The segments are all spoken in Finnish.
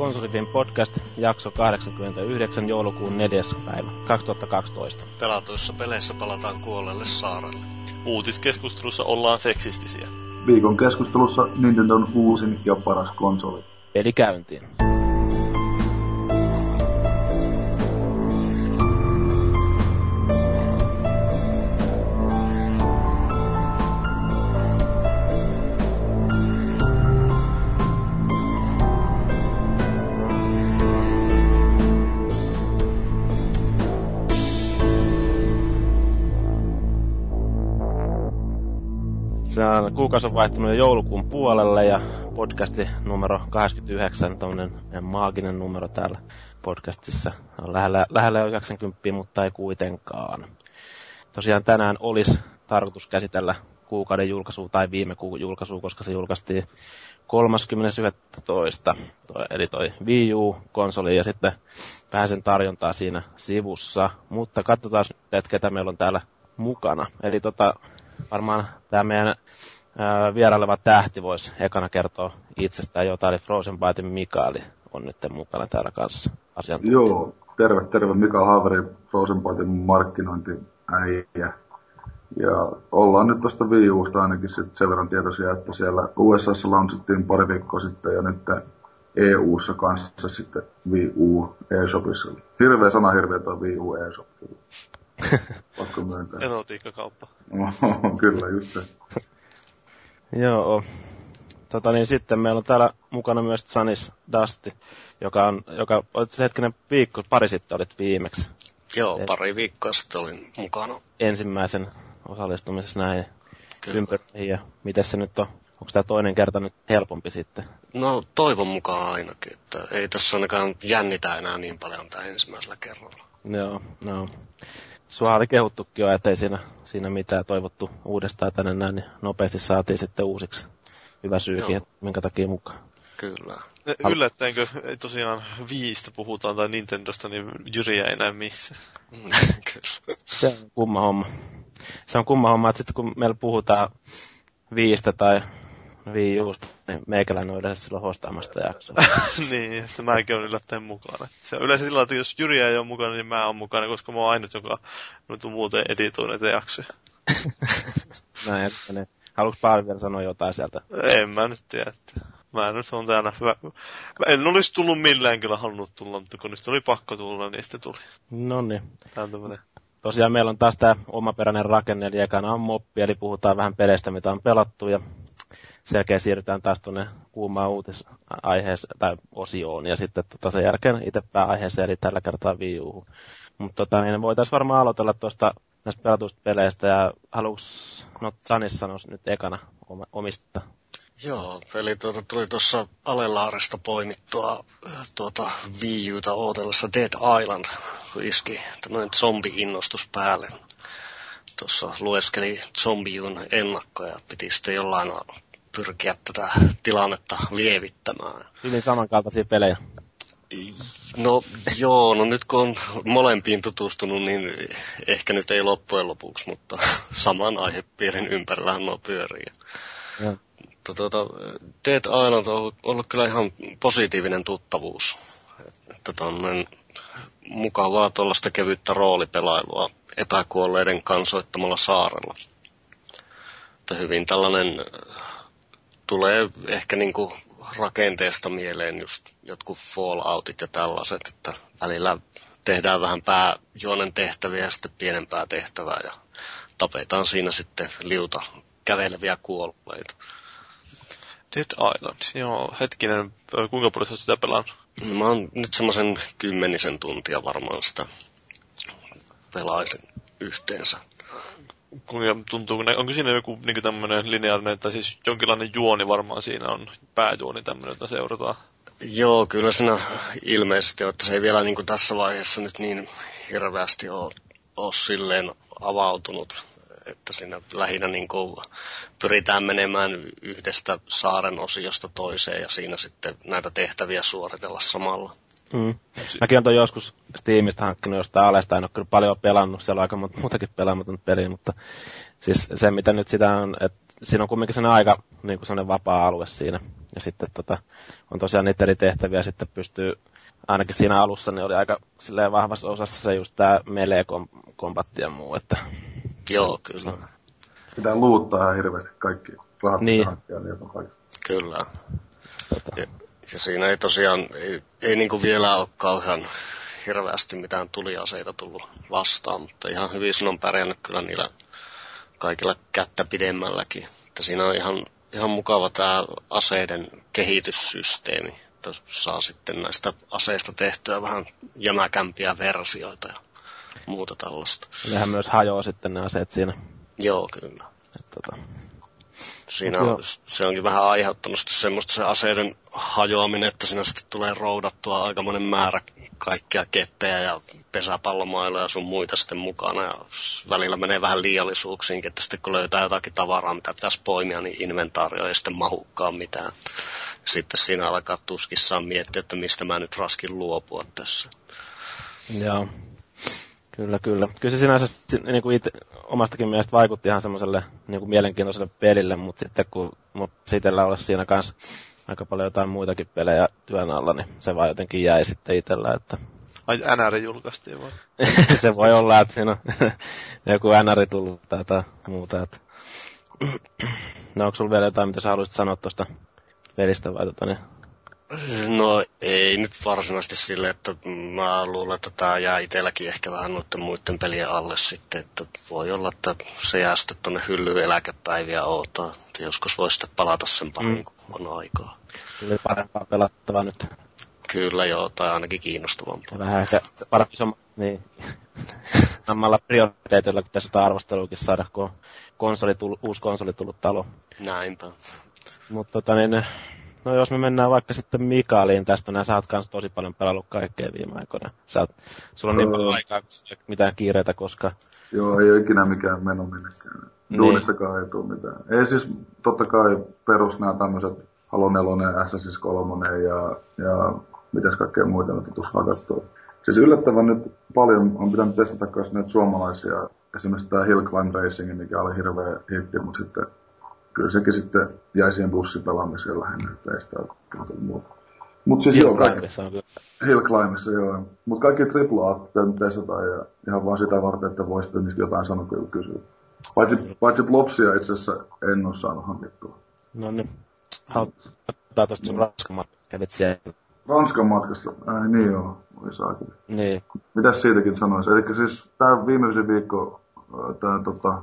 Konsolifin podcast, jakso 89, joulukuun 4. päivä 2012. Pelatuissa peleissä palataan kuolleelle saarelle. Uutiskeskustelussa ollaan seksistisiä. Viikon keskustelussa Nintendon uusin ja paras konsoli. Peli käyntiin. On kuukausi on vaihtunut jo joulukuun puolelle ja podcasti numero 89, tämmönen maaginen numero täällä podcastissa. On lähellä, lähellä 90, mutta ei kuitenkaan. Tosiaan tänään olisi tarkoitus käsitellä kuukauden julkaisu tai viime kuun julkaisu, koska se julkaistiin 30.11. Eli toi Wii U-konsoli ja sitten vähän sen tarjontaa siinä sivussa. Mutta katsotaan että ketä meillä on täällä mukana. Eli tota, varmaan tämä meidän vieraileva tähti voisi ekana kertoa itsestään jotain, eli Frozen Bytein Mikaeli on nyt mukana täällä kanssa Joo, terve, terve Mika Haveri, Frozen Bytein markkinointiäijä. Ja ollaan nyt tuosta Wii Usta ainakin sit sen verran tietoisia, että siellä USAssa launchattiin pari viikkoa sitten ja nyt EU-ssa kanssa sitten Wii U eShopissa. Hirveä sana hirveä tuo Wii U. Pakko myöntää. Erotiikkakauppa. Kyllä, just se. Joo. Tota niin, sitten meillä on täällä mukana myös Sanis Dusty, joka on, joka, olit hetkinen viikko, pari sitten olit viimeksi. Joo, pari viikkoa sitten olin mukana. Ensimmäisen osallistumisessa näin ympäriin, ja miten se nyt on? Onko tämä toinen kerta nyt helpompi sitten? No toivon mukaan ainakin, että ei tässä ainakaan jännitä enää niin paljon tämä ensimmäisellä kerralla. Joo, no. Sua oli kehuttukin jo, ettei siinä, siinä mitään toivottu uudestaan tänne näin, niin nopeasti saatiin sitten uusiksi. Hyvä syykin, että minkä takia mukaan. Kyllä. Yllättäenkö tosiaan viistä puhutaan tai Nintendosta, niin Jyri ei näe missä. Se on kumma homma. Se on kumma homma, että sitten kun meillä puhutaan viistä tai Wii Usta, niin meikäläinen on yleensä silloin hostaamasta jaksoa. niin, se mäkin on yllättäen mukana. Se on yleensä sillä että jos Jyri ei ole mukana, niin mä oon mukana, koska mä oon ainut, joka nyt muuten editoi näitä jaksoja. Näin, että ne. Haluatko Paavi vielä sanoa jotain sieltä? En mä nyt tiedä. Että mä nyt on täällä. Mä, en olisi tullut millään kyllä halunnut tulla, mutta kun nyt oli pakko tulla, niin sitten tuli. No niin. Tää on tämmönen tosiaan meillä on taas tämä omaperäinen rakenne, eli ekana on moppi, eli puhutaan vähän peleistä, mitä on pelattu, ja sen jälkeen siirrytään taas tuonne kuumaan uutisaiheeseen tai osioon, ja sitten tota sen jälkeen itse pääaiheeseen, eli tällä kertaa Wii Mutta tota, niin voitaisiin varmaan aloitella tuosta näistä pelatuista peleistä, ja haluuks, no Sanis sanoisi nyt ekana omista? Joo, eli tuota, tuli tuossa Alelaarista poimittua tuota Wii Uta ootellessa Dead Island. Iski tämmöinen zombi-innostus päälle. Tuossa lueskeli zombiun ennakkoja. Ja piti sitten jollain pyrkiä tätä tilannetta lievittämään. Hyvin samankaltaisia pelejä. No joo, no nyt kun on molempiin tutustunut, niin ehkä nyt ei loppujen lopuksi, mutta saman aihepiirin ympärillä nuo pyörii. Ja. Mutta tuota, Dead Island on ollut kyllä ihan positiivinen tuttavuus. Että mukavaa tuollaista kevyttä roolipelailua epäkuolleiden kansoittamalla saarella. Että hyvin tällainen tulee ehkä niinku rakenteesta mieleen just jotkut Falloutit ja tällaiset, että välillä tehdään vähän pääjuonen tehtäviä ja sitten pienempää tehtävää ja tapetaan siinä sitten liuta käveleviä kuolleita. Dead Island, joo, hetkinen, kuinka paljon sitä pelannut? Mä oon nyt semmoisen kymmenisen tuntia varmaan sitä pelailen yhteensä. Kuinka tuntuu, onko siinä joku niin tämmöinen lineaarinen, tai siis jonkinlainen juoni varmaan siinä on, pääjuoni tämmöinen, jota seurataan? Joo, kyllä siinä ilmeisesti että se ei vielä niin kuin tässä vaiheessa nyt niin hirveästi ole, ole silleen avautunut että siinä lähinnä niin kuin pyritään menemään yhdestä saaren osiosta toiseen ja siinä sitten näitä tehtäviä suoritella samalla. Mm. Mäkin olen joskus Steamista hankkinut jostain alesta, en ole kyllä paljon pelannut, siellä on aika muutakin pelaamaton peli, mutta siis se mitä nyt sitä on, että siinä on kumminkin sellainen aika niin kuin sellainen vapaa-alue siinä. Ja sitten tota, on tosiaan niitä eri tehtäviä sitten pystyy, ainakin siinä alussa niin oli aika silleen vahvassa osassa se just tämä melee-kombatti ja muu, että... Joo, kyllä. Pitää luuttaa ihan hirveästi kaikki rahat, Niin. niin. Kyllä. Tota, Ja, ja siinä ei tosiaan, ei, ei niinku vielä ole kauhean hirveästi mitään tuliaseita tullut vastaan, mutta ihan hyvin sun on pärjännyt kyllä niillä kaikilla kättä pidemmälläkin. Että siinä on ihan, ihan mukava tämä aseiden kehityssysteemi, että saa sitten näistä aseista tehtyä vähän jämäkämpiä versioita ja muuta tällaista. nehän myös hajoaa sitten ne aseet siinä. Joo, kyllä. Et, tota, Siinä on, se onkin vähän aiheuttanut sitten semmoista se aseiden hajoaminen, että siinä sitten tulee roudattua aikamoinen määrä kaikkia keppejä ja pesäpallomailoja ja sun muita sitten mukana. Ja välillä menee vähän liiallisuuksiinkin, että sitten kun löytää jotakin tavaraa, mitä pitäisi poimia, niin inventaario ei sitten mahukkaan mitään. Sitten siinä alkaa tuskissaan miettiä, että mistä mä nyt raskin luopua tässä. Joo. Kyllä, kyllä. Kyllä se sinänsä si- niin kuin itse, omastakin mielestä vaikutti ihan semmoiselle niin kuin mielenkiintoiselle pelille, mutta sitten kun mut itsellä olisi siinä kanssa aika paljon jotain muitakin pelejä työn alla, niin se vaan jotenkin jäi sitten itsellä, että Ai NR julkaistiin vai? se voi olla, että siinä on joku NR tullut tai jotain muuta. Että. No onko sulla vielä jotain, mitä sä haluaisit sanoa tuosta pelistä vai tota, niin? No ei nyt varsinaisesti sille, että mä luulen, että tämä jää itselläkin ehkä vähän noiden muiden pelien alle sitten, että voi olla, että se jää sitten tuonne hyllyyn eläkepäiviä ootaa. Että joskus voi sitten palata sen pariin, Mm. kun on aikaa. Tuli parempaa pelattavaa nyt. Kyllä joo, tai ainakin kiinnostavampaa. Vähän ehkä parempi niin. Sammalla prioriteetilla pitäisi jotain arvosteluakin saada, kun on konsoli tullut, uusi konsoli tullut talo. Näinpä. Mutta tota niin, no jos me mennään vaikka sitten Mikaeliin tästä, nää sä oot kans tosi paljon pelannut kaikkea viime aikoina. Sä oot, sulla on niin paljon aikaa, mitään kiireitä, koska Joo, ei ole ikinä mikään meno minnekään. Niin. Duunissakaan ei tule mitään. Ei siis totta kai perus nämä tämmöiset Halo 4, Assassin's 3 ja, ja mitäs kaikkea muita nyt tuossa hakattua. Siis yllättävän nyt paljon on pitänyt testata myös näitä suomalaisia, esimerkiksi tämä Hill Climb Racing, mikä oli hirveä hitti, mutta sitten kyllä sekin sitten jäi siihen bussipelaamiseen lähinnä, että ei sitä ole muuta. Mutta siis joo, kaikki, se on kyllä. Hill Climbissa, joo. Mutta kaikki AAA pitää testata ja ihan vaan sitä varten, että voisi niistä jotain sanoa kyllä kysyä. Paitsi, paitsi Plopsia itse asiassa en ole saanut hankittua. No niin. Hauttaa tuosta sun raskamat kävit siellä. Ranskan matkassa, ai niin joo, voi saakeli. Niin. Mitäs siitäkin sanoisi? Eli siis tämä viimeisin viikko, tämä tota,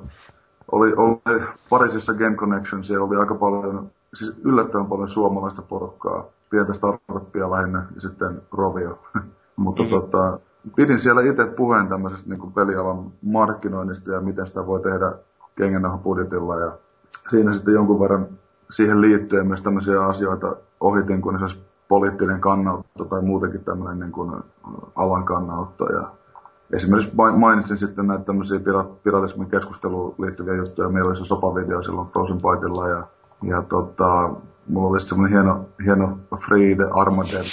oli, oli Pariisissa Game Connection, siellä oli aika paljon, siis yllättävän paljon suomalaista porukkaa, pientä startuppia lähinnä ja sitten Rovio. Mutta Mhm. tota, pidin siellä itse puheen tämmöisestä niin pelialan markkinoinnista ja miten sitä voi tehdä budjetilla ja siinä sitten jonkun verran siihen liittyen myös tämmöisiä asioita ohitin, kun esimerkiksi poliittinen kannanotto tai muutenkin tämmöinen niin kuin alan kannanotto. Ja esimerkiksi main- mainitsin sitten näitä tämmöisiä pira- piratismin keskusteluun liittyviä juttuja. Meillä oli se sopavideo silloin Frozen Bytella ja, ja tota, mulla oli semmoinen hieno, hieno Free the Armageddon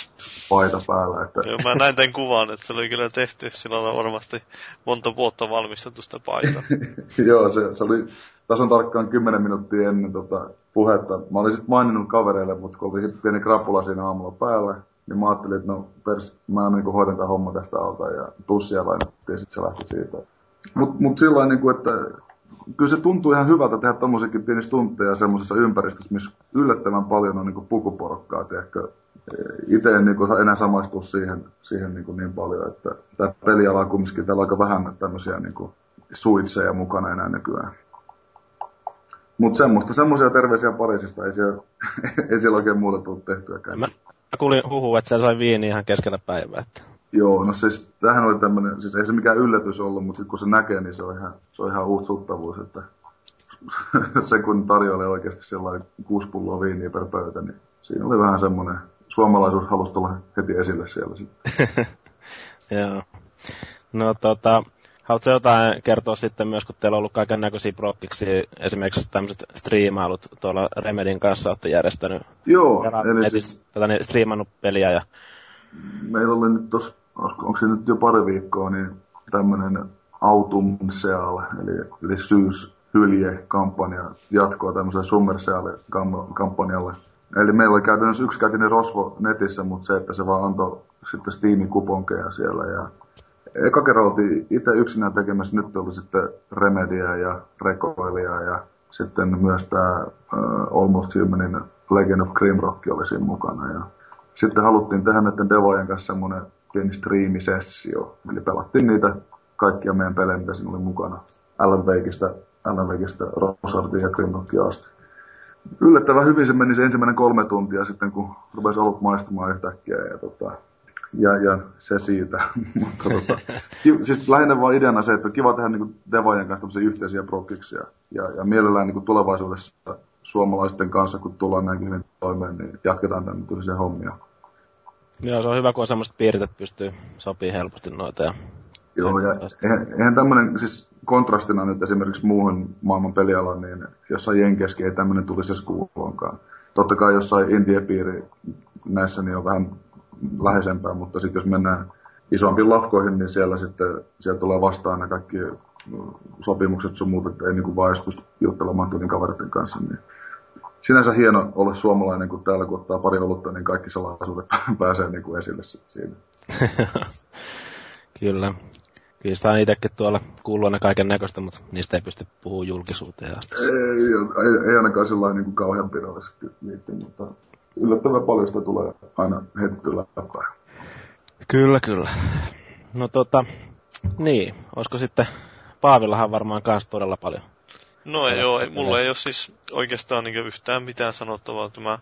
paita päällä. Että, Joo, mä näin tämän kuvan, että se oli kyllä tehty sillä lailla varmasti monta vuotta valmistettu sitä paitaa. Joo, se, se oli tasan tarkkaan 10 minuuttia ennen tota puhetta. Mä olin sitten maininnut kavereille, mutta kun oli pieni krapula siinä aamulla päällä, niin mä ajattelin, että no pers, mä niinku hoidan tämän homma tästä alta ja tussia lainattiin ja sitten se lähti siitä. Mutta mut sillä lailla, niinku, että kyllä se tuntuu ihan hyvältä tehdä tommosiakin pienissä tunteja semmoisessa ympäristössä, missä yllättävän paljon on niinku pukuporokkaa, tiedätkö. Itse en niinku enää samaistu siihen, siihen niinku niin paljon, että tämä peliala on kumminkin, täällä aika vähän tämmöisiä niinku suitseja mukana enää nykyään. Mutta semmoista, semmoisia terveisiä Pariisista, ei siellä, ei siellä oikein muuta tullut tehtyäkään. Mä kuulin huhua, että se sai viiniä ihan keskellä päivää. Että. Joo, no siis tämähän oli tämmöinen, siis ei se mikään yllätys ollut, mutta sitten kun se näkee, niin se on ihan, se on ihan uusi tuttavuus, että se kun tarjoilee oikeasti sellainen kuusi pulloa viiniä per pöytä, niin siinä oli vähän semmoinen, suomalaisuus halusi tulla heti esille siellä sitten. Joo. No tota, haluatko jotain kertoa sitten myös, kun teillä on ollut kaiken näköisiä prokkiksi, esimerkiksi tämmöiset striimailut tuolla Remedin kanssa olette järjestänyt. Joo, eli siis tätä niin, striimannut peliä ja meillä oli nyt tos, onko se nyt jo pari viikkoa, niin tämmöinen autumn seal, eli, eli syys, hylje-kampanja jatkoa tämmöiselle Summerseal-kampanjalle. Eli meillä oli käytännössä yksikätinen rosvo netissä, mutta se, että se vaan antoi sitten Steamin kuponkeja siellä. Ja eka oltiin itse yksinään tekemässä, nyt oli sitten Remedia ja Recoilia ja sitten myös tämä uh, Almost Humanin Legend of Grimrock oli siinä mukana. Ja sitten haluttiin tehdä näiden devojen kanssa semmoinen pieni striimisessio. Eli pelattiin niitä kaikkia meidän pelejä, mitä siinä oli mukana. Alan Wakeista Rosardia ja Grimrockia asti. Yllättävän hyvin se meni se ensimmäinen kolme tuntia sitten, kun rupesi ollut maistumaan yhtäkkiä. Ja, tota, ja, ja se siitä. Mutta tota, ki, siis lähinnä vaan ideana se, että on kiva tehdä niin devojen kanssa yhteisiä prokkiksia. Ja, ja mielellään niin tulevaisuudessa suomalaisten kanssa, kun tullaan näinkin hyvin toimeen, niin jatketaan tämän tyylisiä hommia. Joo, se on hyvä, kun on semmoiset piirteet, että pystyy sopii helposti noita. Ja... Joo, ja eihän, eihän tämmöinen, siis kontrastina nyt esimerkiksi muuhun maailman pelialaan, niin jossain Jenkeski ei tämmöinen tulisi edes kuuloonkaan. Totta kai jossain indie-piiri näissä niin on vähän läheisempää, mutta sitten jos mennään isompiin lafkoihin, niin siellä sitten siellä tulee vastaan ne kaikki sopimukset sun muut, että ei niin kuin vaan pysty juttelemaan tyylin kavereiden kanssa. Niin sinänsä hieno olla suomalainen, kun täällä kun ottaa pari olutta, niin kaikki salaisuudet pääsee niin kuin esille sitten siinä. Kyllä. Kyllä sitä on itsekin tuolla kuullut aina kaiken näköistä, mutta niistä ei pysty puhumaan julkisuuteen asti. Ei, ei, ei ainakaan sellainen niin kuin kauhean pidollisesti liitty, mutta yllättävän paljon sitä tulee aina läpäin. Kyllä, kyllä. No tota, niin, olisiko sitten Paavillahan varmaan kanssa todella paljon. No ei ole, mulla ei ole siis oikeastaan niin yhtään mitään sanottavaa. Mä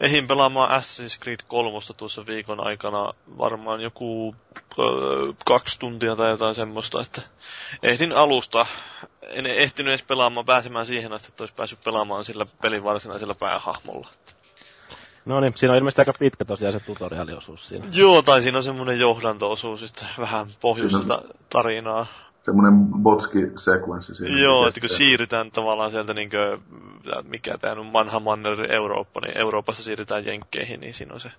ehdin pelaamaan Assassin's Creed 3 tuossa viikon aikana varmaan joku ö, kaksi tuntia tai jotain semmoista, että ehdin alusta. En ehtinyt edes pelaamaan, pääsemään siihen asti, että olisi päässyt pelaamaan sillä pelin varsinaisella päähahmolla. No niin, siinä on ilmeisesti aika pitkä tosiaan se tutoriaaliosuus siinä. Joo, tai siinä on semmoinen johdanto-osuus, että vähän pohjusta tarinaa semmoinen botski-sekvenssi siinä. Joo, että kun siirrytään tavallaan sieltä niin kuin, mikä tämä on vanha manner Eurooppa, niin Euroopassa siirrytään Jenkkeihin, niin siinä on se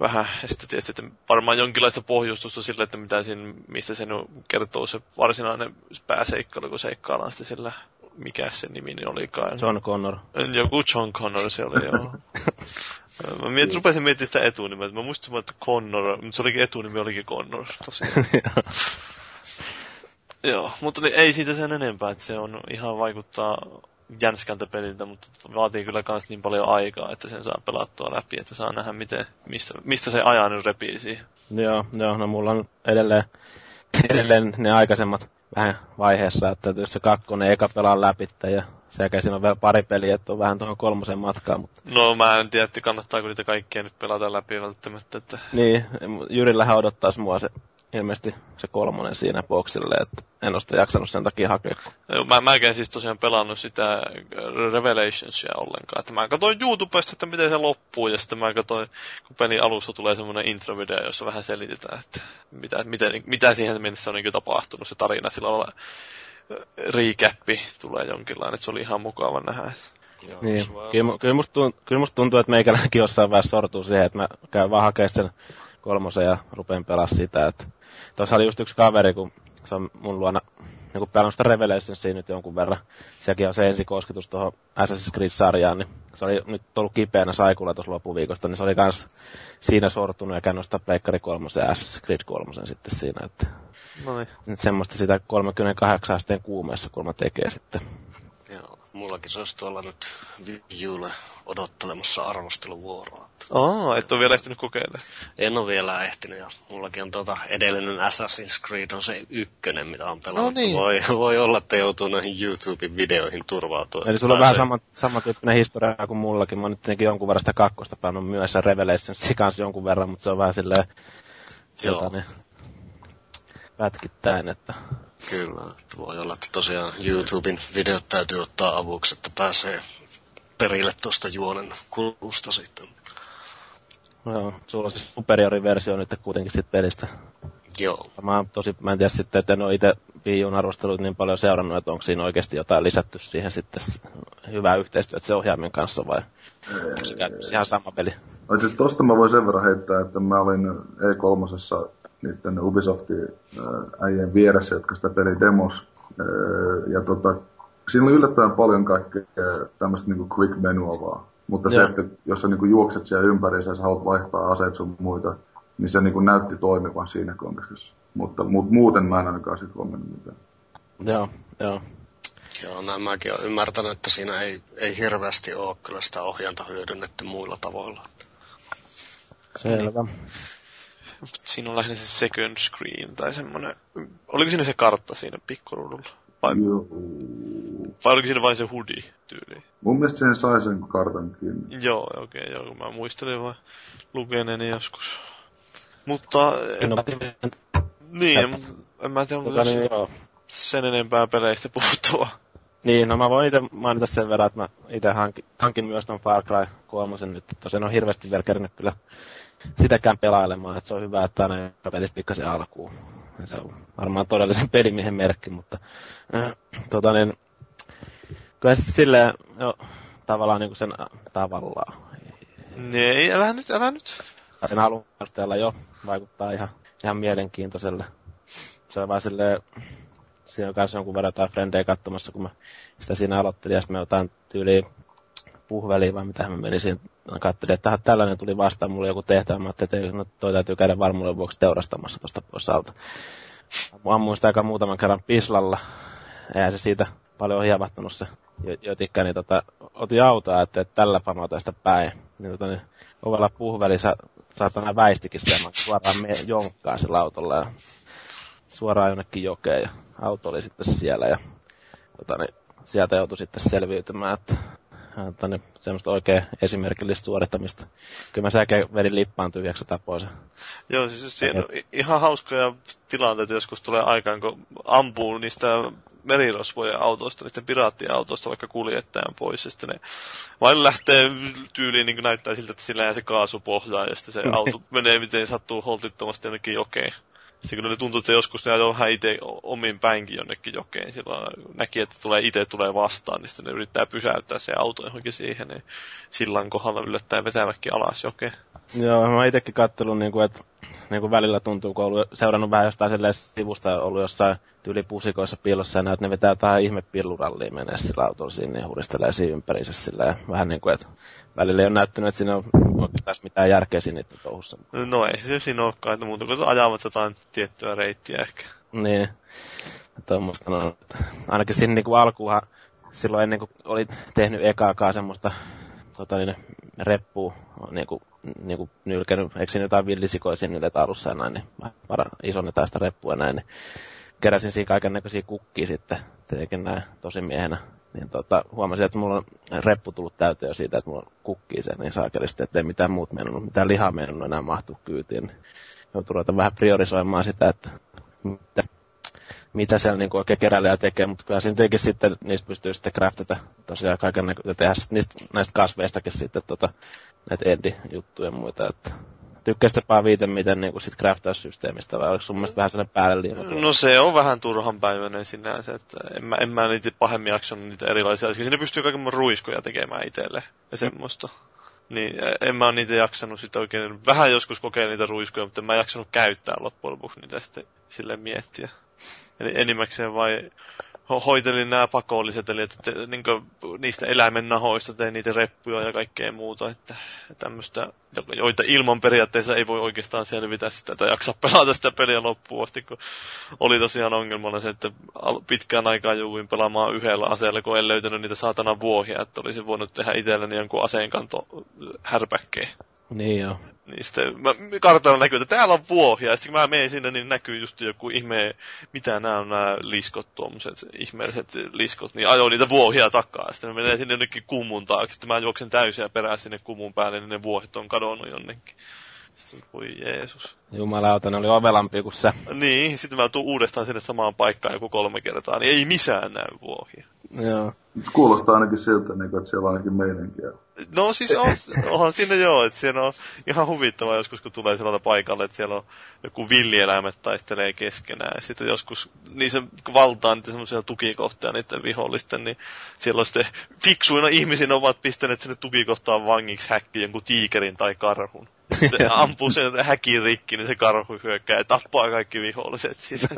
vähän, ja sitten tietysti, että varmaan jonkinlaista pohjustusta sille, että mitä siinä, mistä se kertoo se varsinainen pääseikkailu, kun seikkaillaan sitten sillä, mikä se nimi olikaan. John Connor. Joku John Connor se oli, joo. Mä mietin, rupesin miettimään sitä etunimeä. Mä muistin, että Connor, mutta se olikin etunimi, olikin Connor tosiaan. Joo, mutta niin ei siitä sen enempää, että se on ihan vaikuttaa jänskältä peliltä, mutta vaatii kyllä kans niin paljon aikaa, että sen saa pelattua läpi, että saa nähdä, miten, mistä, mistä se ajan repii siihen. Joo, joo, no mulla on edelleen, edelleen ne aikaisemmat vähän vaiheessa, että se kakkonen eka pelaa läpi ja sekä siinä on vielä pari peliä, että on vähän tuohon kolmosen matkaan. Mutta... No mä en tiedä, että kannattaako niitä kaikkia nyt pelata läpi välttämättä. Että... Niin, Jyrillähän odottaisi mua se ilmeisesti se kolmonen siinä boksille, että en ole sitä jaksanut sen takia hakea. Joo, mä, mä en siis tosiaan pelannut sitä Revelationsia ollenkaan. Että mä katsoin YouTubesta, että miten se loppuu, ja sitten mä katsoin, kun pelin alussa tulee semmoinen introvideo, jossa vähän selitetään, että mitä, miten, mitä siihen mennessä on niin tapahtunut se tarina. Sillä lailla recappi tulee jonkinlainen, että se oli ihan mukava nähdä. Joo, niin. Kyllä, kyllä, musta tuntuu, kyllä musta tuntuu, että meikäläinenkin jossain vaiheessa sortuu siihen, että mä käyn vaan hakemaan sen kolmosen ja rupean pelaa sitä. Että Tuossa oli just yksi kaveri, kun se on mun luona niin pelannut sitä Revelationsia nyt jonkun verran. Sekin on se ensikosketus tuohon Assassin's Creed-sarjaan, niin se oli nyt ollut kipeänä saikulla tuossa loppuviikosta, niin se oli kans siinä sortunut ja käynyt nostaa Pleikkari 3 ja Assassin's Creed 3 sitten siinä, että Noin. semmoista sitä 38 asteen kuumeessa kulma tekee sitten. Mullakin se olisi tuolla nyt Vijulle odottelemassa arvosteluvuoroa. Aa, et ole vielä ehtinyt kokeilla. En ole vielä ehtinyt, ja mullakin on tota edellinen Assassin's Creed on se ykkönen, mitä on pelannut. No niin. voi, voi olla, että joutuu noihin YouTuben videoihin turvautumaan. Eli sulla on vähän sama, samantyyppinen historia kuin mullakin. Mä oon nyt jonkun verran sitä kakkosta pannut myös Revelations kanssa jonkun verran, mutta se on vähän silleen... Joo. Jota, pätkittäin, että... Kyllä, että voi olla, että tosiaan YouTuben videot täytyy ottaa avuksi, että pääsee perille tuosta juonen kulusta sitten. Joo, sulla on siis superiori versio nyt kuitenkin sit pelistä. Joo. Mä, tosi, mä en tiedä sitten, että en ole itse Wii arvostelut niin paljon seurannut, että onko siinä oikeasti jotain lisätty siihen sitten hyvää yhteistyötä se ohjaimen kanssa vai onko se ihan sama peli? No, siis tosta mä voin sen verran heittää, että mä olin E3 niiden Ubisoftin äijien vieressä, jotka sitä peli demos. Ja tota, siinä oli yllättävän paljon kaikkea tämmöistä niinku quick menua vaan. Mutta Joo. se, että jos sä niinku juokset siellä ympäri ja sä haluat vaihtaa aseet sun muita, niin se niinku näytti toimivan siinä kontekstissa. Mutta mu- muuten mä en ainakaan sit huomannut mitään. Joo, joo. Joo, näin mäkin olen ymmärtänyt, että siinä ei, ei hirveästi ole kyllä sitä ohjanta hyödynnetty muilla tavoilla. Selvä. Siinä on lähinnä se second screen tai semmoinen... Oliko siinä se kartta siinä pikkuruudulla? Vai, Joo. vai oliko siinä vain se hoodie tyyli? Mun mielestä sen sai sen kartan kiinni. Joo, okei, okay, joo, mä muistelin vaan lukeneeni joskus. Mutta... Innovatiivinen. Niin, en mä tiedä, Tota, niin, joo. sen enempää peleistä puhuttua. Niin, no mä voin itse mainita sen verran, että mä itse hankin, hankin myös ton Far Cry 3 nyt. Tosiaan on hirveästi vielä kerännyt kyllä sitäkään pelailemaan, että se on hyvä, että aina joka pelissä pikkasen alkuun. Se on varmaan todellisen pelimiehen merkki, mutta äh, tota niin, kyllä se silleen, jo, tavallaan niin kuin sen, äh, tavallaan, Niin, älä nyt, älä nyt. sen alun perusteella jo vaikuttaa ihan, ihan mielenkiintoiselle. Se on vaan silleen, siinä on kanssa jonkun verran jotain frendejä katsomassa, kun mä sitä siinä aloittelin, ja sitten mä jotain tyyliä puhveliin, vai mitä mä menin siinä, katselin, että tällainen tuli vastaan, mulla oli joku tehtävä, mä ajattelin, että no, toi täytyy käydä varmuuden vuoksi teurastamassa tuosta pois alta. Mä sitä aika muutaman kerran pislalla, eihän se siitä paljon ole hievahtanut se jo- jotikka, niin tota, otin autoa, että, tällä pamauta sitä päin. Niin, tota, niin ovella puhvelissä saatana väistikin sitä, mä suoraan me jonkkaan sillä autolla ja suoraan jonnekin jokeen ja auto oli sitten siellä ja tota, niin, sieltä joutui sitten selviytymään, että että niin, semmoista oikein esimerkillistä suorittamista. Kyllä mä säkin vedin lippaan tyhjäksi tapoisen. Joo, siis siinä on ihan hauskoja tilanteita joskus tulee aikaan, kun ampuu niistä merirosvojen autoista, niiden piraattien autoista vaikka kuljettajan pois, ja sitten ne vain lähtee tyyliin, niin kuin näyttää siltä, että sillä jää se kaasu pohjaan, ja sitten se auto menee miten sattuu holtittomasti jonnekin jokeen. Kun ne tuntuu, että se joskus ne ajoi vähän itse omiin päinkin jonnekin jokeen, silloin näki, että tulee itse tulee vastaan, niin sitten ne yrittää pysäyttää se auto johonkin siihen, niin sillan kohdalla yllättäen vetäväkin alas jokeen. Joo, mä oon itekin kattelun, niin kuin, että niin kuin välillä tuntuu, kun on ollut, seurannut vähän jostain sivusta, ollut jossain tyylipusikoissa piilossa ja näet, ne vetää jotain ihme pilluralliin menee sillä autolla siinä ja huristelee siinä ympäriinsä sillä ja vähän niin kuin, että välillä ei ole näyttänyt, että siinä on oikeastaan mitään järkeä siinä niiden touhussa. No ei se siinä olekaan, että muuta kuin ajavat jotain tiettyä reittiä ehkä. Niin. Tuommoista no, ainakin siinä niin kuin alkuunhan, silloin ennen kuin oli tehnyt ekaakaan semmoista tota niin, reppua, niin kuin, niin kuin nylkenyt, eikö siinä jotain villisikoja yletä alussa ja näin, niin para, isonnetaan sitä reppua näin, niin keräsin siinä kaiken näköisiä kukkia sitten, tietenkin näin tosimiehenä. Niin tota, huomasin, että mulla on reppu tullut täyteen jo siitä, että mulla on kukkii sen niin saakelisti, että ei mitään muut mennyt, mitään lihaa mennyt enää mahtuu kyytiin. Niin joutuu ruveta vähän priorisoimaan sitä, että mitä, mitä siellä niin oikein keräilijä tekee, mutta kyllä siinä tietenkin sitten niistä pystyy sitten craftata tosiaan kaiken näköistä, tehdä niistä, näistä kasveistakin sitten tota, näitä endi-juttuja ja muita, että tykkäsit vaan viiten, miten niin kuin sit craftaussysteemistä, vai oliko sun mielestä vähän sellainen päälle liian? No se on vähän turhanpäiväinen sinänsä, että en mä, en mä niitä pahemmin jaksanut niitä erilaisia. Koska Siinä pystyy kaiken ruiskoja tekemään itselle ja semmoista. Niin en mä niitä jaksanut sitten oikein, vähän joskus kokea niitä ruiskoja, mutta en mä jaksanut käyttää loppujen lopuksi niitä sitten sille miettiä. Eli enimmäkseen vai ho- hoitelin nämä pakolliset, eli että te, niin niistä eläimen nahoista tein niitä reppuja ja kaikkea muuta, että tämmöistä, joita ilman periaatteessa ei voi oikeastaan selvitä sitä tai jaksaa pelata sitä peliä loppuun asti, kun oli tosiaan ongelmana se, että pitkään aikaa jouduin pelaamaan yhdellä aseella, kun en löytänyt niitä saatana vuohia, että olisin voinut tehdä itselleni jonkun aseenkanto härpäkkeen. Niin joo. Niin sitten mä, kartalla näkyy, että täällä on vuohia. Ja sitten kun mä menen sinne, niin näkyy just joku ihme, mitä nämä on nämä liskot, tuommoiset ihmeelliset liskot. Niin ajoin niitä vuohia takaa. Ja sitten ne menee sinne jonnekin kumun taakse. Sitten mä juoksen täysin ja perään sinne kumun päälle, niin ne vuohet on kadonnut jonnekin. Sitten, voi Jeesus. Jumalauta, ne oli ovelampia kuin sä. Niin, sitten mä tuun uudestaan sinne samaan paikkaan joku kolme kertaa, niin ei missään näy vuohia. Joo. Kuulostaa ainakin siltä, niin kuin, että siellä on ainakin meininkiä. No siis on, onhan siinä joo, että siellä on ihan huvittavaa joskus, kun tulee sellainen paikalle, että siellä on joku villieläimet taistelee keskenään. Ja sitten joskus niissä valtaa niitä semmoisia tukikohtia niiden vihollisten, niin siellä on sitten fiksuina ihmisinä ovat pistäneet sinne tukikohtaan vangiksi häkkiin jonkun tiikerin tai karhun. sitten ampuu sen häkin rikki, niin se karhu hyökkää ja tappaa kaikki viholliset siitä.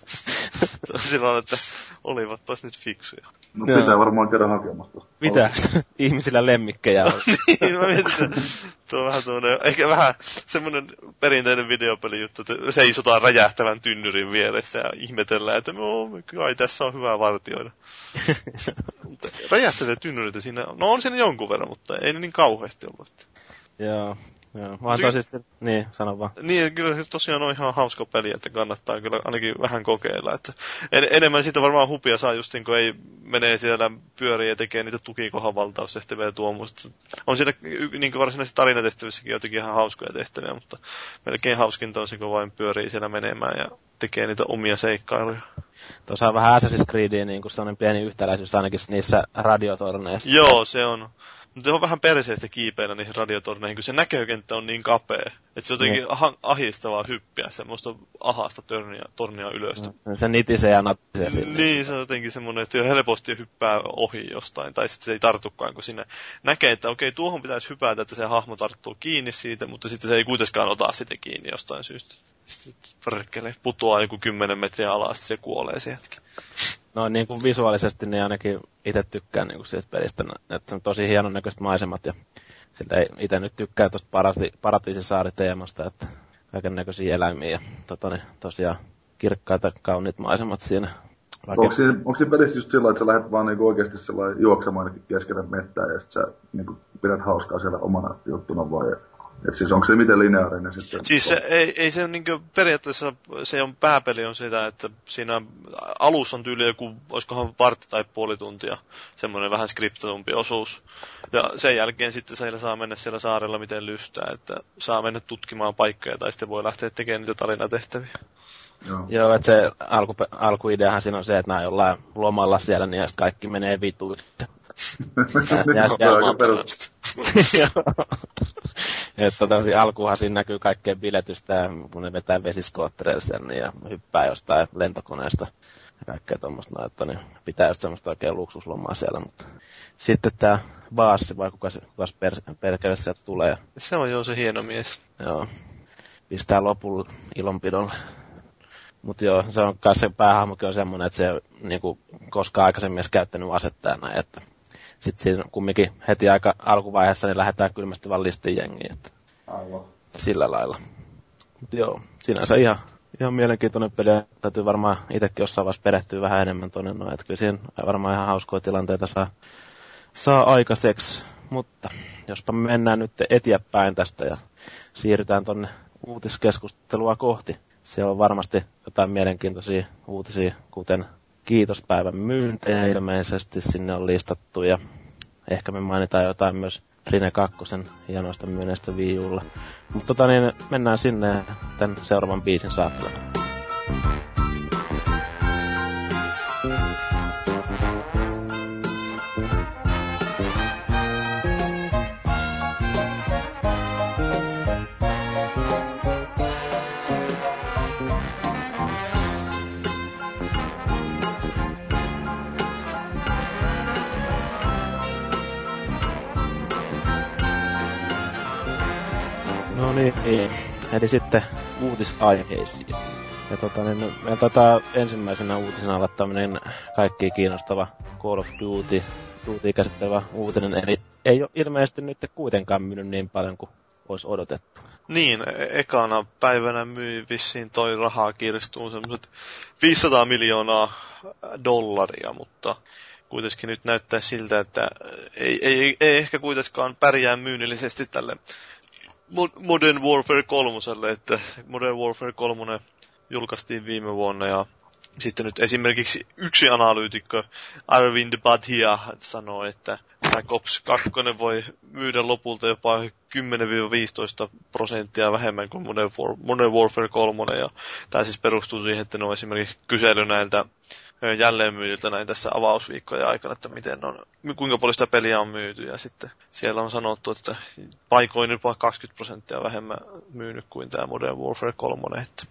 Silloin, että olivat taas nyt fiksuja. No pitää varmaan käydä hakemasta. Mitä? Ihmisillä lemmikkejä on. niin, mä mietin, tuo on vähän tuonne, ehkä vähän semmoinen perinteinen videopelijuttu, että seisotaan räjähtävän tynnyrin vieressä ja ihmetellään, että no, kai tässä on hyvä vartioida. räjähtäviä tynnyreitä siinä, no on siinä jonkun verran, mutta ei niin kauheasti ollut. Joo, Joo, vaan tosi, niin, sano vaan. Niin, kyllä se tosiaan on ihan hauska peli, että kannattaa kyllä ainakin vähän kokeilla. Että en, enemmän siitä varmaan hupia saa just niin kun ei menee siellä pyöriä ja tekee niitä tukikohan valtaustehtäviä tuommoista. On siinä niin kuin varsinaisissa tarinatehtävissäkin jotenkin ihan hauskoja tehtäviä, mutta melkein hauskinta on se, kun vain pyörii siellä menemään ja tekee niitä omia seikkailuja. Tuossa on vähän Assassin's Creedia niin kuin sellainen pieni yhtäläisyys ainakin niissä radiotorneissa. Joo, se on. Mutta se on vähän perseestä kiipeillä niihin radiotorneihin, kun se näkökenttä on niin kapea, että se on jotenkin mm. ahistavaa hyppiä semmoista ahasta tornia, tornia ylös. Mm. Se nitisee ja natisee sinne. Niin, se on jotenkin semmoinen, että helposti hyppää ohi jostain, tai sitten se ei tartukaan, kun sinne näkee, että okei, tuohon pitäisi hypätä, että se hahmo tarttuu kiinni siitä, mutta sitten se ei kuitenkaan ota sitä kiinni jostain syystä. Sitten perkele putoaa joku kymmenen metriä alas, se kuolee se hetki no niin kuin visuaalisesti niin ainakin itse tykkään niin kuin siitä pelistä, että on tosi hienon näköiset maisemat ja siltä ei itse nyt tykkää tuosta parati, paratiisisaariteemasta, että kaiken näköisiä eläimiä ja tota, niin, tosiaan kirkkaita, kauniit maisemat siinä. Vaikka... Onko, siinä, onko siinä pelissä just sillä että sä lähdet vaan niinku oikeasti juoksemaan keskellä mettää ja sitten sä niinku pidät hauskaa siellä omana juttuna vai et siis onko se miten lineaarinen sitten? Siis se, ei, ei se niinku periaatteessa, se on pääpeli on sitä, että siinä alussa on tyyli joku, olisikohan vartti tai puoli tuntia, semmoinen vähän skriptatumpi osuus. Ja sen jälkeen sitten siellä saa mennä siellä saarella miten lystää, että saa mennä tutkimaan paikkoja tai sitten voi lähteä tekemään niitä tarinatehtäviä. Joo, Joo että se alku, alkuideahan siinä on se, että nämä jollain lomalla siellä, niin kaikki menee vituun. että tota, alkuhan siinä näkyy kaikkeen biletystä, kun ne vetää vesiskoottereilla sen ja hyppää jostain lentokoneesta ja kaikkea tuommoista, että niin pitää just semmoista oikein luksuslomaa siellä, mutta sitten tämä baassi, vai kuka se kuka per, perkele sieltä tulee. Se on jo se hieno mies. Joo. Pistää lopulla ilonpidolla. Mutta joo, se on myös se päähahmokin on semmoinen, että se niinku, koskaan aikaisemmin edes käyttänyt asetta näin, että sitten siinä kumminkin heti aika alkuvaiheessa niin lähdetään kylmästi vaan listin jengiin. Että Aivan. Sillä lailla. Mutta joo, sinänsä ihan, ihan mielenkiintoinen peli. Täytyy varmaan itsekin jossain vaiheessa perehtyä vähän enemmän tuonne noin. Että kyllä siinä varmaan ihan hauskoja tilanteita saa, saa aikaiseksi. Mutta jospa me mennään nyt eteenpäin tästä ja siirrytään tuonne uutiskeskustelua kohti. Siellä on varmasti jotain mielenkiintoisia uutisia, kuten kiitospäivän myyntejä ilmeisesti sinne on listattu ja ehkä me mainitaan jotain myös Rine 2 hienoista myynneistä viiulla. Mutta tota niin, mennään sinne tämän seuraavan biisin saattelemaan. Eli sitten uutisaiheisiin. Ja tota, niin, me tota, ensimmäisenä uutisena olla tämmöinen kaikki kiinnostava Call of Duty, Duty käsittelevä uutinen, eli ei ole ilmeisesti nyt kuitenkaan myynyt niin paljon kuin olisi odotettu. Niin, e- ekana päivänä myi vissiin toi rahaa kirstuun semmoiset 500 miljoonaa dollaria, mutta kuitenkin nyt näyttää siltä, että ei, ei, ei ehkä kuitenkaan pärjää myynnillisesti tälle Modern Warfare 3, että Modern Warfare 3 julkaistiin viime vuonna ja sitten nyt esimerkiksi yksi analyytikko, Arvind Bhatia, sanoo, että Black Ops 2 voi myydä lopulta jopa 10-15 prosenttia vähemmän kuin Modern, War- Modern Warfare 3. Ja tämä siis perustuu siihen, että ne on esimerkiksi kysely näiltä jälleenmyyjiltä näin tässä avausviikkojen aikana, että miten on, kuinka paljon sitä peliä on myyty. Ja sitten siellä on sanottu, että paikoin jopa 20 prosenttia vähemmän myynyt kuin tämä Modern Warfare 3. Että,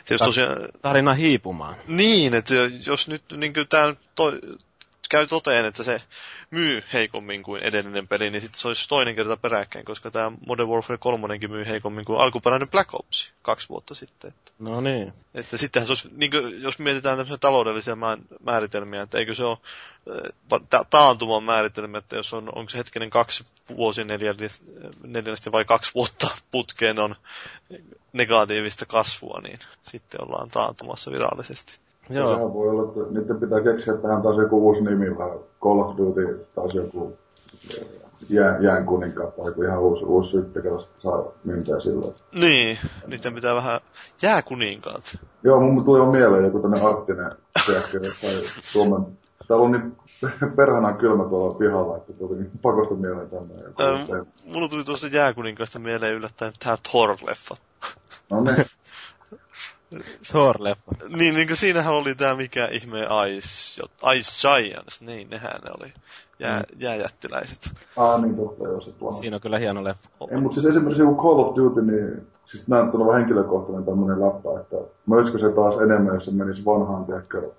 että jos tosiaan, tarina hiipumaan. Niin, että jos nyt niin tämä to, käy toteen, että se myy heikommin kuin edellinen peli, niin sitten se olisi toinen kerta peräkkäin, koska tämä Modern Warfare 3 myy heikommin kuin alkuperäinen Black Ops kaksi vuotta sitten. Että, no niin. Että sittenhän se olisi, niin kuin, jos mietitään tämmöisiä taloudellisia määritelmiä, että eikö se ole ta- taantuman määritelmä, että jos on, onko se hetkinen kaksi vuosi neljännestä vai kaksi vuotta putkeen on negatiivista kasvua, niin sitten ollaan taantumassa virallisesti. Joo. Sehän voi olla, että niiden pitää keksiä tähän taas joku uusi nimi, vähän Call of Duty, taas joku jään, jään kuninkaat tai joku ihan uusi, uusi sytti, saa myntää silloin. Niin, niiden pitää vähän jääkuninkaat. Joo, mun tuli jo mieleen joku tämmönen arktinen teakkeri tai Suomen Täällä on niin perhana kylmä tuolla pihalla, että tuli niin pakosta mieleen tämmöinen. Ähm, mulla tuli tuosta jääkuninkaista mieleen yllättäen tää Thor-leffa. No niin. Thor-leffa. Niin, niin kuin siinähän oli tämä mikä ihme Ice, Ice Giants, niin nehän ne oli. Jää, mm. Jääjättiläiset. Ah, niin totta, joo, se tuolla. Siinä on kyllä hieno leffa. Ei, mutta siis esimerkiksi joku Call of Duty, niin siis näyttää olevan henkilökohtainen tämmöinen läppä, että möisikö se taas enemmän, jos se menisi vanhaan, tiedäkö,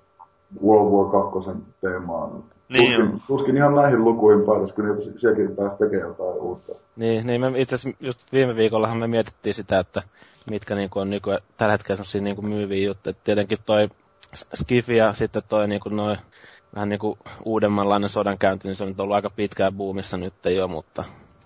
World War 2 teemaan. Niin tuskin, tuskin ihan näihin lukuihin päätös, kun niitä sielläkin pääsi tekemään jotain uutta. Niin, niin me itse asiassa just viime viikollahan me mietittiin sitä, että mitkä niinku on nyky, tällä hetkellä sellaisia niinku myyviä juttuja. Tietenkin toi Skifi ja sitten toi niinku noin vähän niinku uudemmanlainen sodankäynti, niin se on nyt ollut aika pitkään buumissa nyt jo, mutta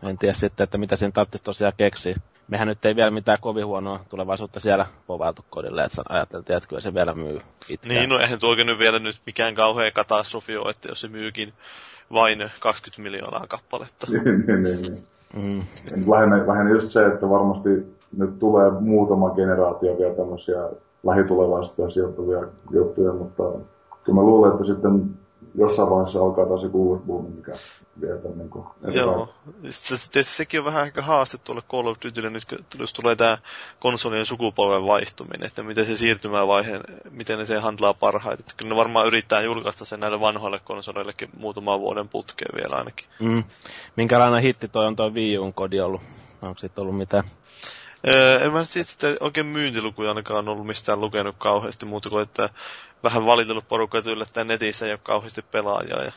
en tiedä sitten, että mitä siinä tarvitsisi tosiaan keksiä. Mehän nyt ei vielä mitään kovin huonoa tulevaisuutta siellä povailtu kodille, että ajateltiin, että kyllä se vielä myy pitkään. Niin, no eihän tuo nyt vielä nyt mikään kauhea katastrofi ole, että jos se myykin vain 20 miljoonaa kappaletta. niin, niin, niin. niin. Mm. Lähinnä, lähinnä just se, että varmasti nyt tulee muutama generaatio vielä tämmöisiä lähitulevaisuuteen sijoittuvia juttuja, mutta kyllä mä luulen, että sitten jossain vaiheessa alkaa taas joku uusi buumi, mikä vie tämän niin kuin Joo, se, sekin on vähän ehkä haaste tuolle Call of Dutylle nyt, jos tulee tämä konsolien sukupolven vaihtuminen, että miten se siirtymävaiheen, miten ne se handlaa parhaiten. Että kyllä ne varmaan yrittää julkaista sen näille vanhoille konsoleillekin muutaman vuoden putkeen vielä ainakin. Mm. Minkälainen hitti toi on toi Wii Uun kodi ollut? Onko siitä ollut mitään? Öö, en mä sitten oikein myyntilukuja ainakaan ollut mistään lukenut kauheasti muuta kuin, että vähän valitellut porukka, että yllättäen netissä ei ole kauheasti pelaajaa. Ja...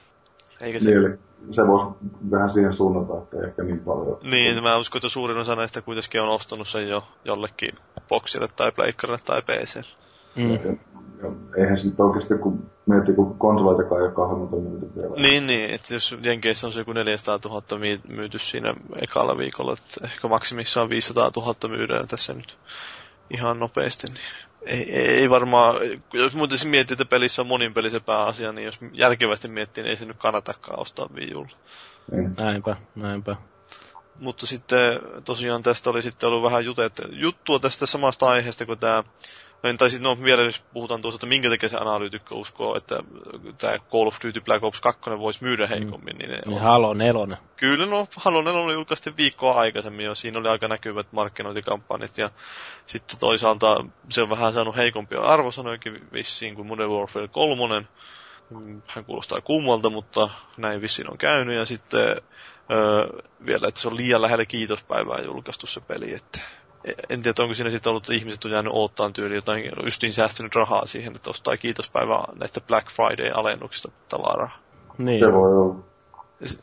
Eikä se... Niin, se voisi vähän siihen suunnata, että ehkä niin paljon. Niin, mä uskon, että suurin osa näistä kuitenkin on ostanut sen jo jollekin boksille tai pleikkarille tai PC. Mm. Ja eihän se nyt oikeasti, kun miettii, kun konsoleitakaan ei ole kahden myyty vielä. Niin, niin, että jos Jenkeissä on se joku 400 000 myyty siinä ekalla viikolla, että ehkä maksimissaan 500 000 myydään tässä nyt ihan nopeasti, niin ei, ei varmaan, jos muuten miettii, että pelissä on moninpelisen pääasia, niin jos järkevästi miettii, niin ei se nyt kannatakaan ostaa Wii Niin. Näinpä, näinpä. Mutta sitten tosiaan tästä oli sitten ollut vähän jutet, juttua tästä samasta aiheesta kuin tämä tai sitten no, vielä jos puhutaan tuosta, että minkä takia se analyytikko uskoo, että tämä Call of Duty Black Ops 2 voisi myydä heikommin. Niin, niin on... Halo 4. Kyllä, no Halo 4 julkaistiin viikkoa aikaisemmin jo. Siinä oli aika näkyvät markkinointikampanjat ja sitten toisaalta se on vähän saanut heikompia arvosanojakin vissiin kuin Modern Warfare 3. Hän kuulostaa kummalta, mutta näin vissiin on käynyt. Ja sitten öö, vielä, että se on liian lähellä kiitospäivää julkaistu se peli, että en tiedä, onko siinä sitten ollut, että ihmiset on jäänyt oottaan tyyli jotain, justiin säästynyt rahaa siihen, että ostaa kiitospäivää näistä Black Friday-alennuksista tavaraa. Niin. Se voi olla.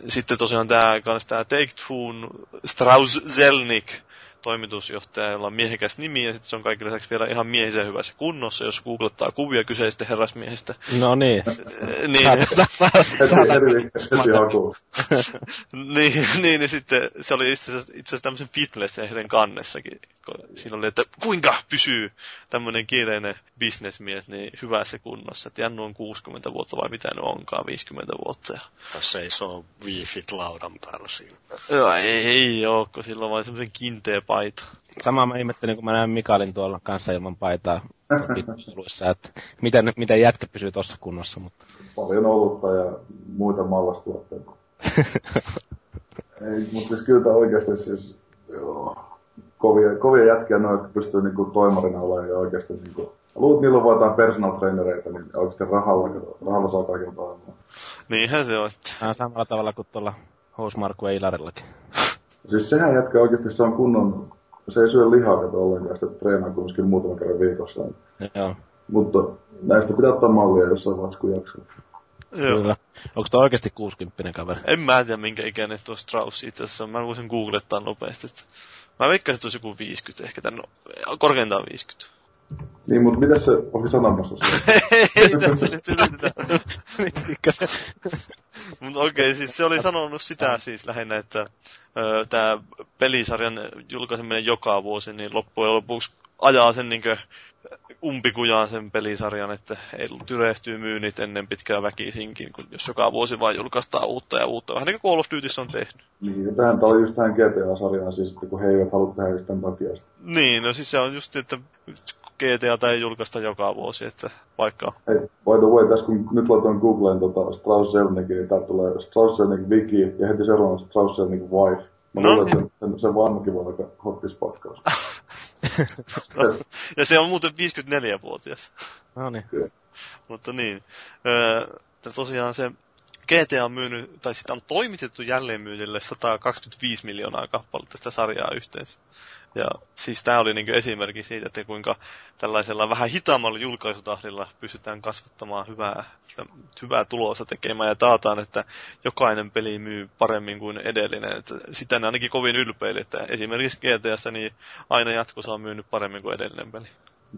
Sitten tosiaan tämä, tämä Take Two Strauss Zelnick toimitusjohtaja, jolla on miehekäs nimi, ja sitten se on kaikille lisäksi vielä ihan miehisen hyvässä kunnossa, jos googlettaa kuvia kyseistä herrasmiehistä. No niin. niin. niin, niin, niin sitten se oli itse asiassa, itse asiassa tämmöisen fitness-lehden kannessakin. Siinä oli, että kuinka pysyy tämmöinen kiireinen bisnesmies niin hyvässä kunnossa. Että Jannu on 60 vuotta vai mitä ne onkaan, 50 vuotta. Ja... Seisoo wiifit laudan päällä siinä. Joo, ei, ei ole, kun sillä on vain semmoisen kinteä paita. Samaa mä ihmettelin, kun mä näen Mikalin tuolla kanssa ilman paitaa pikkusoluissa, että miten, miten jätkä pysyy tuossa kunnossa. Mutta... Paljon olutta ja muita mallastuotteita. Ei, mutta siis kyllä oikeasti siis, joo, kovia, kovia jätkiä noin, jotka pystyy niinku toimarina olemaan ja oikeasti niinku, luulet, niillä on jotain personal trainereita, niin oikeasti rahalla, rahalla saa kaiken toimimaan. Niinhän se on. Että... Samalla tavalla kuin tuolla Housmarku Eilarillakin. Siis sehän jätkä oikeasti se on kunnon, se ei syö lihaa kato ollenkaan, sitä treenaa kuitenkin muutaman kerran viikossa. Joo. Mutta näistä pitää ottaa mallia jossain vaiheessa, kun jaksaa. Joo. Kyllä. Onko toi oikeasti 60 kaveri? En mä tiedä, minkä ikäinen tuo Strauss itse asiassa on. Mä voisin googlettaa nopeasti. Että mä veikkaisin, että olisi joku 50 ehkä. Tän, korkeintaan 50. Niin, mutta mitä se oli sanomassa siellä? Ei tässä nyt yritetä. Mutta okei, okay, siis se oli sanonut sitä siis lähinnä, että tämä pelisarjan julkaiseminen joka vuosi, niin loppujen lopuksi ajaa sen niinkö umpikujaan sen pelisarjan, että ei tyrehtyy myynnit ennen pitkää väkisinkin, kun jos joka vuosi vain julkaistaan uutta ja uutta. Vähän niin kuin Call of Duty on tehnyt. Niin, ja tähän oli just tähän GTA-sarjaan siis, että kun he eivät halua tehdä just tämän takia. Niin, no siis se on just, että GTA ei julkaista joka vuosi, että vaikka... Hei, by the way, tässä kun nyt laitoin Googleen tota Strauss Zelnick, niin täältä tulee Strauss Zelnick Wiki ja heti seuraavana Strauss Zelnick Wife. Mä No luulen, että sen, sen, sen vanhakin voi aika hottis pakkaus. Ja se on muuten 54-vuotias. No niin. Mutta niin. Öö, tosiaan se GTA on myynyt, tai sitä on toimitettu jälleenmyynnille 125 miljoonaa kappaletta sitä sarjaa yhteensä. Ja siis tämä oli niinku esimerkki siitä, että kuinka tällaisella vähän hitaammalla julkaisutahdilla pystytään kasvattamaan hyvää, hyvää tulosta tekemään ja taataan, että jokainen peli myy paremmin kuin edellinen. Että sitä ne ainakin kovin ylpeili, että esimerkiksi GTAssa niin aina jatkossa on myynyt paremmin kuin edellinen peli.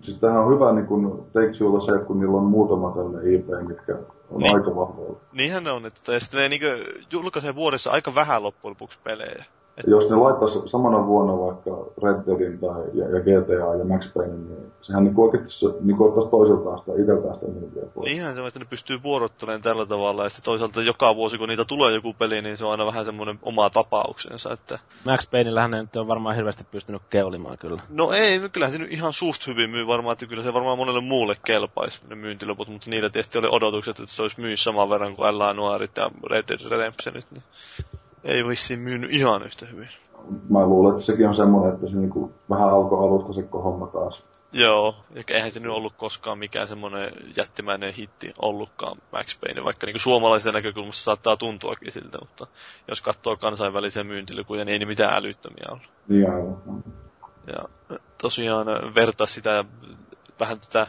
Siis tämähän on hyvä niin kun Take Twolla se, että kun niillä on muutama tällainen IP, mitkä on Niin. aika vahvoja. Niinhän ne on, että sitten ne niinku julkaisee vuodessa aika vähän loppujen lopuksi pelejä. Ja jos ne laittaisi samana vuonna vaikka Red Deadin tai ja, ja GTA ja Max Payne, niin sehän niin oikeasti se, niin ottaisi toiseltaan sitä itseltään sitä myyntiä pois. Niinhän se on, että ne pystyy vuorottelemaan tällä tavalla, ja sitten toisaalta joka vuosi, kun niitä tulee joku peli, niin se on aina vähän semmoinen oma tapauksensa, että Max Payneillähän ne nyt on varmaan hirveästi pystynyt keulimaan kyllä. no ei, no kyllähän se nyt ihan suht hyvin myy varmaan, että kyllä se varmaan monelle muulle kelpaisi ne myyntiloput, mutta niillä tietysti oli odotukset, että se olisi myy saman verran kuin L.A. Noirit ja Red Dead Redemptionit, niin ei vissiin myynyt ihan yhtä hyvin. Mä luulen, että sekin on semmoinen, että se niin vähän alkoi alusta se homma taas. Joo, eikä eihän se nyt ollut koskaan mikään semmoinen jättimäinen hitti ollutkaan Max Payne, vaikka niin suomalaisen näkökulmasta saattaa tuntuakin siltä, mutta jos katsoo kansainvälisiä myyntilukuja, niin ei ne mitään älyttömiä ollut. Niin aivan. Ja tosiaan vertaa sitä vähän tätä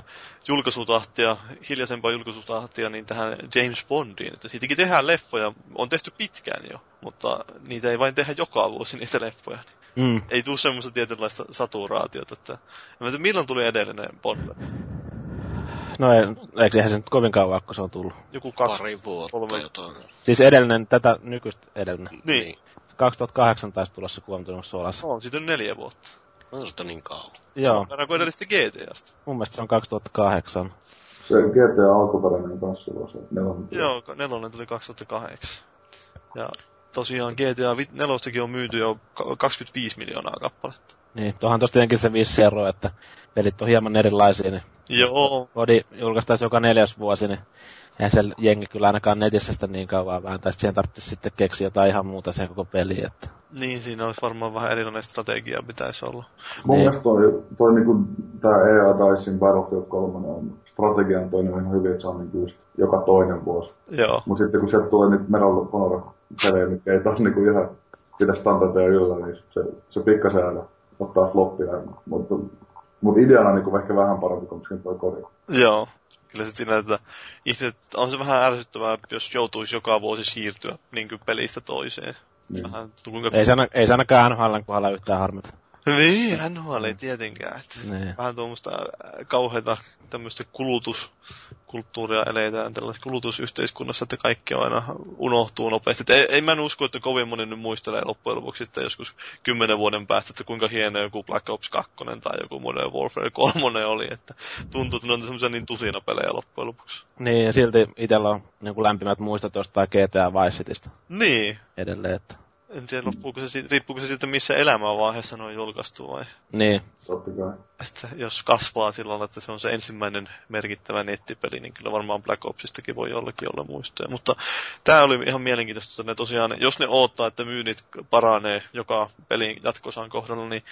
julkaisutahtia, hiljaisempaa julkaisutahtia, niin tähän James Bondiin. Että siitäkin tehdään leffoja, on tehty pitkään jo, mutta niitä ei vain tehdä joka vuosi niitä leffoja. Mm. Ei tule semmoista tietynlaista saturaatiota, että... En mä tiedä, milloin tuli edellinen Bond? No ei, eikö eihän se nyt kovin kauan, kun se on tullut. Joku kaksi, Pari vuotta kolme- jotain. Siis edellinen, tätä nykyistä edellinen. Niin, 2008 taisi tulla se kuvantunut solas. on siitä on neljä vuotta. On sitä niin kauan. Joo, Verran kuin edellistä GTAsta. mun mielestä se on 2008. Se GTA alkuperäinen kanssa on se nelonen. Joo, nelonen tuli 2008. Ja tosiaan GTA vi- nelostakin on myyty jo ka- 25 miljoonaa kappaletta. Niin, tuohan tosta tietenkin se vissi ero, että pelit on hieman erilaisia, niin Joo, kodi julkaistaisi joka neljäs vuosi, niin eihän se jengi kyllä ainakaan netissä sitä niin kauan vääntäisi. Siihen tarvitsisi sitten keksiä jotain ihan muuta siihen koko peliin. Että. niin siinä olisi varmaan vähän erilainen strategia pitäisi olla. Mun Niin. mielestä toi, toi niinku, tää EA Dicein Battlefield 3 on strategian toinen ihan hyvin, että se on niinku just joka toinen vuosi. Joo, Mut sitten kun sieltä tulee niitä Medal of Honor pelejä, mitkä ei taas niinku ihan pidä standardeja yllä, niin sit se, se pikkasen aina ottaa floppia. Mutta mut ideana niinku ehkä vähän parempi kuin toi kodi. joo. Kyllä se siinä, että ihmiset, on se vähän ärsyttävää, jos joutuisi joka vuosi siirtyä niin pelistä toiseen. Niin. Vähän, kuinka... Ei, se aina, ei se ainakaan NHLn kohdalla yhtään harmita. Niin, NHL ei tietenkään. Että Niin. vähän tuommoista äh, kauheita tämmöistä kulutuskulttuuria eletään tällaisessa kulutusyhteiskunnassa, että kaikki aina unohtuu nopeasti. Et ei, ei mä en usko, että kovin moni nyt muistelee loppujen lopuksi että joskus kymmenen vuoden päästä, että kuinka hieno joku Black Ops 2 tai joku Modern Warfare 3 oli, että tuntuu, että ne on semmoisia niin tusina pelejä loppujen lopuksi. Niin, ja silti itsellä on niin kuin lämpimät muistot jostain GTA Vice Citystä Niin, edelleen. Että. En tiedä loppuuko se, siitä- riippuuko se siitä, missä elämänvaiheessa ne on julkaistu vai? Niin, Totta kai. että jos kasvaa sillä lailla, että se on se ensimmäinen merkittävä nettipeli, niin kyllä varmaan Black Opsistakin voi jollakin olla muistoja. Mutta tämä oli ihan mielenkiintoista, että ne tosiaan, jos ne odottaa, että myynnit paranee joka pelin jatkosan kohdalla, niin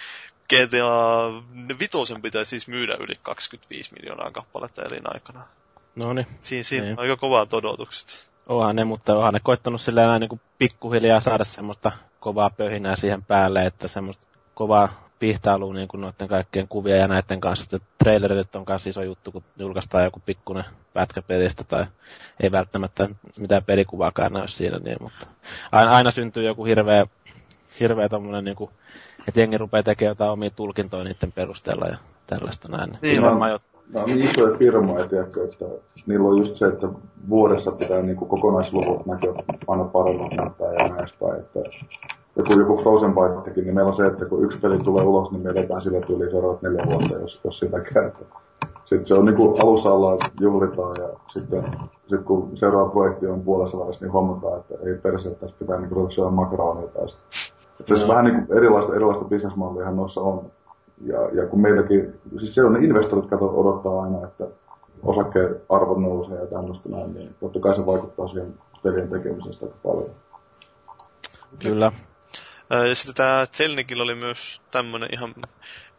GTA vitosen pitäisi siis myydä yli 25 miljoonaa kappaletta elinaikana. no niin. Siinä, siinä Niin. on aika kovat odotukset. Onhan ne, mutta onhan ne koittanut silleen näin niin pikkuhiljaa saada semmoista kovaa pöhinää siihen päälle, että semmoista kovaa pihtailuun niin kuin noiden kaikkien kuvia ja näiden kanssa. Että trailerit on kanssa iso juttu, kun julkaistaan joku pikkuinen pätkä pelistä tai ei välttämättä mitään pelikuvaakaan näy siinä. Niin, mutta aina, aina syntyy joku hirveä, hirveä tommonen, niin kuin, että jengi rupeaa tekemään jotain omia tulkintoja niiden perusteella ja tällaista näin. Niin, jo... Nämä on niin isoja firmoja, tiedätkö, että niillä on just se, että vuodessa pitää niin kuin kokonaisluvut näkyä aina paremmin näyttää ja näin päin. Että joku, joku Frozen Bitekin, niin meillä on se, että kun yksi peli tulee ulos, niin me edetään sillä tyyliin seuraavat neljä vuotta, jos, jos sitä käytetään. Sitten se on niin kuin alussa ollaan juhlitaan ja sitten sit kun seuraava projekti on puolessa välissä, niin huomataan, että ei perse, että tässä pitää niin ruveta syödä makaronia tai se on vähän niin kuin erilaista, erilaista bisnesmallia noissa on. Ja, ja kun meilläkin, siis se on investorit kato, odottaa aina, että osakkeen arvo nousee ja tämmöistä näin, niin totta kai se vaikuttaa siihen pelien tekemisestä aika paljon. Kyllä. Ja sitten tämä Zelnikillä oli myös tämmöinen ihan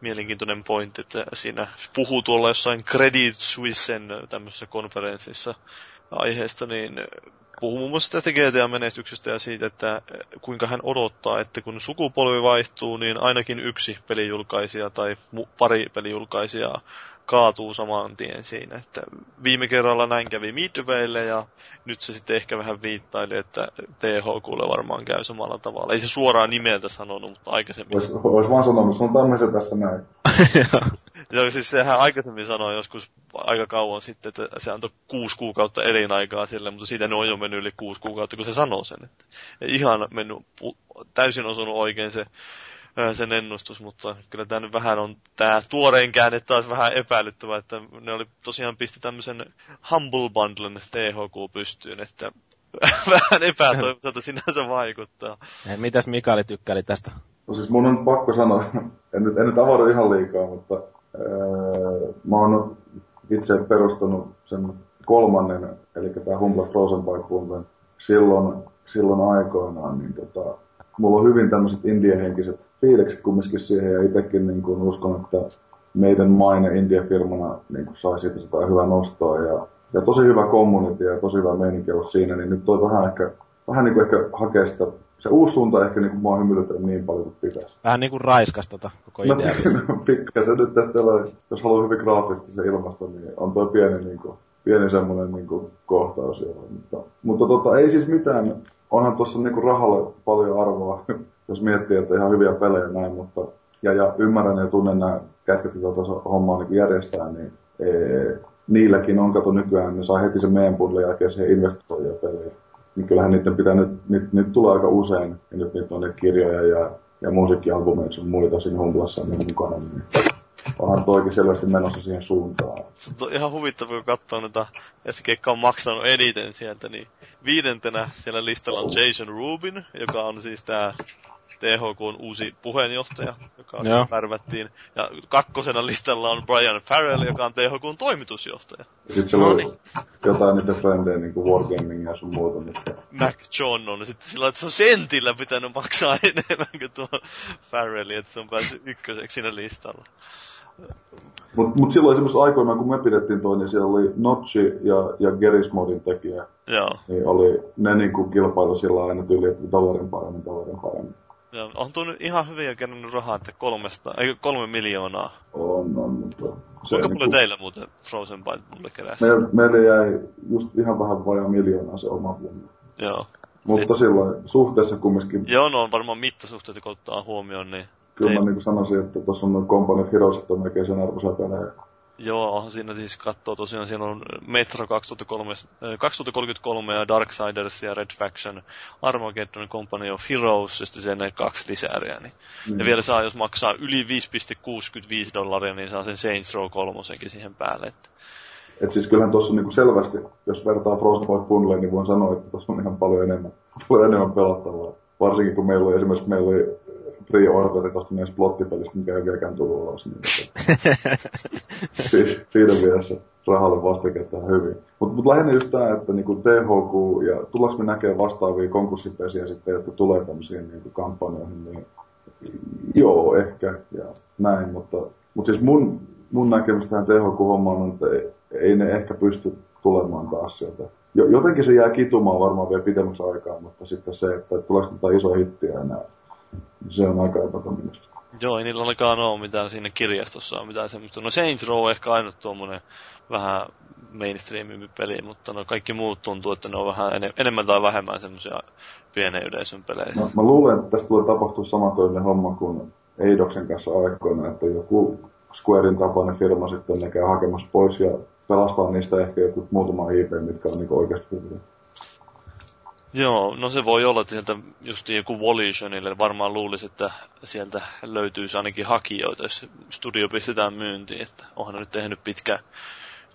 mielenkiintoinen pointti, että siinä puhuu tuolla jossain Credit Suissen tämmöisessä konferenssissa aiheesta, niin puhuu muun muassa tästä GTA-menestyksestä ja siitä, että kuinka hän odottaa, että kun sukupolvi vaihtuu, niin ainakin yksi pelijulkaisija tai pari pelijulkaisijaa kaatuu saman tien siinä. Että viime kerralla näin kävi Midwaylle ja nyt se sitten ehkä vähän viittaili, että THQlle varmaan käy samalla tavalla. Ei se suoraan nimeltä sanonut, mutta aikaisemmin. Olisi vois vaan sanonut, on tämmöisen tässä näin. Joo, siis sehän aikaisemmin sanoi joskus aika kauan sitten, että se antoi kuusi kuukautta elinaikaa sille, mutta siitä ne on jo mennyt yli kuusi kuukautta, kun se sanoo sen. Että ihan mennyt täysin osunut oikein se sen ennustus, mutta kyllä tämä nyt vähän on, tämä tuorein käänne taas vähän epäilyttävä, että ne oli tosiaan pisti tämmöisen Humble Bundlen THQ pystyyn, että vähän epätoivottavasti sinänsä vaikuttaa. Mitäs Mikaeli tykkäili tästä? No siis mun on pakko sanoa, en nyt, en nyt avaudu ihan liikaa, mutta ää, mä oon itse perustanut sen kolmannen, eli tämä Humble Frozen Bundlen, silloin, silloin aikoinaan, niin tota, mulla on hyvin tämmöiset indie-henkiset fiilikset kumminkin siihen ja itsekin niin kuin uskon, että meidän maine India-firmana niin kuin sai siitä sitä hyvää nostoa ja, ja tosi hyvä community ja tosi hyvä meininki ollut siinä, niin nyt toi vähän ehkä, vähän niin kuin ehkä hakee sitä se uusi suunta ehkä niin kuin mua hymyilyttänyt niin paljon kuin pitäisi. Vähän niin kuin raiskas tota koko no, idea. No, pikkasen nyt tästä, jos haluaa hyvin graafisesti se ilmasto, niin on toi pieni, niin kuin, pieni semmoinen niin kuin, kohtaus. Mutta, mutta tota, ei siis mitään, onhan tuossa niin kuin rahalle paljon arvoa jos miettii, että ihan hyviä pelejä näin, mutta ja, ja ymmärrän ja tunnen nämä jotka tuossa hommaa niin järjestää, niin ee, niilläkin on, kato nykyään, ne saa heti sen meidän puolelle jälkeen siihen investoijia pelejä. Niin kyllähän niiden pitää nyt, nyt, nyt tulee aika usein, ja nyt niitä on ne kirjoja ja, ja musiikkialbumeja sun muita siinä humplassa niin mukana. Niin onhan toikin selvästi menossa siihen suuntaan. Se on ihan huvittava, kun katsoo näitä, että keikka on maksanut eniten sieltä, niin viidentenä siellä listalla on Jason Rubin, joka on siis tämä THK on uusi puheenjohtaja, joka Joo. värvättiin. Ja kakkosena listalla on Brian Farrell, joka on THK toimitusjohtaja. Sitten se on jotain niitä frendejä, niin kuin Wargaming ja sun muuta. Mutta... Mac John on sitten sillä, että se on sentillä pitänyt maksaa enemmän kuin tuo Farrell, että se on päässyt ykköseksi siinä listalla. Mutta mut silloin esimerkiksi aikoinaan, kun me pidettiin toi, niin siellä oli Notchi ja, ja Gerismodin tekijä. Joo. Niin oli, ne niin kuin kilpailu sillä aina tyyli, että dollarin paremmin, dollarin paremmin. Joo, on tuo nyt ihan hyvin ja kerännyt rahaa, että kolmesta, ei kolme miljoonaa. On, on, mutta... Se Kuinka paljon niin teillä muuten Frozen Bite mulle keräsi? Me, meille jäi just ihan vähän vajaa miljoonaa se oma vuonna. Joo. Mutta Sit... silloin suhteessa kumminkin... Joo, no on varmaan mittasuhteet, kun ottaa huomioon, niin... Kyllä Tein... mä niin sanoisin, että tuossa on noin Company Heroes, että on melkein sen arvoisia pelejä. Joo, onhan siinä siis katsoo tosiaan, siellä on Metro 2003, 2033 ja Darksiders ja Red Faction, Armageddon Company of Heroes ja sitten sen kaksi lisääriä. Niin. Mm. Ja vielä saa, jos maksaa yli 5,65 dollaria, niin saa sen Saints Row kolmosenkin siihen päälle. Että. Et siis kyllähän tuossa niinku selvästi, jos vertaa Frostbite Bundleen, niin voin sanoa, että tuossa on ihan paljon enemmän, paljon enemmän pelattavaa. Varsinkin kun meillä oli esimerkiksi meillä oli pre-orderi tuosta meidän splottipelistä, mikä ei vieläkään tullut ulos. Niin si- siinä mielessä rahalle vastiketta hyvin. Mutta mut lähinnä just tämä, että niinku THQ ja tullaanko me näkee vastaavia konkurssipesiä sitten, jotka tulee tämmöisiin niinku kampanjoihin, niin joo, ehkä ja näin, mutta, mutta siis mun, mun näkemys tähän THQ-hommaan on, että ei, ei ne ehkä pysty tulemaan taas sieltä. Jotenkin se jää kitumaan varmaan vielä pidemmäksi aikaa, mutta sitten se, että tuleeko tätä iso hittiä enää se on aika epätodennäköistä. Joo, ei niillä ainakaan ole mitään siinä kirjastossa on mitään semmoista. No Saints Row ehkä ainut tuommoinen vähän mainstreamimpi peli, mutta no kaikki muut tuntuu, että ne on vähän en, enemmän tai vähemmän semmoisia pienen yleisön pelejä. No, mä luulen, että tästä tulee tapahtua samantoinen homma kuin Eidoksen kanssa aikoina, että joku Squarein tapainen firma sitten ne käy hakemassa pois ja pelastaa niistä ehkä joku muutama IP, mitkä on niinku oikeasti hyviä. Joo, no se voi olla, että sieltä just joku Volitionille varmaan luulisi, että sieltä löytyisi ainakin hakijoita, jos studio pistetään myyntiin, että onhan ne nyt tehnyt pitkä,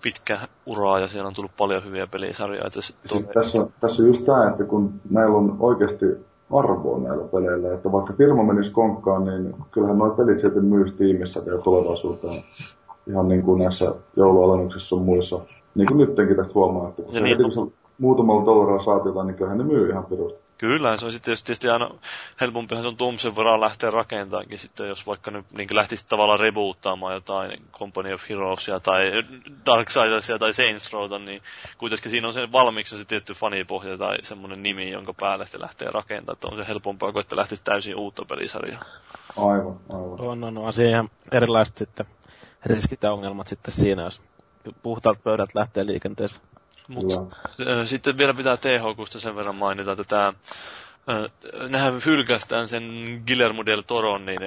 pitkä uraa ja siellä on tullut paljon hyviä pelisarjoja. Että siis tässä, tässä on just tämä, että kun näillä on oikeasti arvoa näillä peleillä, että vaikka firma menisi konkkaan, niin kyllähän nuo pelit sieltä myys tiimissä vielä tulevaisuuteen. Ihan niin kuin näissä joulualennuksissa on muissa. Niin kuin nyttenkin tästä huomaa, että ja niin, muutamalla dollarilla saat jotain, niin kyllähän ne myy ihan pirusti. Kyllä, se on sitten tietysti aina helpompihan se on tuomisen varaa lähteä rakentaankin sitten, jos vaikka nyt niin lähtisi tavallaan reboottaamaan jotain Company of Heroesia tai Darksidersia tai Saints Rowta, niin kuitenkin siinä on se valmiiksi se tietty fanipohja tai semmoinen nimi, jonka päälle sitten lähtee rakentamaan, että on se helpompaa kuin että lähtisi täysin uutta pelisarjaa. Aivan, aivan. On, on, on siihen erilaiset sitten riskit ja ongelmat sitten siinä, jos puhtaalta pöydältä lähtee liikenteessä. Mut, sitten vielä pitää THQsta sen verran mainita, että tämä, nehän hylkästään sen Guillermo del Toron niin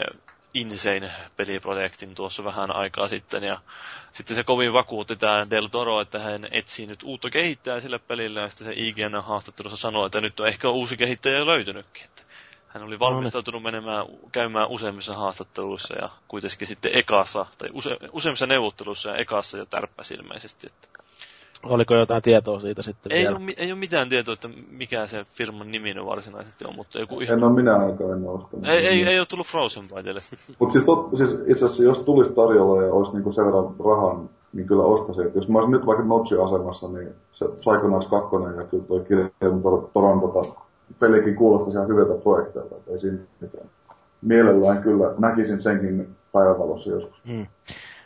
Insane peliprojektin tuossa vähän aikaa sitten ja sitten se kovin vakuutti tämä Del Toro, että hän etsii nyt uutta kehittäjää sille pelille ja sitten se IGN haastattelussa sanoi, että nyt on ehkä uusi kehittäjä löytynytkin. Että hän oli valmistautunut menemään, käymään useimmissa haastatteluissa ja kuitenkin sitten ekassa, tai use, useimmissa neuvotteluissa ja ekassa jo tärppäsi ilmeisesti. Että Oliko jotain tietoa siitä sitten ei vielä? Ole, ei ole mitään tietoa, että mikä se firman nimi varsinaisesti on, mutta joku ihan... En ole minä ainakaan en ostanut. Ei, ei, ei ole tullut Frozen Byteille. mutta siis, siis itse asiassa jos tulisi tarjolla ja olisi niinku sen verran rahan, niin kyllä ostaisin. jos mä olisin nyt vaikka Notch-asemassa, niin se Psychonauts 2 ja kyllä toi Guillermo Toron tota, pelikin kuulostaisi ihan hyviltä projekteilta, ei siinä mitään. Mielellään kyllä näkisin senkin päivävalossa joskus. Hmm.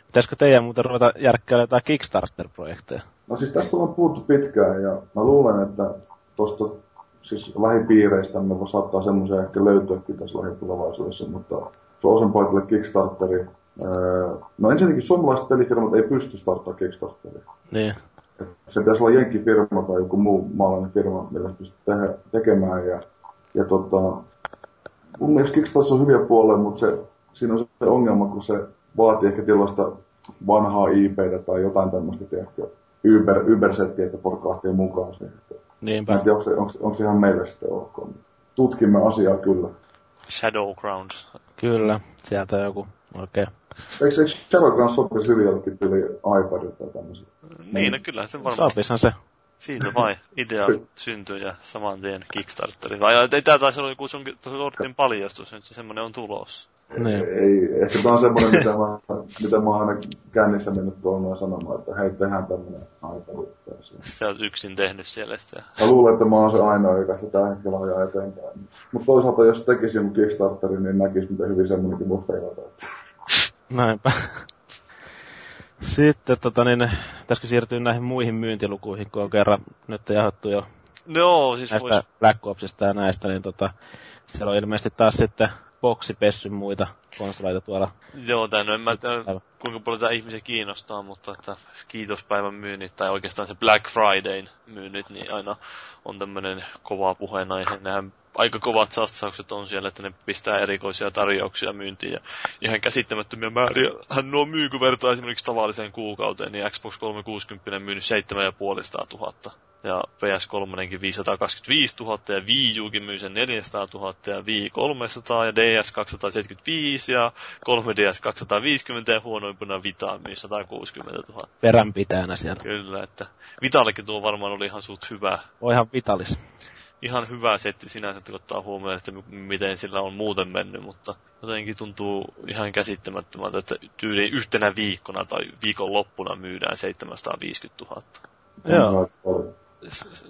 Pitäisikö teidän muuten ruveta järkkäämään jotain Kickstarter-projekteja? No siis tästä on puhuttu pitkään ja mä luulen, että tuosta siis lähipiireistä me voi saattaa semmoisia ehkä löytyäkin tässä lähitulevaisuudessa, mutta Frozen Pointille Kickstarteri. no ensinnäkin suomalaiset pelifirmat ei pysty starttamaan Kickstarteria. Niin. se pitäisi olla jenkkifirma tai joku muu maalainen firma, millä se pystyy te- tekemään. Ja, ja tota, mun mielestä Kickstarter on hyviä puolia, mutta se, siinä on se ongelma, kun se vaatii ehkä tällaista vanhaa IPtä tai jotain tämmöistä, tiedätkö, Uber, Uber-settiä, että porukka lähtee mukaan siihen. Niinpä. En tiedä, onko, se, onko, onko se ihan meille sitten ok. Tutkimme asiaa kyllä. Shadowgrounds. Kyllä, sieltä joku oikein. Eikö, eikö Shadowgrounds sopisi hyvin jollekin tyyli iPadilta tai tämmöisiä? Niin, no kyllä se varmaan. Sopishan se. Siitä vai idea syntyy ja saman tien Kickstarteri. Vai ei tää taisi olla joku sun sortin paljastus, nyt se semmonen on tulossa. Niin. Ei, ehkä tämä on semmoinen, mitä mä, mitä mä oon aina kännissä mennyt tuolla sanomaan, että hei, tehdään tämmöinen aika Sä oot yksin tehnyt siellä sitä. Mä luulen, että mä oon se ainoa, joka sitä tällä hetkellä ajaa eteenpäin. Mutta toisaalta, jos tekisin mun Kickstarterin, niin näkisi, miten hyvin semmoinenkin voi feilata. Näinpä. Sitten, tota niin, pitäisikö siirtyä näihin muihin myyntilukuihin, kun on kerran nyt jahattu jo no, siis näistä vois... Black Opsista ja näistä, niin tota, siellä on ilmeisesti taas sitten boksi pessyn muita konsoleita tuolla. Joo, tai no en mä tiedä, kuinka paljon tämä ihmisiä kiinnostaa, mutta että kiitospäivän myynnit tai oikeastaan se Black Fridayn myynnit, niin aina on tämmöinen kova puheenaihe. Nehän aika kovat satsaukset on siellä, että ne pistää erikoisia tarjouksia myyntiin ja ihan käsittämättömiä määriä. Hän nuo myy, kun vertaa esimerkiksi tavalliseen kuukauteen, niin Xbox 360 myynyt 7500 000 ja PS3 525 000 ja Wii Ukin myy sen 400 000 ja Wii 300 ja DS 275 ja 3DS 250 ja huonoimpana Vita myy 160 000. Peränpitäjänä siellä. Kyllä, että Vitallekin tuo varmaan oli ihan suht hyvä. On ihan Vitalis. Ihan hyvä setti sinänsä, että ottaa huomioon, että miten sillä on muuten mennyt, mutta jotenkin tuntuu ihan käsittämättömältä, että tyyli yhtenä viikkona tai viikon loppuna myydään 750 000. Joo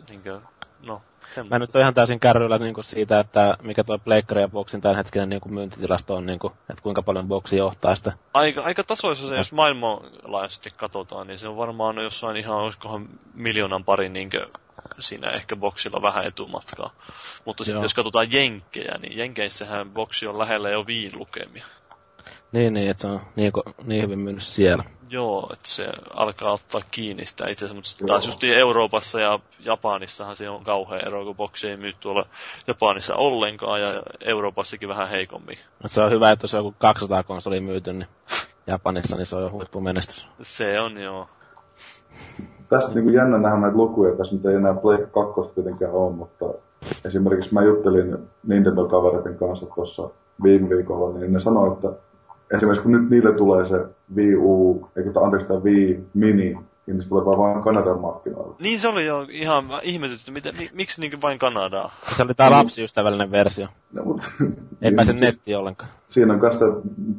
niin kuin, no, Mä nyt on ihan täysin kärryillä niin kuin siitä, että mikä tuo Pleikkari ja Boxin tämänhetkinen niin kuin myyntitilasto on, niin kuin, että kuinka paljon Boxi johtaa sitä. Aika, aika tasoissa se, jos maailmanlaajuisesti katsotaan, niin se on varmaan jossain ihan, olisikohan miljoonan parin niin kuin, siinä ehkä Boxilla vähän etumatkaa. Mutta sitten jos katsotaan Jenkkejä, niin Jenkeissähän Boxi on lähellä jo viin lukemia. Niin, niin, että se on niin, niin hyvin myynyt siellä. Joo, että se alkaa ottaa kiinni sitä itse asiassa, mutta taas just Euroopassa ja Japanissahan se on kauhean ero, kun boksi ei myy tuolla Japanissa ollenkaan ja Euroopassakin vähän heikommin. Se on hyvä, että jos on joku 200 konsoli myyty, niin Japanissa niin se on jo huippumenestys. Se on, joo. Tässä niin kuin jännä nähdä näitä lukuja, tässä nyt ei enää Play 2 tietenkään ole, mutta esimerkiksi mä juttelin Nintendo-kavereiden kanssa tuossa viime viikolla, niin ne sanoi, että esimerkiksi kun nyt niille tulee se Wii U, eikö anteeksi tämä Wii Mini, niin se tulee vain Kanadan markkinoilla. Niin se oli jo ihan ihmetytty, miten, miksi niin vain Kanadaa? Se oli tämä lapsiystävällinen versio. No, mutta, Ei pääse niin, netti ollenkaan. Siinä on myös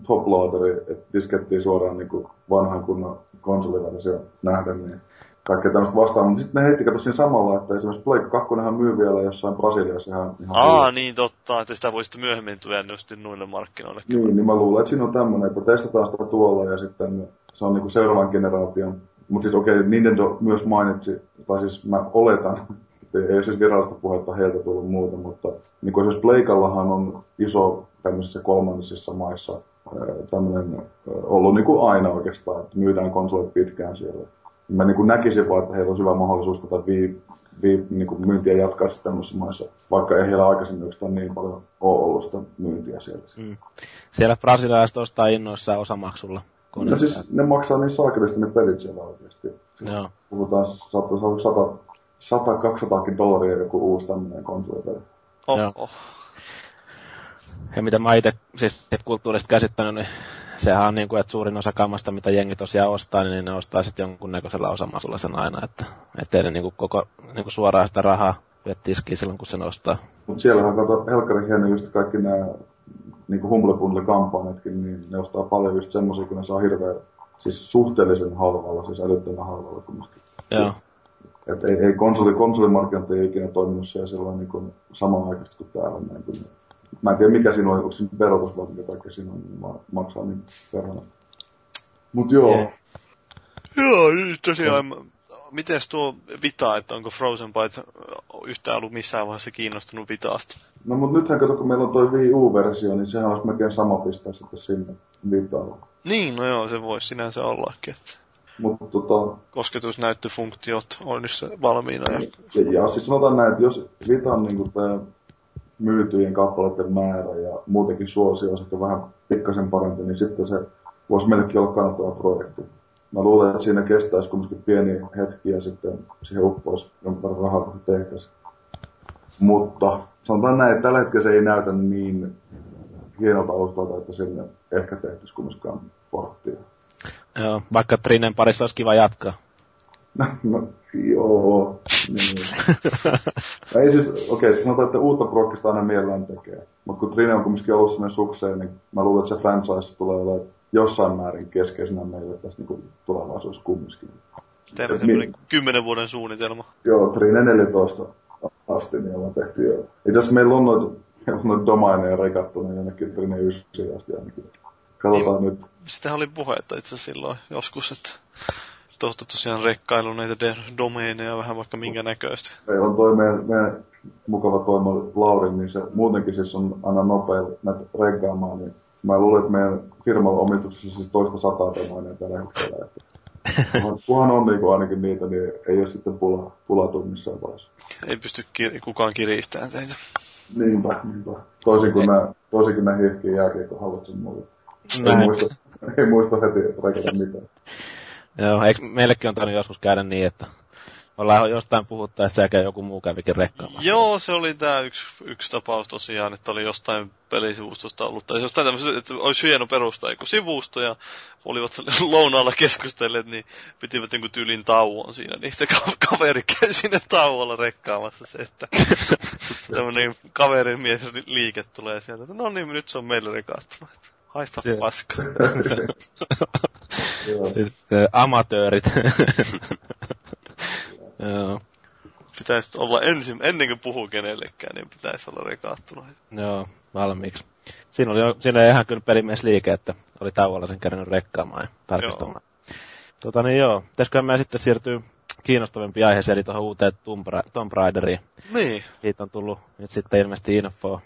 top loaderi, että diskettiin suoraan niin kuin vanhan kunnon konsoliversio nähdä, niin kaikkea tämmöistä vastaan. Mutta sitten ne heitti kato siinä samalla, että esimerkiksi Blake 2 myy vielä jossain Brasiliassa ihan, ihan Aa, hyvin. niin totta, että sitä voisi myöhemmin tuoda just noille markkinoille. Niin, niin mä luulen, että siinä on tämmöinen, että testataan sitä tuolla ja sitten se on niinku seuraavan generaation. Mutta siis okei, okay, Nintendo myös mainitsi, tai siis mä oletan, että ei siis virallista puhetta heiltä tullut muuta, mutta niin kuin esimerkiksi Pleikallahan on iso tämmöisissä kolmannisissa maissa tämmöinen ollut niin kuin aina oikeastaan, että myydään konsolit pitkään siellä mä niin kuin näkisin vaan, että heillä on hyvä mahdollisuus tätä vii, vii, niin kuin myyntiä jatkaa sitten tämmöisissä maissa, vaikka ei heillä aikaisemmin oikeastaan niin paljon ole ollut sitä myyntiä siellä. Mm. Siellä brasilialaiset ostaa innoissaan osamaksulla. No siis ne maksaa niin saakelisti ne pelit siellä oikeasti. Joo. Puhutaan 100-200 dollaria joku uusi tämmöinen konsolipeli. Oh, oh. Ja mitä mä itse siis kulttuurista käsittänyt, niin sehän on niin kuin, että suurin osa kammasta, mitä jengi tosiaan ostaa, niin ne ostaa sitten jonkunnäköisellä osamasulla sen aina, että ettei ne niin kuin koko niin kuin suoraan sitä rahaa vie tiskiin silloin, kun sen ostaa. Mutta siellähän kato helkkari hieno just kaikki nämä niin Humble Bundle kampanjatkin, niin ne ostaa paljon just semmoisia, kun ne saa hirveän, siis suhteellisen halvalla, siis älyttömän halvalla kumminkin. Joo. Et ei, ei konsoli, konsolimarkkinat ei ikinä toiminut siellä silloin niin kuin samanaikaisesti kuin täällä. Niin kuin Mä en tiedä mikä siinä on, onko siinä verotus vai mikä kaikki siinä on, niin maksaa niin verran. Mut joo. Yeah. Joo, tosiaan, miten tuo Vita, että onko Frozen Bytes yhtään ollut missään vaiheessa kiinnostunut Vitaasta? No mut nythän kato, kun meillä on toi Wii U-versio, niin sehän olisi melkein sama pistää sitten sinne Vitaalla. Niin, no joo, se voisi sinänsä ollakin. Että... Mutta tota... Kosketusnäyttöfunktiot on nyt valmiina. Ja... Ja, ja siis sanotaan näin, että jos Vitan niin tämä myytyjen kappaleiden määrä ja muutenkin suosio on sitten vähän pikkasen parempi, niin sitten se voisi meillekin olla kannattava projekti. Mä luulen, että siinä kestäisi kumminkin pieni hetki ja sitten siihen uppoisi jonkun verran rahaa, kun se tehtäisiin. Mutta sanotaan näin, että tällä hetkellä se ei näytä niin hienolta alustalta, että sinne ehkä tehtäisiin kumminkaan porttia. Joo, vaikka Trinen parissa olisi kiva jatkaa. No, no joo. Niin. ei siis, okei, okay, sanotaan, että uutta prokkista aina mielellään tekee. Mutta kun Trine on kumminkin ollut sellainen sukseen, niin mä luulen, että se franchise tulee olemaan jossain määrin keskeisenä meille tässä niin tulevaisuudessa kumminkin. Teillä on semmoinen kymmenen vuoden suunnitelma. Joo, Trine 14 asti niin ollaan tehty jo. Itse asiassa meillä on noita, noita domaineja rekattuna jonnekin Trine 9 asti ainakin. Katsotaan niin, nyt. Sitä oli puhetta itse silloin joskus, että tuosta tosiaan rekkailu näitä domeineja vähän vaikka minkä näköistä. Meillä on toi meidän, meidän mukava toimo Lauri, niin se muutenkin siis on aina nopea näitä reggaamaan, niin mä luulen, että meidän firman omistuksessa siis toista sataa domaineja tällä hetkellä. Kunhan on niin kuin ainakin niitä, niin ei ole sitten pula, pulatu missään vaiheessa. Ei pysty kir- kukaan kiristämään teitä. Niinpä, niinpä. Toisin kuin nämä, toisin kuin hiihkii jälkeen, kun haluat sen muuta. Ei muista, ei muista heti rekata mitään. Joo, eikö meillekin on tainnut joskus käydä niin, että ollaan jostain puhuttaessa ja joku muu kävikin rekkaamassa. Joo, se oli tämä yksi, yksi tapaus tosiaan, että oli jostain pelisivustosta ollut, tai jostain tämmöisestä, että olisi hieno perustaa joku sivusto, ja olivat lounaalla keskustelleet, niin pitivät jonkun tyylin tauon siinä, niin sitten kaveri käy sinne tauolla rekkaamassa se, että tämmöinen kaverin mies liike tulee sieltä, että no niin, nyt se on meille rekattu. Haista paska. Amatöörit. Joo. Pitäisi olla ensin, ennen kuin puhuu kenellekään, niin pitäisi olla rekaattuna. Joo, valmiiksi. Siinä oli, siinä oli ihan kyllä pelimies liike, että oli tauolla sen kerran rekkaamaan ja tarkistamaan. Joo. Tota niin joo, pitäisikö me sitten siirtyy kiinnostavampi aiheeseen, eli tuohon uuteen Tomb, Ra- Tomb Raideriin. Niin. Siitä on tullut nyt sitten ilmeisesti info.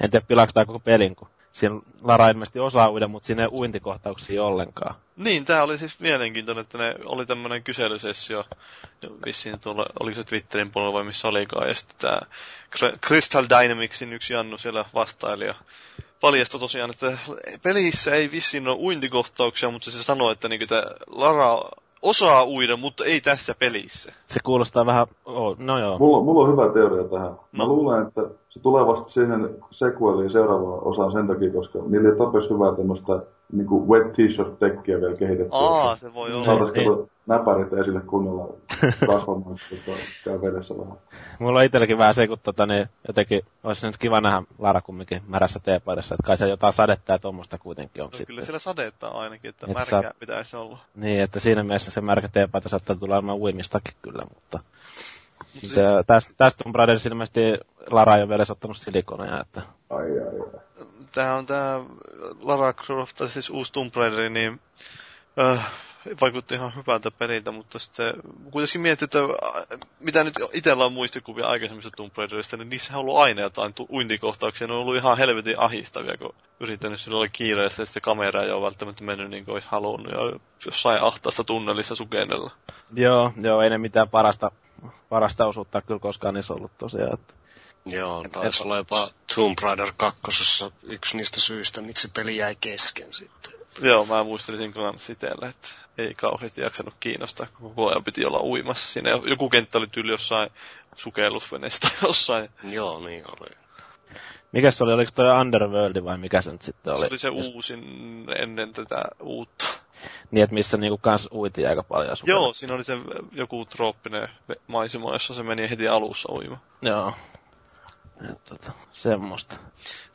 En tiedä, pilaako tämä koko pelin, kun siinä Lara ilmeisesti osaa uida, mutta siinä ei uintikohtauksia ollenkaan. Niin, tämä oli siis mielenkiintoinen, että ne oli tämmöinen kyselysessio, vissiin tuolla, oliko se Twitterin puolella vai missä olikaan, ja sitten tämä Crystal Dynamicsin yksi Jannu siellä vastaili, ja paljastui tosiaan, että pelissä ei vissiin ole uintikohtauksia, mutta se sanoi, että niin Lara osaa uida, mutta ei tässä pelissä. Se kuulostaa vähän, oh, no joo. Mulla, mulla on hyvä teoria tähän. Mä no. luulen, että se tulee vasta siihen sequeliin seuraavaan osaan sen takia, koska niillä ei hyvää tämmöistä niinku wet t-shirt-tekkiä vielä kehitetty. Aa, se voi olla. Saataisiin näpärit esille kunnolla kasvamaan, että käy vedessä vähän. Mulla on itselläkin vähän se, kun tota, niin jotenkin olisi nyt kiva nähdä Lara kumminkin märässä teepaidassa, että kai se jotain sadetta ja tuommoista kuitenkin on no, sitten. Kyllä siellä sadetta ainakin, että, että märkä sa- pitäisi olla. Niin, että siinä mielessä se märkä teepaita saattaa tulla olemaan uimistakin kyllä, mutta... Siis... Tästä, tästä on Brothers ilmeisesti Lara ei ole vielä ottanut silikoneja, että... Ai, ai, ai. Tämä on tämä Lara Croft, siis uusi Tomb Raider, niin äh, vaikutti ihan hyvältä peliltä, mutta sitten kuitenkin mietin, että äh, mitä nyt itsellä on muistikuvia aikaisemmista Tomb Raiderista, niin niissä on ollut aina jotain uintikohtauksia, ne on ollut ihan helvetin ahistavia, kun yrittänyt sillä olla kiireessä, että se kamera ei ole välttämättä mennyt niin kuin olisi halunnut, ja jossain ahtaassa tunnelissa sukennella. Joo, joo, ei ne mitään parasta, parasta osuutta kyllä koskaan niissä ollut tosiaan. Että... Joo, taisi olla jopa Tomb Raider 2. yksi niistä syistä, miksi peli jäi kesken sitten. Joo, mä muistelisin kanssa itselle, että ei kauheasti jaksanut kiinnostaa, kun koko ajan piti olla uimassa. Siinä joku kenttä oli tyyli jossain sukellusveneessä tai jossain. Joo, niin oli. Mikä se oli? Oliko toi Underworld vai mikä se nyt sitten oli? Se oli se uusin ennen tätä uutta. Niin, että missä niinku kans uiti aika paljon sukella. Joo, siinä oli se joku trooppinen maisema, jossa se meni heti alussa uima. Joo. Et, tota, semmoista.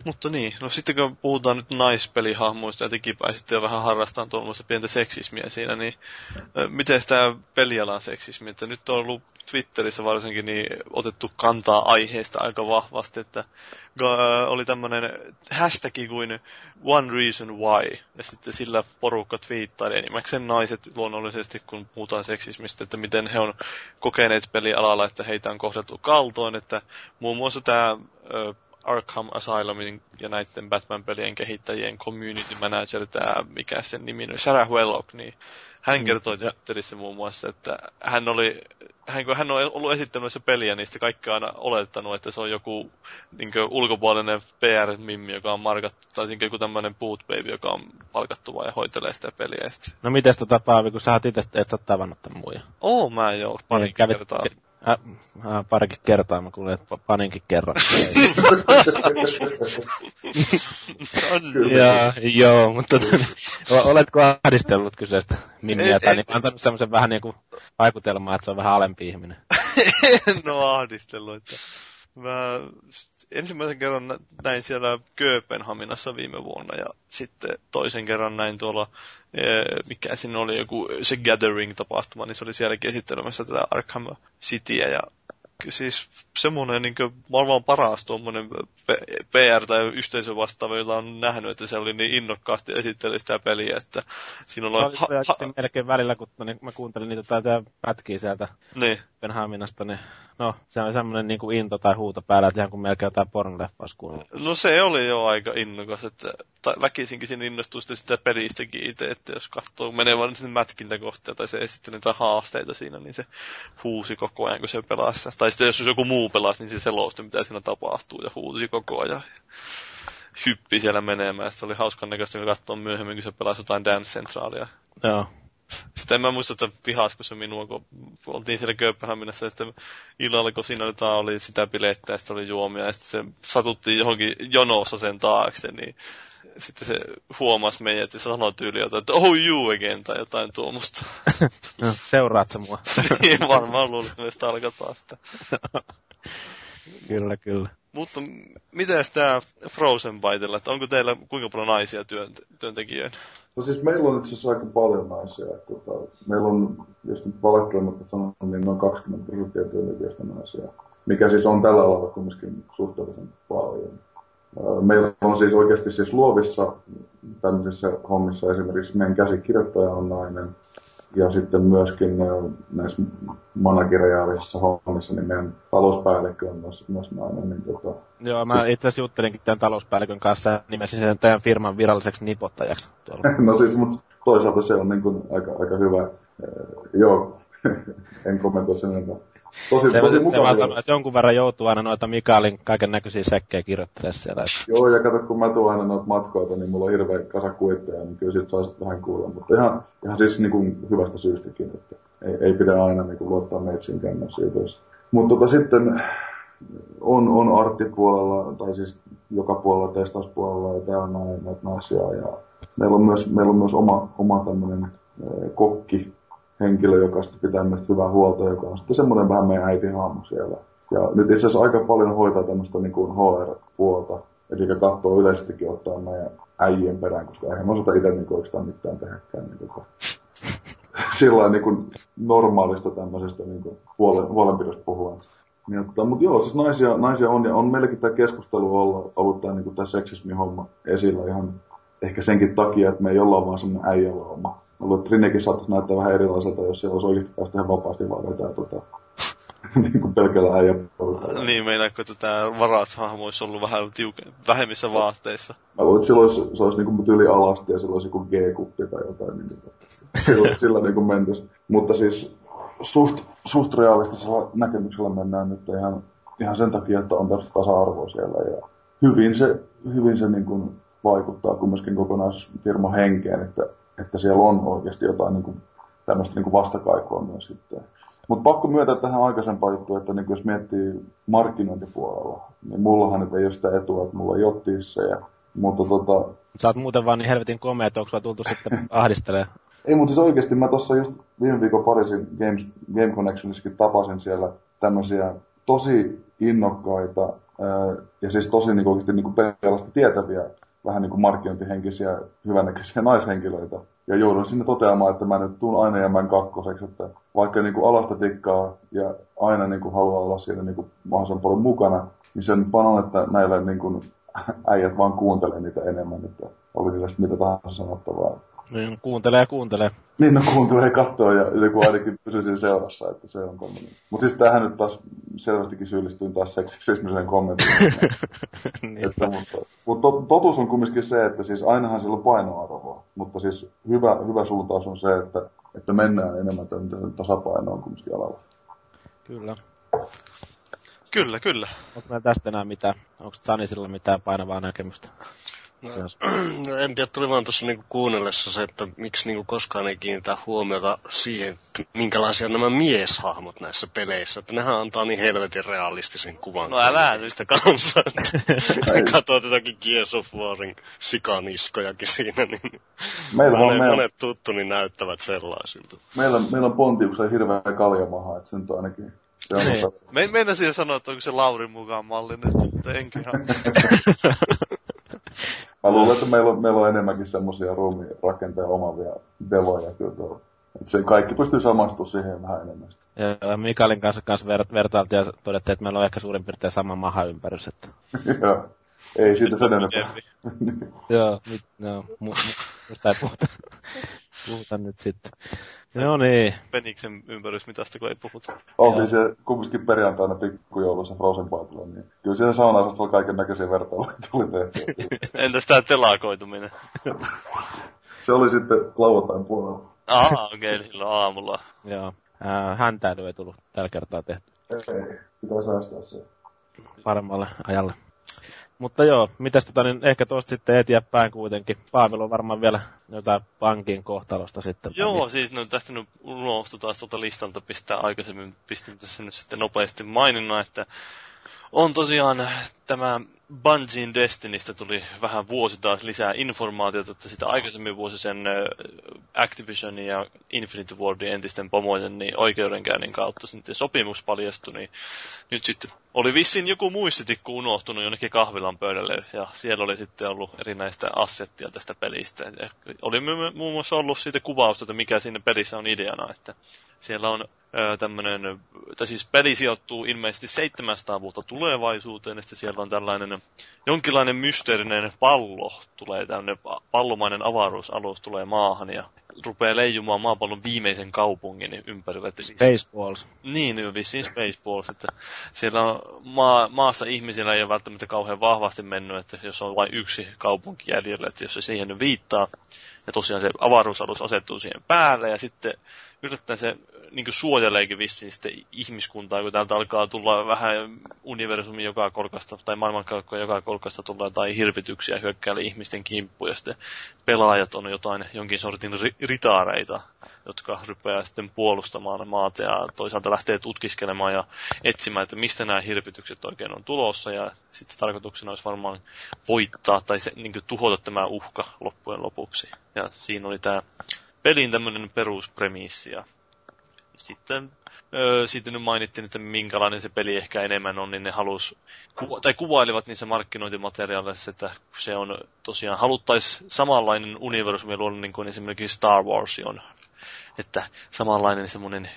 Mutta niin, no sitten kun puhutaan nyt naispelihahmoista ja tekin pääsitte jo vähän harrastamaan tuollaista pientä seksismiä siinä, niin miten tämä pelialan seksismi, että nyt on ollut Twitterissä varsinkin niin otettu kantaa aiheesta aika vahvasti, että oli tämmöinen hashtag kuin One Reason Why, ja sitten sillä porukka twiittaili enimmäkseen naiset luonnollisesti, kun puhutaan seksismistä, että miten he on kokeneet pelialalla, että heitä on kohdeltu kaltoin, että muun muassa tämä Arkham Asylumin ja näiden Batman-pelien kehittäjien community manager, tämä mikä sen nimi on, Sarah Wellock, niin hän mm. kertoi Twitterissä muun muassa, että hän oli, hän, kun hän on ollut esittänyt se peliä, niin sitten kaikki on aina olettanut, että se on joku niin ulkopuolinen PR-mimmi, joka on markattu, tai niin joku tämmöinen boot baby, joka on palkattu vai hoitelee sitä peliä. No miten tota Paavi, kun sä oot itse, et sä tavannut tämän muija? Oo, mä joo, pari niin, kävit, kertaa. Äh, äh, parikin kertaa mä kuulin, että paninkin kerran. ja, joo, mutta tota, oletko ahdistellut kyseistä mimmiä tai niin, antanut semmoisen vähän niin kuin vaikutelmaa, että se on vähän alempi ihminen? en ole ahdistellut, että mä ensimmäisen kerran näin siellä Kööpenhaminassa viime vuonna ja sitten toisen kerran näin tuolla, eh, mikä siinä oli joku se Gathering-tapahtuma, niin se oli sielläkin esittelemässä tätä Arkham Cityä ja siis semmoinen niin maailman paras tuommoinen PR- tai yhteisö vastaava, jolla on nähnyt, että se oli niin innokkaasti esitteli sitä peliä, että siinä on... Ha- ha- melkein välillä, kun niin, mä kuuntelin niitä tätä pätkiä sieltä niin. Penhaminasta, niin no, se on semmoinen niin kuin into tai huuto päällä, että ihan kuin melkein jotain pornoleffaus kuuluu. No se oli jo aika innokas, että väkisinkin siinä innostuu sitä pelistäkin itse, että jos katsoo menevän sinne mätkintäkohtia tai se esittelee niitä haasteita siinä, niin se huusi koko ajan, kun se pelasi. Tai sitten jos joku muu pelasi, niin se selosti, mitä siinä tapahtuu ja huusi koko ajan. Hyppi siellä menemään. Se oli hauskan näköistä, kun katsoa myöhemmin, kun se pelasi jotain Dance Centralia. Joo. Sitten en mä muista, että vihasko se minua, kun oltiin siellä Kööpenhaminassa ja sitten illalla, kun siinä oli, oli sitä bilettä ja sitten oli juomia ja sitten se satuttiin johonkin jonossa sen taakse, niin sitten se huomasi meidät ja sanoi tyyli jotain, että oh you again tai jotain tuommoista. no, seuraat sä mua? niin, varmaan luulin, että me tarkoittaa sitä. kyllä, kyllä. Mutta miten tämä Frozen Bytella, että onko teillä kuinka paljon naisia työn, työntekijöitä? No siis meillä on itse asiassa aika paljon naisia. Että, tota, meillä on, jos nyt valehtelematta sanon, niin noin 20 prosenttia työntekijöistä naisia. Mikä siis on tällä alalla kumminkin suhteellisen paljon. Meillä on siis oikeasti siis luovissa tämmöisissä hommissa esimerkiksi meidän käsikirjoittaja on nainen. Ja sitten myöskin näissä manageriaalisissa hommissa, niin meidän talouspäällikkö on myös, myös nainen. Niin tota, Joo, mä itse asiassa juttelinkin tämän talouspäällikön kanssa ja nimesin sen teidän firman viralliseksi nipottajaksi. no siis, mutta toisaalta se on niin kuin aika, aika hyvä. joo, en kommentoi sen enempää. Tosi, se, tosi se vaan sanoo, että jonkun verran joutuu aina noita Mikaelin kaiken näköisiä sekkejä kirjoittelemaan siellä. Joo, ja kato, kun mä tuon aina noita matkoita, niin mulla on hirveä kasa kuitteja, niin kyllä siitä saisi vähän kuulla. Mutta ihan, ihan siis niin kuin hyvästä syystäkin, että ei, ei pidä aina niin kuin luottaa meitsiin kännössä jutuissa. Mutta tota, sitten on, on arttipuolella, tai siis joka puolella, testauspuolella ja täällä näin, näitä naisia. Ja meillä on myös, meillä on myös oma, oma tämmöinen kokki, henkilö, joka sitten pitää meistä hyvää huolta, joka on sitten semmoinen vähän meidän äitihahmo siellä. Ja nyt itse asiassa aika paljon hoitaa tämmöistä niin kuin HR-puolta, eli katsoo yleisestikin ottaa meidän äijien perään, koska eihän mä osata itse niin oikeastaan mitään tehdäkään. Niin kuin, sillä niin kuin normaalista tämmöisestä niin kuin huolen, huolenpidosta puhuen. Niin, mutta joo, siis naisia, naisia on, ja on meilläkin tämä keskustelu ollut, ollut tämä, niin tämä seksismi-homma esillä ihan ehkä senkin takia, että me ei olla vaan semmoinen äijälauma luulen, että Trinekin saattaisi näyttää vähän erilaiselta, jos siellä olisi oikeasti päästä ihan vapaasti vaan vetää tota, niin kuin pelkällä äijäporukalla. Niin, meinaatko, että tämä varashahmo olisi ollut vähän tiuke, vähemmissä vaatteissa? Mä luulen, että sillä olisi, se olisi niin kuin tyli alasti ja sillä olisi joku G-kuppi tai jotain. Niin sillä, sillä niin kuin mentäisi. Mutta siis suht, suht realistisella näkemyksellä mennään nyt ihan, ihan sen takia, että on tästä tasa-arvoa siellä. Ja hyvin se, hyvin se niin kuin vaikuttaa kumminkin kokonaisfirman henkeen, että että siellä on oikeasti jotain niin kuin, tämmöistä niin kuin vastakaikua myös sitten. Mutta pakko myöntää tähän aikaisempaan juttuun, että niin jos miettii markkinointipuolella, niin mullahan nyt ei ole sitä etua, että mulla ei ole ja Mutta tota... Sä oot muuten vaan niin helvetin komea, että onko tultu sitten ahdistelee? Ei, mutta siis oikeasti mä tuossa just viime viikon Pariisin Games, Game Connectionissakin tapasin siellä tämmöisiä tosi innokkaita ää, ja siis tosi niin oikeasti niin kuin tietäviä vähän niin kuin markkinointihenkisiä, hyvännäköisiä naishenkilöitä. Ja joudun sinne toteamaan, että mä nyt tuun aina jäämään kakkoseksi, että vaikka niin kuin alasta tikkaa ja aina niin kuin haluaa olla siinä niin kuin mahdollisimman paljon mukana, niin sen panon, että näillä niin kuin äijät vaan kuuntelee niitä enemmän, että oli niillä mitä tahansa sanottavaa. Niin, kuuntelee ja kuuntelee. Niin, no kuuntelee ja katsoo ja joku ainakin pysyy siinä seurassa, että se on tommoinen. Mutta siis tähän nyt taas selvästikin syyllistyin taas seksismiseen kommenttiin. niin. että, mutta mutta totuus on kumminkin se, että siis ainahan sillä on painoarvoa, mutta siis hyvä, hyvä suuntaus on se, että, että mennään enemmän tämän tasapainoon kumminkin alalla. Kyllä. Kyllä, kyllä. Onko meillä tästä enää mitään? Onko Sanisilla mitään painavaa näkemystä? No, en tiedä, tuli vaan tuossa niinku kuunnellessa se, että miksi niinku koskaan ei kiinnitä huomiota siihen, minkälaisia nämä mieshahmot näissä peleissä. Että nehän antaa niin helvetin realistisen kuvan. No älä nyt. kanssa. Katsoo tätäkin Gears of Warin sikaniskojakin siinä, niin meillä monet, meillä... monet tuttu, niin näyttävät sellaisilta. Meillä, meillä on Pontiuksen hirveä kaljamaha, että se nyt ainakin on niin. Me, mennä siihen sanoa, että onko se Laurin mukaan mallinen, mutta enkin. Mä luulen, että meillä on, meillä on enemmänkin semmoisia ruumirakenteen omavia devoja kyllä tuolla. Että se kaikki pystyy samastumaan siihen vähän enemmän. Ja Mikaelin kanssa, kanssa ver- vertailtiin ja todettiin, että meillä on ehkä suurin piirtein sama mahaympärys. Että... Joo. Ei siitä sen enempää. Joo, nyt, no, mu- mu- ei puhuta, puhuta nyt sitten. No niin. Peniksen ympärysmitasta, kun ei puhuta. Oltiin se kumminkin perjantaina pikkujoulussa Frozen Bytella, niin kyllä siinä sauna kaiken näköisiä vertailuja tuli tehty. Entäs tää telakoituminen? se oli sitten lauantain puolella. Aha, okei, okay, silloin aamulla. Joo. Äh, häntäily ei tullut tällä kertaa tehty. Ei, pitää säästää se. Paremmalle ajalle. Mutta joo, mitäs tota, niin ehkä tuosta sitten eteenpäin kuitenkin. Paavil on varmaan vielä jotain pankin kohtalosta sitten. Joo, mistä. siis no, tästä nyt unohtui taas tuota listalta pistää aikaisemmin, pistin tässä nyt sitten nopeasti maininnan, että on tosiaan tämä Bungien Destinistä tuli vähän vuosi taas lisää informaatiota, että sitä aikaisemmin vuosi sen Activision ja Infinity Wardin entisten pomojen niin oikeudenkäynnin kautta sitten sopimus paljastui, niin nyt sitten oli vissiin joku muistitikku unohtunut jonnekin kahvilan pöydälle ja siellä oli sitten ollut erinäistä assettia tästä pelistä. Ja oli muun muassa ollut siitä kuvausta, että mikä siinä pelissä on ideana, että siellä on tämmöinen, tai siis peli sijoittuu ilmeisesti 700 vuotta tulevaisuuteen, ja sitten siellä on tällainen jonkinlainen mysteerinen pallo, tulee tämmöinen pallomainen avaruusalus tulee maahan, ja rupeaa leijumaan maapallon viimeisen kaupungin ympärillä. Että siis, Spaceballs. Niin, vissiin Spaceballs. Että siellä on maa, maassa ihmisillä ei ole välttämättä kauhean vahvasti mennyt, että jos on vain yksi kaupunki jäljellä, että jos se siihen viittaa, ja tosiaan se avaruusalus asettuu siihen päälle, ja sitten yllättäen se niin suojeleekin vissiin sitten ihmiskuntaa, kun täältä alkaa tulla vähän universumi joka kolkasta, tai maailmankaikkoa joka kolkasta tulee tai hirvityksiä hyökkäällä ihmisten kimppuun, ja sitten pelaajat on jotain jonkin sortin ri- ritaareita, jotka rupeaa sitten puolustamaan maata, ja toisaalta lähtee tutkiskelemaan ja etsimään, että mistä nämä hirvitykset oikein on tulossa, ja sitten tarkoituksena olisi varmaan voittaa tai se, niin tuhota tämä uhka loppujen lopuksi. Ja siinä oli tämä pelin tämmöinen peruspremissi. Ja sitten, öö, nyt mainittiin, että minkälainen se peli ehkä enemmän on, niin ne halus, ku, tai kuvailivat niissä markkinointimateriaaleissa, että se on tosiaan, haluttaisiin samanlainen universumi luoda niin kuin esimerkiksi Star Wars on. Että samanlainen semmoinen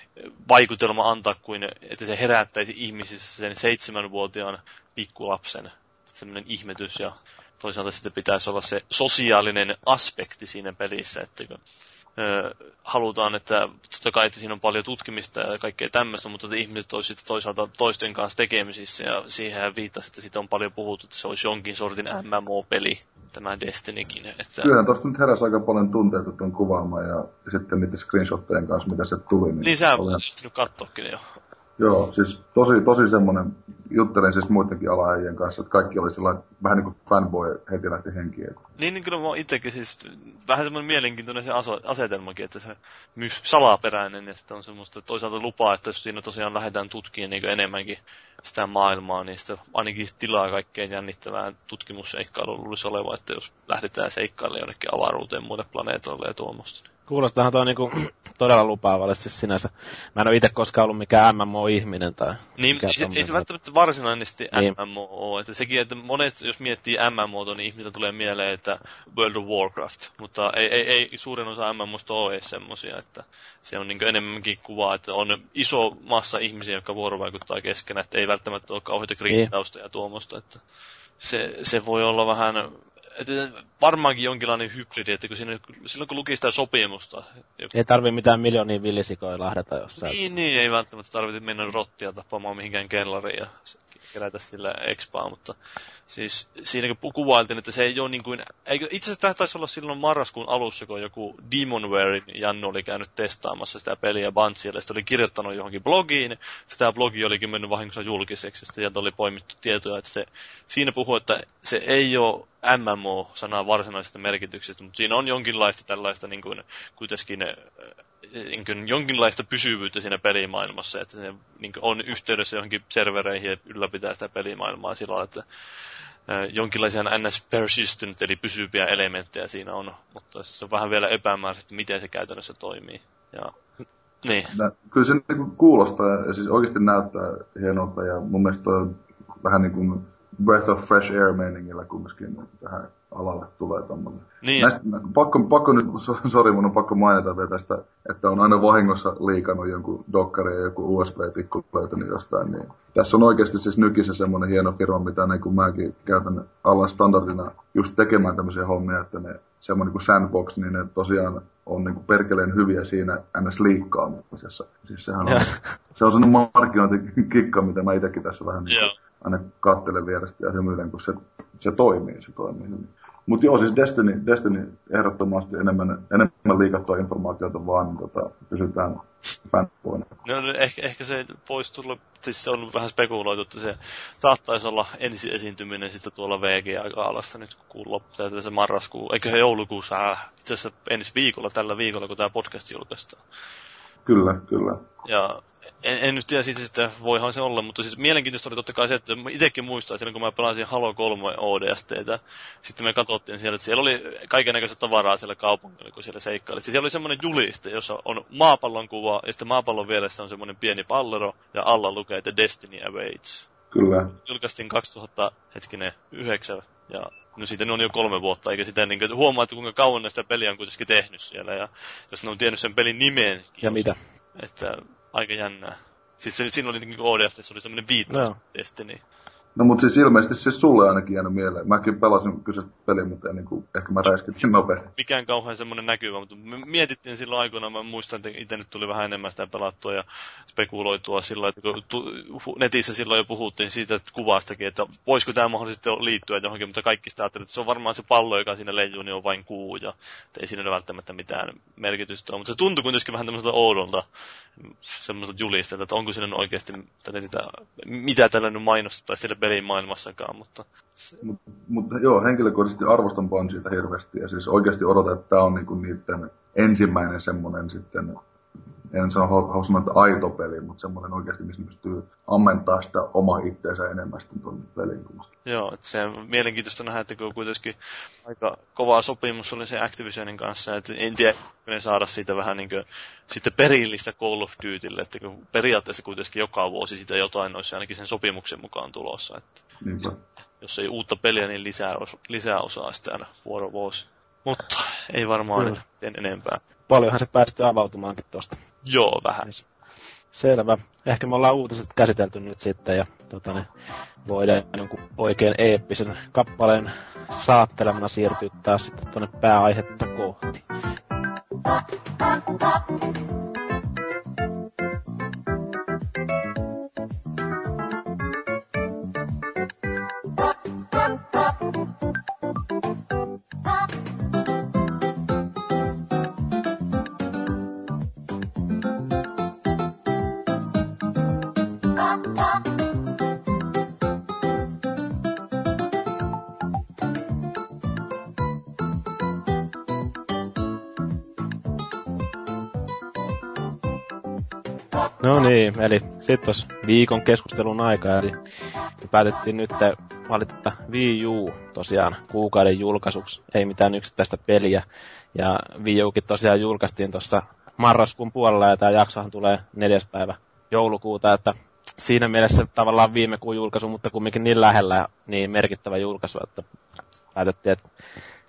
vaikutelma antaa kuin, että se herättäisi ihmisissä sen seitsemänvuotiaan pikkulapsen semmoinen ihmetys ja toisaalta sitten pitäisi olla se sosiaalinen aspekti siinä pelissä, että halutaan, että totta kai että siinä on paljon tutkimista ja kaikkea tämmöistä, mutta että ihmiset olisivat toisaalta toisten kanssa tekemisissä ja siihen viittasi, että siitä on paljon puhuttu, että se olisi jonkin sortin MMO-peli, tämä Destinykin. Että... Kyllä, tuosta nyt heräsi aika paljon tunteita tuon kuvaamaan ja sitten niiden screenshottejen kanssa, mitä se tuli. Niin, niin sä olen... katsoakin jo. Joo, siis tosi, tosi semmoinen, juttelin siis muidenkin alaajien kanssa, että kaikki oli sellainen vähän niin kuin fanboy heti lähti henkiin. Niin, niin kyllä mä itsekin siis vähän semmoinen mielenkiintoinen se asetelmakin, että se myös salaperäinen ja sitten on semmoista toisaalta lupaa, että jos siinä tosiaan lähdetään tutkimaan niin enemmänkin sitä maailmaa, niin sitä ainakin tilaa kaikkein jännittävään tutkimusseikkailuun luulisi oleva, että jos lähdetään seikkailemaan jonnekin avaruuteen muille planeetoille ja tuommoista. Kuulostaa tuo niinku todella lupaavallisesti sinänsä. Mä en ole itse koskaan ollut mikään MMO-ihminen tai... Niin, ei se, ei se välttämättä varsinaisesti niin. MMO Että sekin, että monet, jos miettii MMO, niin ihmistä tulee mieleen, että World of Warcraft. Mutta ei, ei, ei suurin osa MMOsta ole edes semmosia, että se on niin enemmänkin kuvaa, että on iso massa ihmisiä, jotka vuorovaikuttaa keskenään, että ei välttämättä ole kauheita kriittausta ja tuommoista, että se, se voi olla vähän varmaankin jonkinlainen hybridi, että kun siinä, silloin kun luki sitä sopimusta... Joku... Ei tarvi mitään miljoonia villisikoja lahdata jossain. Niin, niin, ei välttämättä tarvitse mennä rottia tappamaan mihinkään kellariin ja kerätä sillä expaa, mutta siis siinä kun kuvailtiin, että se ei ole niin kuin, eikö, itse asiassa tämä taisi olla silloin marraskuun alussa, kun joku Demonware Jannu oli käynyt testaamassa sitä peliä Bungielle, sitten oli kirjoittanut johonkin blogiin, sitä blogi olikin mennyt vahingossa julkiseksi, ja sieltä oli poimittu tietoja, että se, siinä puhuu, että se ei ole MMO-sanaa varsinaisesta merkityksestä, mutta siinä on jonkinlaista tällaista niin kuin, kuitenkin niin kuin, jonkinlaista pysyvyyttä siinä pelimaailmassa, että se niin kuin, on yhteydessä johonkin servereihin ja ylläpitää sitä pelimaailmaa sillä tavalla, että jonkinlaisia NS persistent, eli pysyviä elementtejä siinä on, mutta se on vähän vielä epämääräisesti, miten se käytännössä toimii. Ja, niin. Kyllä se niin kuulostaa ja siis oikeasti näyttää hienolta ja mun mielestä on vähän niin kuin breath of fresh air meiningillä kumminkin tähän alalle tulee tommonen. Niin. Näistä, pakko, pakko nyt, sori mun on pakko mainita vielä tästä, että on aina vahingossa liikannut jonkun dokkari ja joku USB-tikku löytänyt jostain. Niin. Tässä on oikeasti siis nykissä semmoinen hieno firma, mitä niin kuin mäkin käytän alan standardina just tekemään tämmöisiä hommia, että ne semmoinen kuin sandbox, niin ne tosiaan on niin kuin perkeleen hyviä siinä ns. liikkaamisessa. Siis sehän on, se on sellainen markkinointikikka, mitä mä itsekin tässä vähän niin aina kattelen vierestä ja hymyilen, kun se, se toimii, se toimii hyvin. Mutta joo, siis Destiny, Destiny ehdottomasti enemmän, enemmän liikattua informaatiota vaan, niin tota, pysytään fanboina. No, no ehkä, ehkä se voisi tulla, siis se on vähän spekuloitu, että se saattaisi olla ensi esiintyminen sitten tuolla VGA-kaalassa nyt kun loppuu se marraskuu, eikö he joulukuussa, äh, itse asiassa ensi viikolla, tällä viikolla, kun tämä podcast julkaistaan. Kyllä, kyllä. Ja en, en nyt tiedä siis, että voihan se olla, mutta siis mielenkiintoista oli totta kai se, että itsekin muistaa, silloin kun mä pelasin Halo 3 ODSTtä, sitten me katsottiin siellä, että siellä oli kaikenlaista tavaraa siellä kaupungilla, kun siellä seikkaili. Siis siellä oli semmoinen juliste, jossa on maapallon kuva, ja sitten maapallon vieressä on semmoinen pieni pallero, ja alla lukee, että Destiny awaits. Kyllä. Julkaistiin 2000, hetkinen, 9, ja no siitä on jo kolme vuotta, eikä sitä niin kuin, huomaa, että kuinka kauan näistä peliä on kuitenkin tehnyt siellä, ja jos ne on tiennyt sen pelin nimeen. Ja mitä? Että aika jännää. Siis se, siinä oli niin ODST, se oli semmoinen viittaus no. Destiny. No mutta siis ilmeisesti siis sulle ainakin jäänyt mieleen. Mäkin pelasin kyseistä peliä, mutta niin kuin, ehkä mä räiskitsin nopeasti. Mikään kauhean semmoinen näkyvä, mutta me mietittiin silloin aikoina, mä muistan, että itse nyt tuli vähän enemmän sitä pelattua ja spekuloitua sillä, että kun netissä silloin jo puhuttiin siitä että kuvastakin, että voisiko tämä mahdollisesti liittyä johonkin, mutta kaikki sitä että se on varmaan se pallo, joka siinä leijuu, niin on vain kuu ja ei siinä ole välttämättä mitään merkitystä ole. Mutta se tuntui kuitenkin vähän tämmöiseltä oudolta semmoiselta julistelta, että onko siinä oikeasti tätä, mitä tällä nyt mainostetaan siellä pelin maailmassakaan, mutta... Mutta mut, joo, henkilökohtaisesti arvostan Bungieita hirveästi ja siis oikeasti odotan, että tämä on niinku niiden ensimmäinen semmoinen sitten en sano haluan että aito peli, mutta semmoinen oikeasti, missä pystyy ammentaa sitä omaa itteensä enemmän sitten tuonne peliin. Joo, että se on mielenkiintoista nähdä, että kun kuitenkin aika kova sopimus oli se Activisionin kanssa, että en tiedä, ne saada siitä vähän niin kuin, sitten perillistä Call of Dutylle, että kun periaatteessa kuitenkin joka vuosi sitä jotain olisi ainakin sen sopimuksen mukaan tulossa. Että Niinpä. Jos ei uutta peliä, niin lisää, lisää osaa sitä aina vuorovuosi. Mutta ei varmaan sen enempää paljonhan se päästi avautumaankin tuosta. Joo, vähän. Selvä. Ehkä me ollaan uutiset käsitelty nyt sitten ja tota, niin voidaan jonkun oikein eeppisen kappaleen saattelemana siirtyä taas sitten tuonne pääaihetta kohti. No niin, eli sitten viikon keskustelun aika, eli päätettiin nyt valita Wii U tosiaan kuukauden julkaisuksi, ei mitään yksittäistä peliä. Ja Wii Ukin tosiaan julkaistiin tuossa marraskuun puolella, ja tämä jaksohan tulee neljäs päivä joulukuuta, että siinä mielessä tavallaan viime kuun julkaisu, mutta kumminkin niin lähellä niin merkittävä julkaisu, että päätettiin, että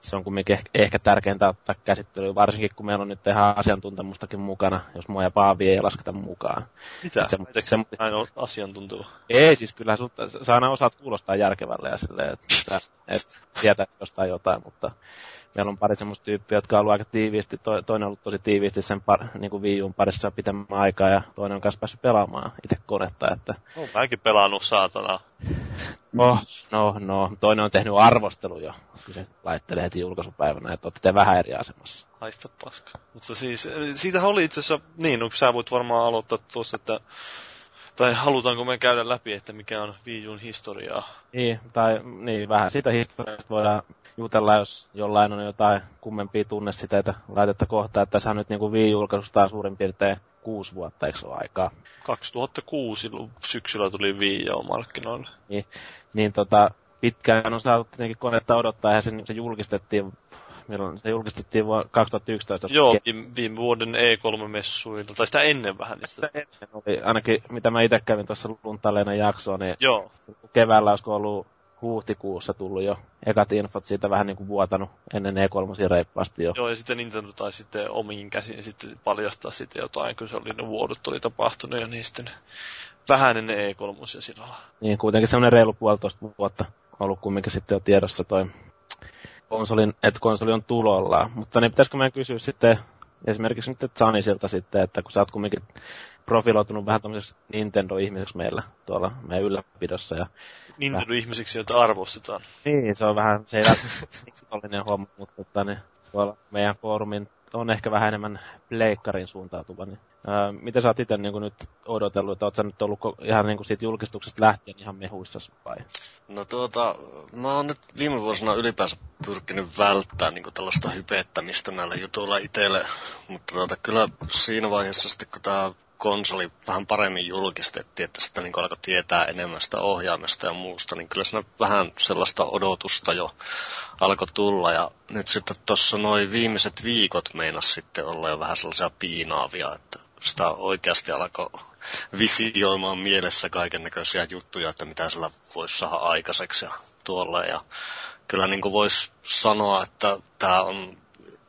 se on kumminkin ehkä tärkeintä ottaa käsittelyyn, varsinkin kun meillä on nyt ihan asiantuntemustakin mukana, jos mua ja Paavi ei lasketa mukaan. Mitä? Se, se, aina on asiantunteva. Ei, siis kyllä sut, sä aina osaat kuulostaa järkevälle ja silleen, että et, tietää jostain jotain, mutta meillä on pari semmoista tyyppiä, jotka on ollut aika tiiviisti, to, toinen on ollut tosi tiiviisti sen par, niin kuin Wii parissa pitemmän aikaa ja toinen on kanssa päässyt pelaamaan itse konetta. Että... No, mäkin pelannut saatana. Oh, no, no, toinen on tehnyt arvostelu jo, kun se laittelee heti julkaisupäivänä, että olette vähän eri asemassa. Haista paska. Mutta siis, siitä oli itse asiassa, niin, no, sä voit varmaan aloittaa tuossa, että tai halutaanko me käydä läpi, että mikä on Wii U'n historiaa? Niin, tai niin, vähän siitä historiasta voidaan jutella, jos jollain on jotain kummempia tunnesiteitä laitetta kohtaa, että tässä on nyt niin kuin Wii julkaisusta suurin piirtein kuusi vuotta, eikö ole aikaa? 2006 syksyllä tuli Wii U markkinoille. Niin, niin tota, pitkään on saatu tietenkin konetta odottaa, ja se, se julkistettiin milloin se julkistettiin vuonna 2011. Joo, viime, viime vuoden E3-messuilla, tai sitä ennen vähän. Sitä ennen oli, ainakin mitä mä itse kävin tuossa luntaleena jaksoa, niin Joo. keväällä olisiko ollut huhtikuussa tullut jo ekat infot siitä vähän niin kuin vuotanut ennen E3 reippaasti jo. Joo, ja sitten Nintendo tai sitten omiin käsiin sitten paljastaa sitten jotain, kun se oli ne vuodot oli tapahtunut ja niin sitten vähän ennen E3 silloin. Niin, kuitenkin semmoinen reilu puolitoista vuotta ollut kumminkin sitten jo tiedossa toi konsolin, että konsoli on tulolla. Mutta niin pitäisikö meidän kysyä sitten esimerkiksi nyt Sanisilta sitten, että kun sä oot kumminkin profiloitunut vähän tämmöiseksi Nintendo-ihmiseksi meillä tuolla meidän ylläpidossa. Ja Nintendo-ihmisiksi, joita arvostetaan. Niin, se on vähän, se ei ole homma, mutta että, niin, tuolla meidän foorumin on ehkä vähän enemmän pleikkarin suuntautuva. Niin, ää, miten sä oot itse niin nyt odotellut, että oot sä nyt ollut ihan niin kuin siitä julkistuksesta lähtien ihan mehuissa vai? No tuota, mä oon nyt viime vuosina ylipäänsä pyrkinyt välttämään niin tällaista hypettämistä näillä jutuilla itselle, mutta tuota, kyllä siinä vaiheessa sitten kun tämä konsoli vähän paremmin julkistettiin, että sitten niin alkoi tietää enemmän sitä ohjaamista ja muusta, niin kyllä siinä vähän sellaista odotusta jo alkoi tulla. Ja nyt sitten tuossa noin viimeiset viikot meinas sitten olla jo vähän sellaisia piinaavia, että sitä oikeasti alkoi visioimaan mielessä kaiken näköisiä juttuja, että mitä sillä voisi saada aikaiseksi ja tuolla. Ja kyllä niin voisi sanoa, että tämä on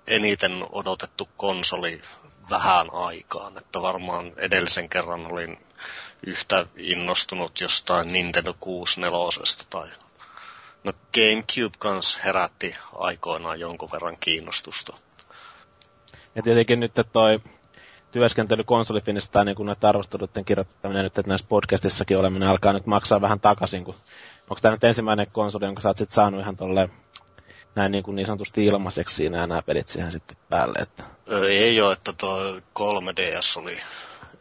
eniten odotettu konsoli vähän aikaan, että varmaan edellisen kerran olin yhtä innostunut jostain Nintendo 64 tai No GameCube kans herätti aikoinaan jonkun verran kiinnostusta. Ja tietenkin nyt toi työskentely konsolifinista tai niin kuin arvosteluiden kirjoittaminen nyt, että näissä podcastissakin oleminen alkaa nyt maksaa vähän takaisin, kun onko tämä nyt ensimmäinen konsoli, jonka sä oot sit saanut ihan tolle näin niin, kuin niin sanotusti ilmaiseksi siinä nämä pelit siihen sitten päälle. Että... Ei ole, että tuo 3DS oli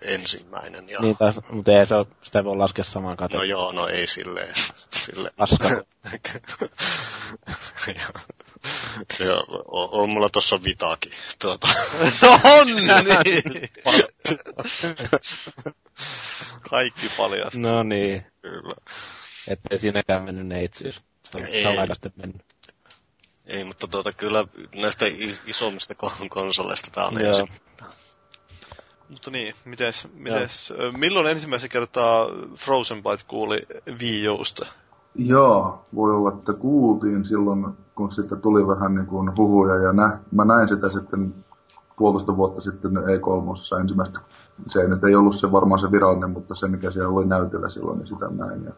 ensimmäinen. Ja... Niin, taas, mutta ei se ole, sitä voi laskea samaan kategoriaan. No joo, no ei silleen. silleen. Paska. ja, on, on mulla tossa vitaakin. Tuota. on niin! Kaikki paljastuu. No niin. Kyllä. Ettei siinäkään mennyt neitsyys. Se on Ei. salaikaisesti mennyt. Ei, mutta tuota, kyllä näistä is- isommista kon- konsoleista tää on ensin. Mutta niin, mites, mites, milloin ensimmäisen kertaa Frozen Byte kuuli Wii Usta? Joo, voi olla, että kuultiin silloin, kun sitten tuli vähän niin kuin huhuja ja nä, mä näin sitä sitten puolitoista vuotta sitten E3 ensimmäistä. Se ei nyt ei ollut se varmaan se virallinen, mutta se mikä siellä oli näytöllä silloin, niin sitä näin. Ja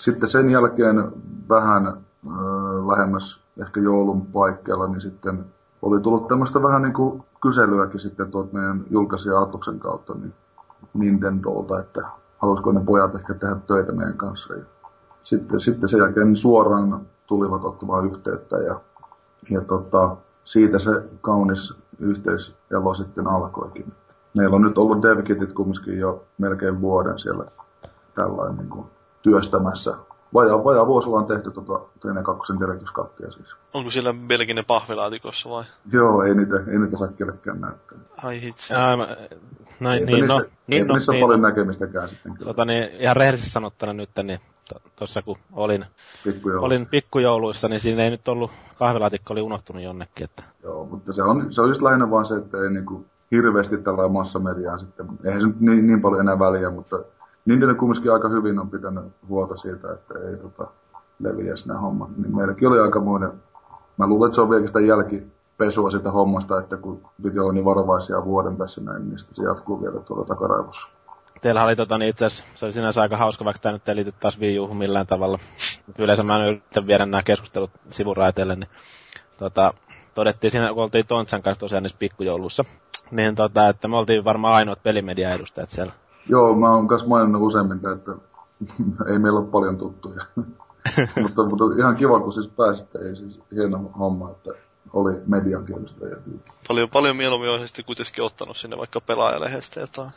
sitten sen jälkeen vähän äh, lähemmäs ehkä joulun paikkeilla, niin sitten oli tullut tämmöistä vähän niin kuin kyselyäkin sitten tuolta meidän julkaisija Atuksen kautta niin Nintendolta, että haluaisiko ne pojat ehkä tehdä töitä meidän kanssa. Ja sitten, sitten sen jälkeen suoraan tulivat ottamaan yhteyttä ja, ja tota, siitä se kaunis yhteiselo sitten alkoikin. Meillä on nyt ollut devkitit kumminkin jo melkein vuoden siellä tällainen niin kuin työstämässä. Vajaa, vajaa vuosi ollaan tehty tuota Trine 2 direktyskattia siis. Onko siellä vieläkin ne pahvilaatikossa vai? Joo, ei niitä, ei niitä saa kellekään näyttää. Ai hitsi. Ää, mä, no, Eipä niin, no, niissä, niin, no, niissä niin, paljon no. näkemistäkään sitten kyllä. Tota, niin, ihan rehellisesti sanottuna nyt, niin tuossa kun olin, Pikkujoulu. olin pikkujouluissa, niin siinä ei nyt ollut, kahvilaatikko oli unohtunut jonnekin, että Joo, mutta se on, se on just lähinnä vaan se, että ei niinku hirveästi tällä massamediaa sitten. Eihän se nyt niin, niin paljon enää väliä, mutta Nintendo kumminkin aika hyvin on pitänyt huolta siitä, että ei tota, leviä nämä hommat. Niin meilläkin oli aikamoinen, mä luulen, että se on vieläkin sitä jälkipesua siitä hommasta, että kun piti olla niin varovaisia vuoden tässä näin, niin se jatkuu vielä tuolla takaraivossa. teillä oli tota, niin itse asiassa, se oli sinänsä aika hauska, vaikka tämä nyt ei liity taas Wii millään tavalla. Yleensä mä yritän viedä nämä keskustelut sivuraiteille, niin tota, todettiin siinä, kun oltiin Tontsan kanssa tosiaan niissä pikkujoulussa, niin tota, että me oltiin varmaan ainoat pelimedia edustajat siellä. Joo, mä oon kanssa maininnut useammin, että ei meillä ole paljon tuttuja. mutta, mutta, ihan kiva, kun siis pääsitte, ei siis hieno homma, että oli median kiinnostajia. Paljon, paljon mieluummin olisi sitten kuitenkin ottanut sinne vaikka pelaajalehdestä jotain.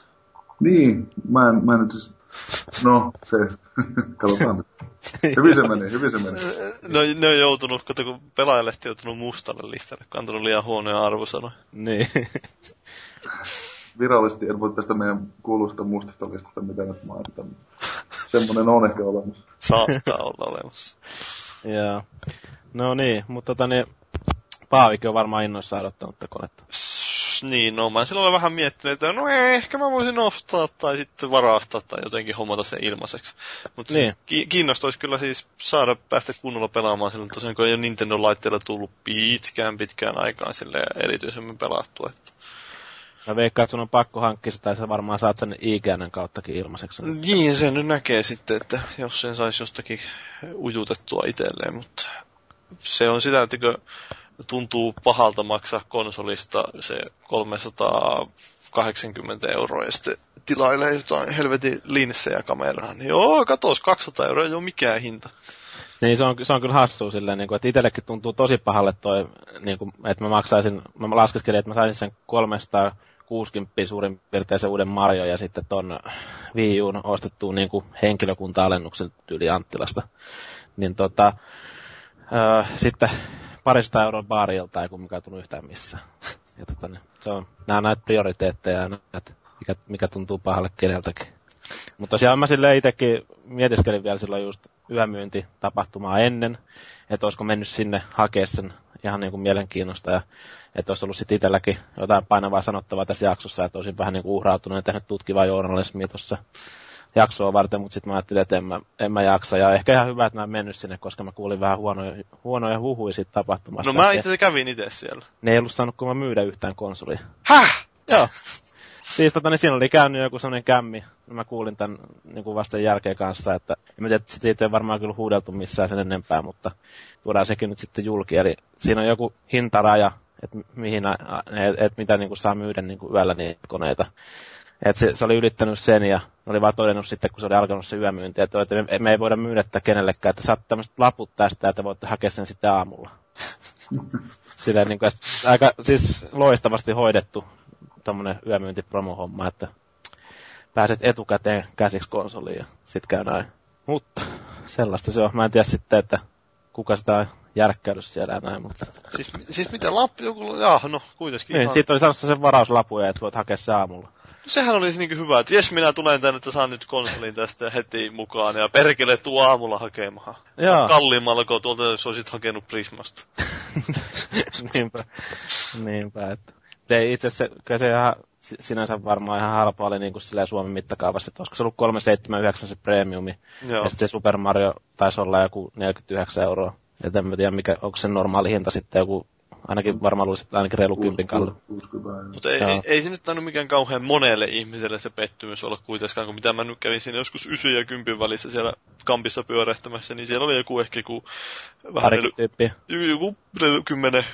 Niin, mä en, mä en nyt siis... No, se... Katsotaan nyt. Hyvin se meni, hyvin se meni. Ne on, ne on joutunut, kato kun pelaajalehti on joutunut mustalle listalle, kun on antanut liian huonoja arvosanoja. Niin. Virallisesti en voi tästä meidän kuuluista mustasta listasta mitä nyt mainita. Semmoinen on ehkä olemassa. Saattaa olla olemassa. Joo. No niin, mutta tota niin, Paavikin on varmaan innoissaan odottanut tätä konetta. Niin, no mä silloin vähän miettinyt, että no ehkä mä voisin ostaa tai sitten varastaa tai jotenkin hommata sen ilmaiseksi. Mutta Niin. ki- kiinnostaisi kyllä siis saada päästä kunnolla pelaamaan silloin tosiaan, kun ei ole Nintendo-laitteella tullut pitkään pitkään aikaan sille erityisemmin pelattua. Että. Mä veikkaan, että sun on pakko hankkia tai sä varmaan saat sen IGNn kauttakin ilmaiseksi. Niin, sen nyt näkee sitten, että jos sen saisi jostakin ujutettua itselleen, mutta se on sitä, että tuntuu pahalta maksaa konsolista se 380 euroa ja sitten tilailee jotain helvetin linssejä kameraan. Niin joo, katos, 200 euroa ei ole mikään hinta. Niin se on, se on kyllä hassua silleen, niin kuin, että itsellekin tuntuu tosi pahalle toi, niin kuin, että mä maksaisin, mä laskeskelin, että mä saisin sen 360 suurin piirtein se uuden Mario ja sitten ton Wii Uun ostettua niin henkilökunta-alennuksen tyyli Anttilasta. Niin tota, öö, sitten parista euroa baarilta ei kumminkaan tullut yhtään missään. Ja tota, niin, se on, nämä on näitä prioriteetteja ja näitä, mikä, mikä tuntuu pahalle keneltäkin. Mutta tosiaan mä silleen itsekin mietiskelin vielä silloin just yömyyntitapahtumaa ennen, että olisiko mennyt sinne hakea sen ihan niin kuin mielenkiinnosta ja että olisi ollut sitten itselläkin jotain painavaa sanottavaa tässä jaksossa, että olisin vähän niin kuin uhrautunut ja tehnyt tutkivaa journalismia tuossa jaksoa varten, mutta sitten mä ajattelin, että en mä, en mä jaksa. Ja ehkä ihan hyvä, että mä en mennyt sinne, koska mä kuulin vähän huonoja, huonoja huhuja siitä tapahtumasta. No mä itse asiassa kävin itse siellä. Ne ei ollut saanut kun mä myydä yhtään konsolia. Häh? Joo. Siis tota, niin siinä oli käynyt joku sellainen kämmi, mä kuulin tämän niin kuin vasta jälkeen kanssa, että en tiedä, että siitä ei varmaan kyllä huudeltu missään sen enempää, mutta tuodaan sekin nyt sitten julki. Eli siinä on joku hintaraja, että mihin, että et mitä niin kuin saa myydä niin kuin yöllä niitä koneita. Et se, se, oli ylittänyt sen ja oli vaan todennut sitten, kun se oli alkanut se yömyynti, että, että me, me ei voida myydä tätä kenellekään, että saat tämmöiset laput tästä, että voitte hakea sen sitten aamulla. Silleen, niin kuin, että aika siis loistavasti hoidettu tuommoinen yömyyntipromo-homma, että pääset etukäteen käsiksi konsoliin ja sit käy näin. Mutta sellaista se on. Mä en tiedä sitten, että kuka sitä on järkkäillyt siellä näin, mutta... Siis, siis mitä lappu, joku, jaa, no kuitenkin. Niin, ihan... siitä oli saanut sen varauslapuja, että voit hakea se aamulla. Sehän olisi niin hyvä, että jes minä tulen tänne, että saan nyt konsolin tästä heti mukaan ja perkele tuo aamulla hakemaan. Joo. Kalliimmalla, kun tuolta jos olisit hakenut Prismasta. niinpä, niinpä, että ei itse asiassa, kyllä se ihan sinänsä varmaan ihan halpa oli niin kuin Suomen mittakaavassa, että olisiko se ollut 379 se premiumi, Joo. ja sitten se Super Mario taisi olla joku 49 euroa. Ja en tiedä, mikä, onko se normaali hinta sitten joku Ainakin varmaan luulisin, että ainakin reilu kympin kalle. Mutta ei, ei, ei, se nyt tainnut mikään kauhean monelle ihmiselle se pettymys olla kuitenkaan, kun mitä mä nyt kävin siinä joskus 9 ja 10 välissä siellä kampissa pyörähtämässä, niin siellä oli joku ehkä joku vähän reilu, joku 10,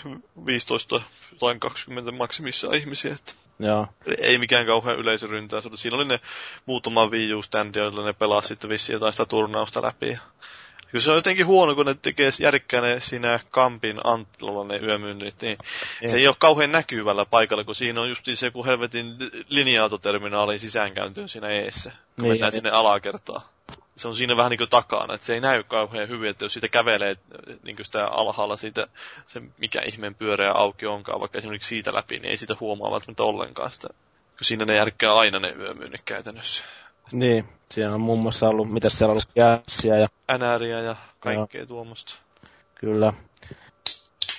15 tai 20 maksimissa ihmisiä. Että Joo. Ei mikään kauhean yleisöryntää. Siinä oli ne muutama Wii U-standi, joilla ne pelasi sitten vissiin jotain sitä turnausta läpi. Kyllä se on jotenkin huono, kun ne tekee järkkäne siinä Kampin Anttilolla ne yömyynnit, niin se ei ole kauhean näkyvällä paikalla, kun siinä on just se joku helvetin linja-autoterminaalin sisäänkäyntyyn siinä eessä, kun niin, mennään niin. sinne alakertaan. Se on siinä vähän niin kuin takana, että se ei näy kauhean hyvin, että jos siitä kävelee niin kuin sitä alhaalla siitä, se mikä ihmeen pyöreä auki onkaan, vaikka esimerkiksi siitä läpi, niin ei sitä huomaa välttämättä ollenkaan sitä. Kun siinä ne järkkää aina ne yömyynnit käytännössä. Niin, siellä on muun muassa ollut, mitä siellä on ollut jäässiä ja... Änääriä ja kaikkea tuommoista. Kyllä.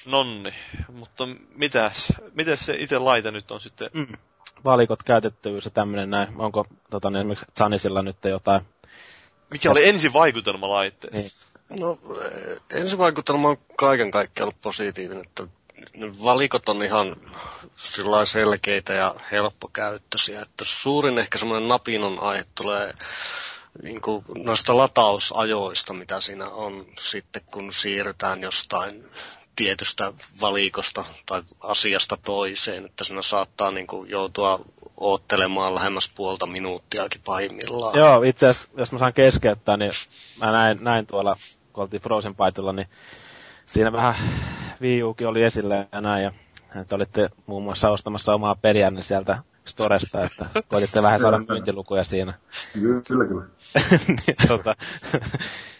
Nonni, mutta mitäs, mitäs se itse laite nyt on sitten? Mm. Valikot, käytettävyys ja tämmöinen näin. Onko tota, niin esimerkiksi Zanisilla nyt jotain? Mikä oli ensivaikutelma laitteesta? Niin. No, ensivaikutelma on kaiken kaikkiaan ollut positiivinen, että valikot on ihan selkeitä ja helppokäyttöisiä. Että suurin ehkä semmoinen napinon aihe tulee niin kuin noista latausajoista, mitä siinä on sitten, kun siirrytään jostain tietystä valikosta tai asiasta toiseen, että siinä saattaa niin kuin joutua oottelemaan lähemmäs puolta minuuttiakin pahimmillaan. Joo, itse asiassa, jos mä saan keskeyttää, niin mä näin, näin tuolla, kun oltiin Frozen Bytella, niin siinä vähän Wii Ukin oli esille ja näin, ja että olitte muun muassa ostamassa omaa peliänne sieltä Storesta, että koititte vähän saada myyntilukuja siinä. Kyllä, kyllä. niin, tota,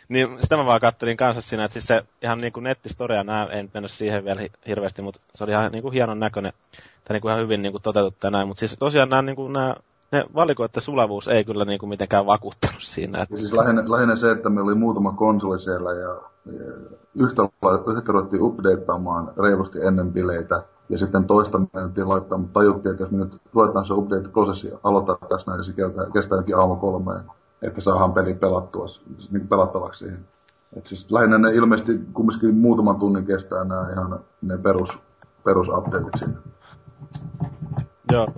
niin sitä mä vaan kattelin kanssa siinä, että siis se ihan niin kuin nettistorea, nää, en mennä siihen vielä hirveästi, mutta se oli ihan niin kuin hienon näköinen, tai niin kuin ihan hyvin niin kuin toteutettu ja näin, mutta siis tosiaan nämä, niin kuin nämä ne valikoiden sulavuus ei kyllä niin kuin mitenkään vakuuttanut siinä. Että... Siis lähinnä, lähinnä, se, että meillä oli muutama konsoli siellä ja yhtä, yhtä ruvettiin updateamaan reilusti ennen bileitä. Ja sitten toista mentiin laittaa, mutta tajuttiin, että jos me nyt ruvetaan se update-prosessi aloittaa tässä näin, niin se kestää, kestää aamu kolmeen, että saadaan peli pelattua, niin pelattavaksi siihen. Et siis lähinnä ne ilmeisesti kumminkin muutaman tunnin kestää nämä ihan ne perus, perusupdateit sinne. Joo,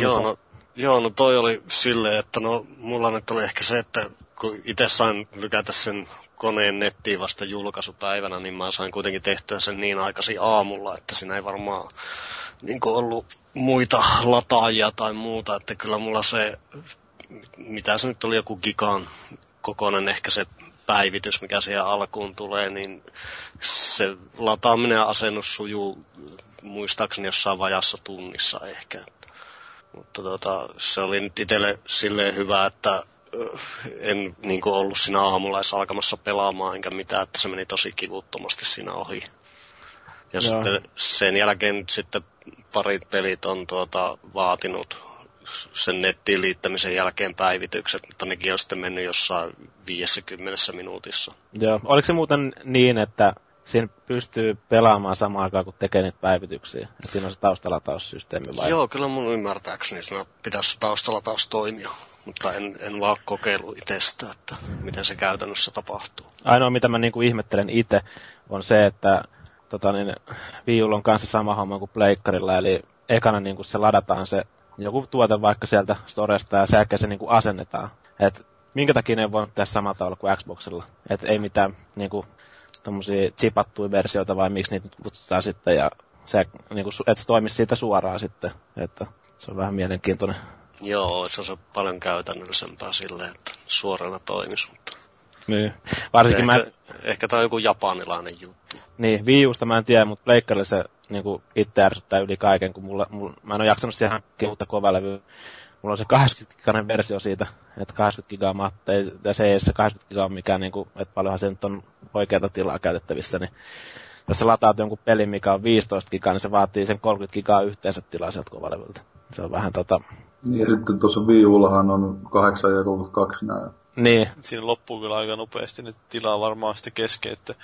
Joo, no, joo, no toi oli silleen, että no mulla nyt oli ehkä se, että kun itse sain lykätä sen koneen nettiin vasta julkaisupäivänä, niin mä sain kuitenkin tehtyä sen niin aikaisin aamulla, että siinä ei varmaan niin ollut muita lataajia tai muuta, että kyllä mulla se, mitä se nyt oli joku gigan kokoinen ehkä se päivitys, mikä siihen alkuun tulee, niin se lataaminen ja asennus sujuu muistaakseni jossain vajassa tunnissa ehkä. Mutta tota, se oli nyt itselle silleen hyvä, että en niin kuin ollut siinä aamulla edes alkamassa pelaamaan enkä mitään, että se meni tosi kivuttomasti siinä ohi. Ja Joo. sitten sen jälkeen sitten parit pelit on tuota, vaatinut sen nettiin liittämisen jälkeen päivitykset, mutta nekin on sitten mennyt jossain 50 minuutissa. Joo, oliko se muuten niin, että siinä pystyy pelaamaan samaan aikaan, kun tekee niitä päivityksiä. Ja siinä on se taustalatausysteemi vai? Joo, kyllä mun ymmärtääkseni siinä pitäisi taustalataus toimia, mutta en, en vaan kokeilu itsestä, että miten se käytännössä tapahtuu. Ainoa, mitä mä niinku ihmettelen itse, on se, että tota, niin, Wii on kanssa sama homma kuin Pleikkarilla, eli ekana niin se ladataan se joku tuote vaikka sieltä storesta ja sen se niin kuin asennetaan. Et minkä takia ne voi tehdä samalla tavalla kuin Xboxilla. Et ei mitään niin kuin, tommosia chipattuja versioita vai miksi niitä kutsutaan sitten ja se, niin kuin, että se toimisi siitä suoraan sitten. Että se on vähän mielenkiintoinen. Joo, se on paljon käytännöllisempää silleen, että suorana toimisi, mutta... Niin. Varsinkin ehkä, mä... ehkä tämä on joku japanilainen juttu. Niin, Wii Usta mä en tiedä, mutta Pleikkarille se niin kuin itse ärsyttää yli kaiken, kun mulla, mulla, mä en ole jaksanut siihen uutta kovalevyä. Mulla on se 80 giganen versio siitä, että 80 gigaa matta, ja se ei se 80 gigaa mikään, niin kuin, että paljonhan se nyt on oikeata tilaa käytettävissä, niin jos sä lataat jonkun pelin, mikä on 15 gigaa, niin se vaatii sen 30 gigaa yhteensä tilaa sieltä kovalevyltä. Se on vähän tota... Niin, ja sitten tuossa Wii Ullahan on 8 ja 32 nämä niin. Siinä loppuu kyllä aika nopeasti ne tilaa varmaan sitten kesken, että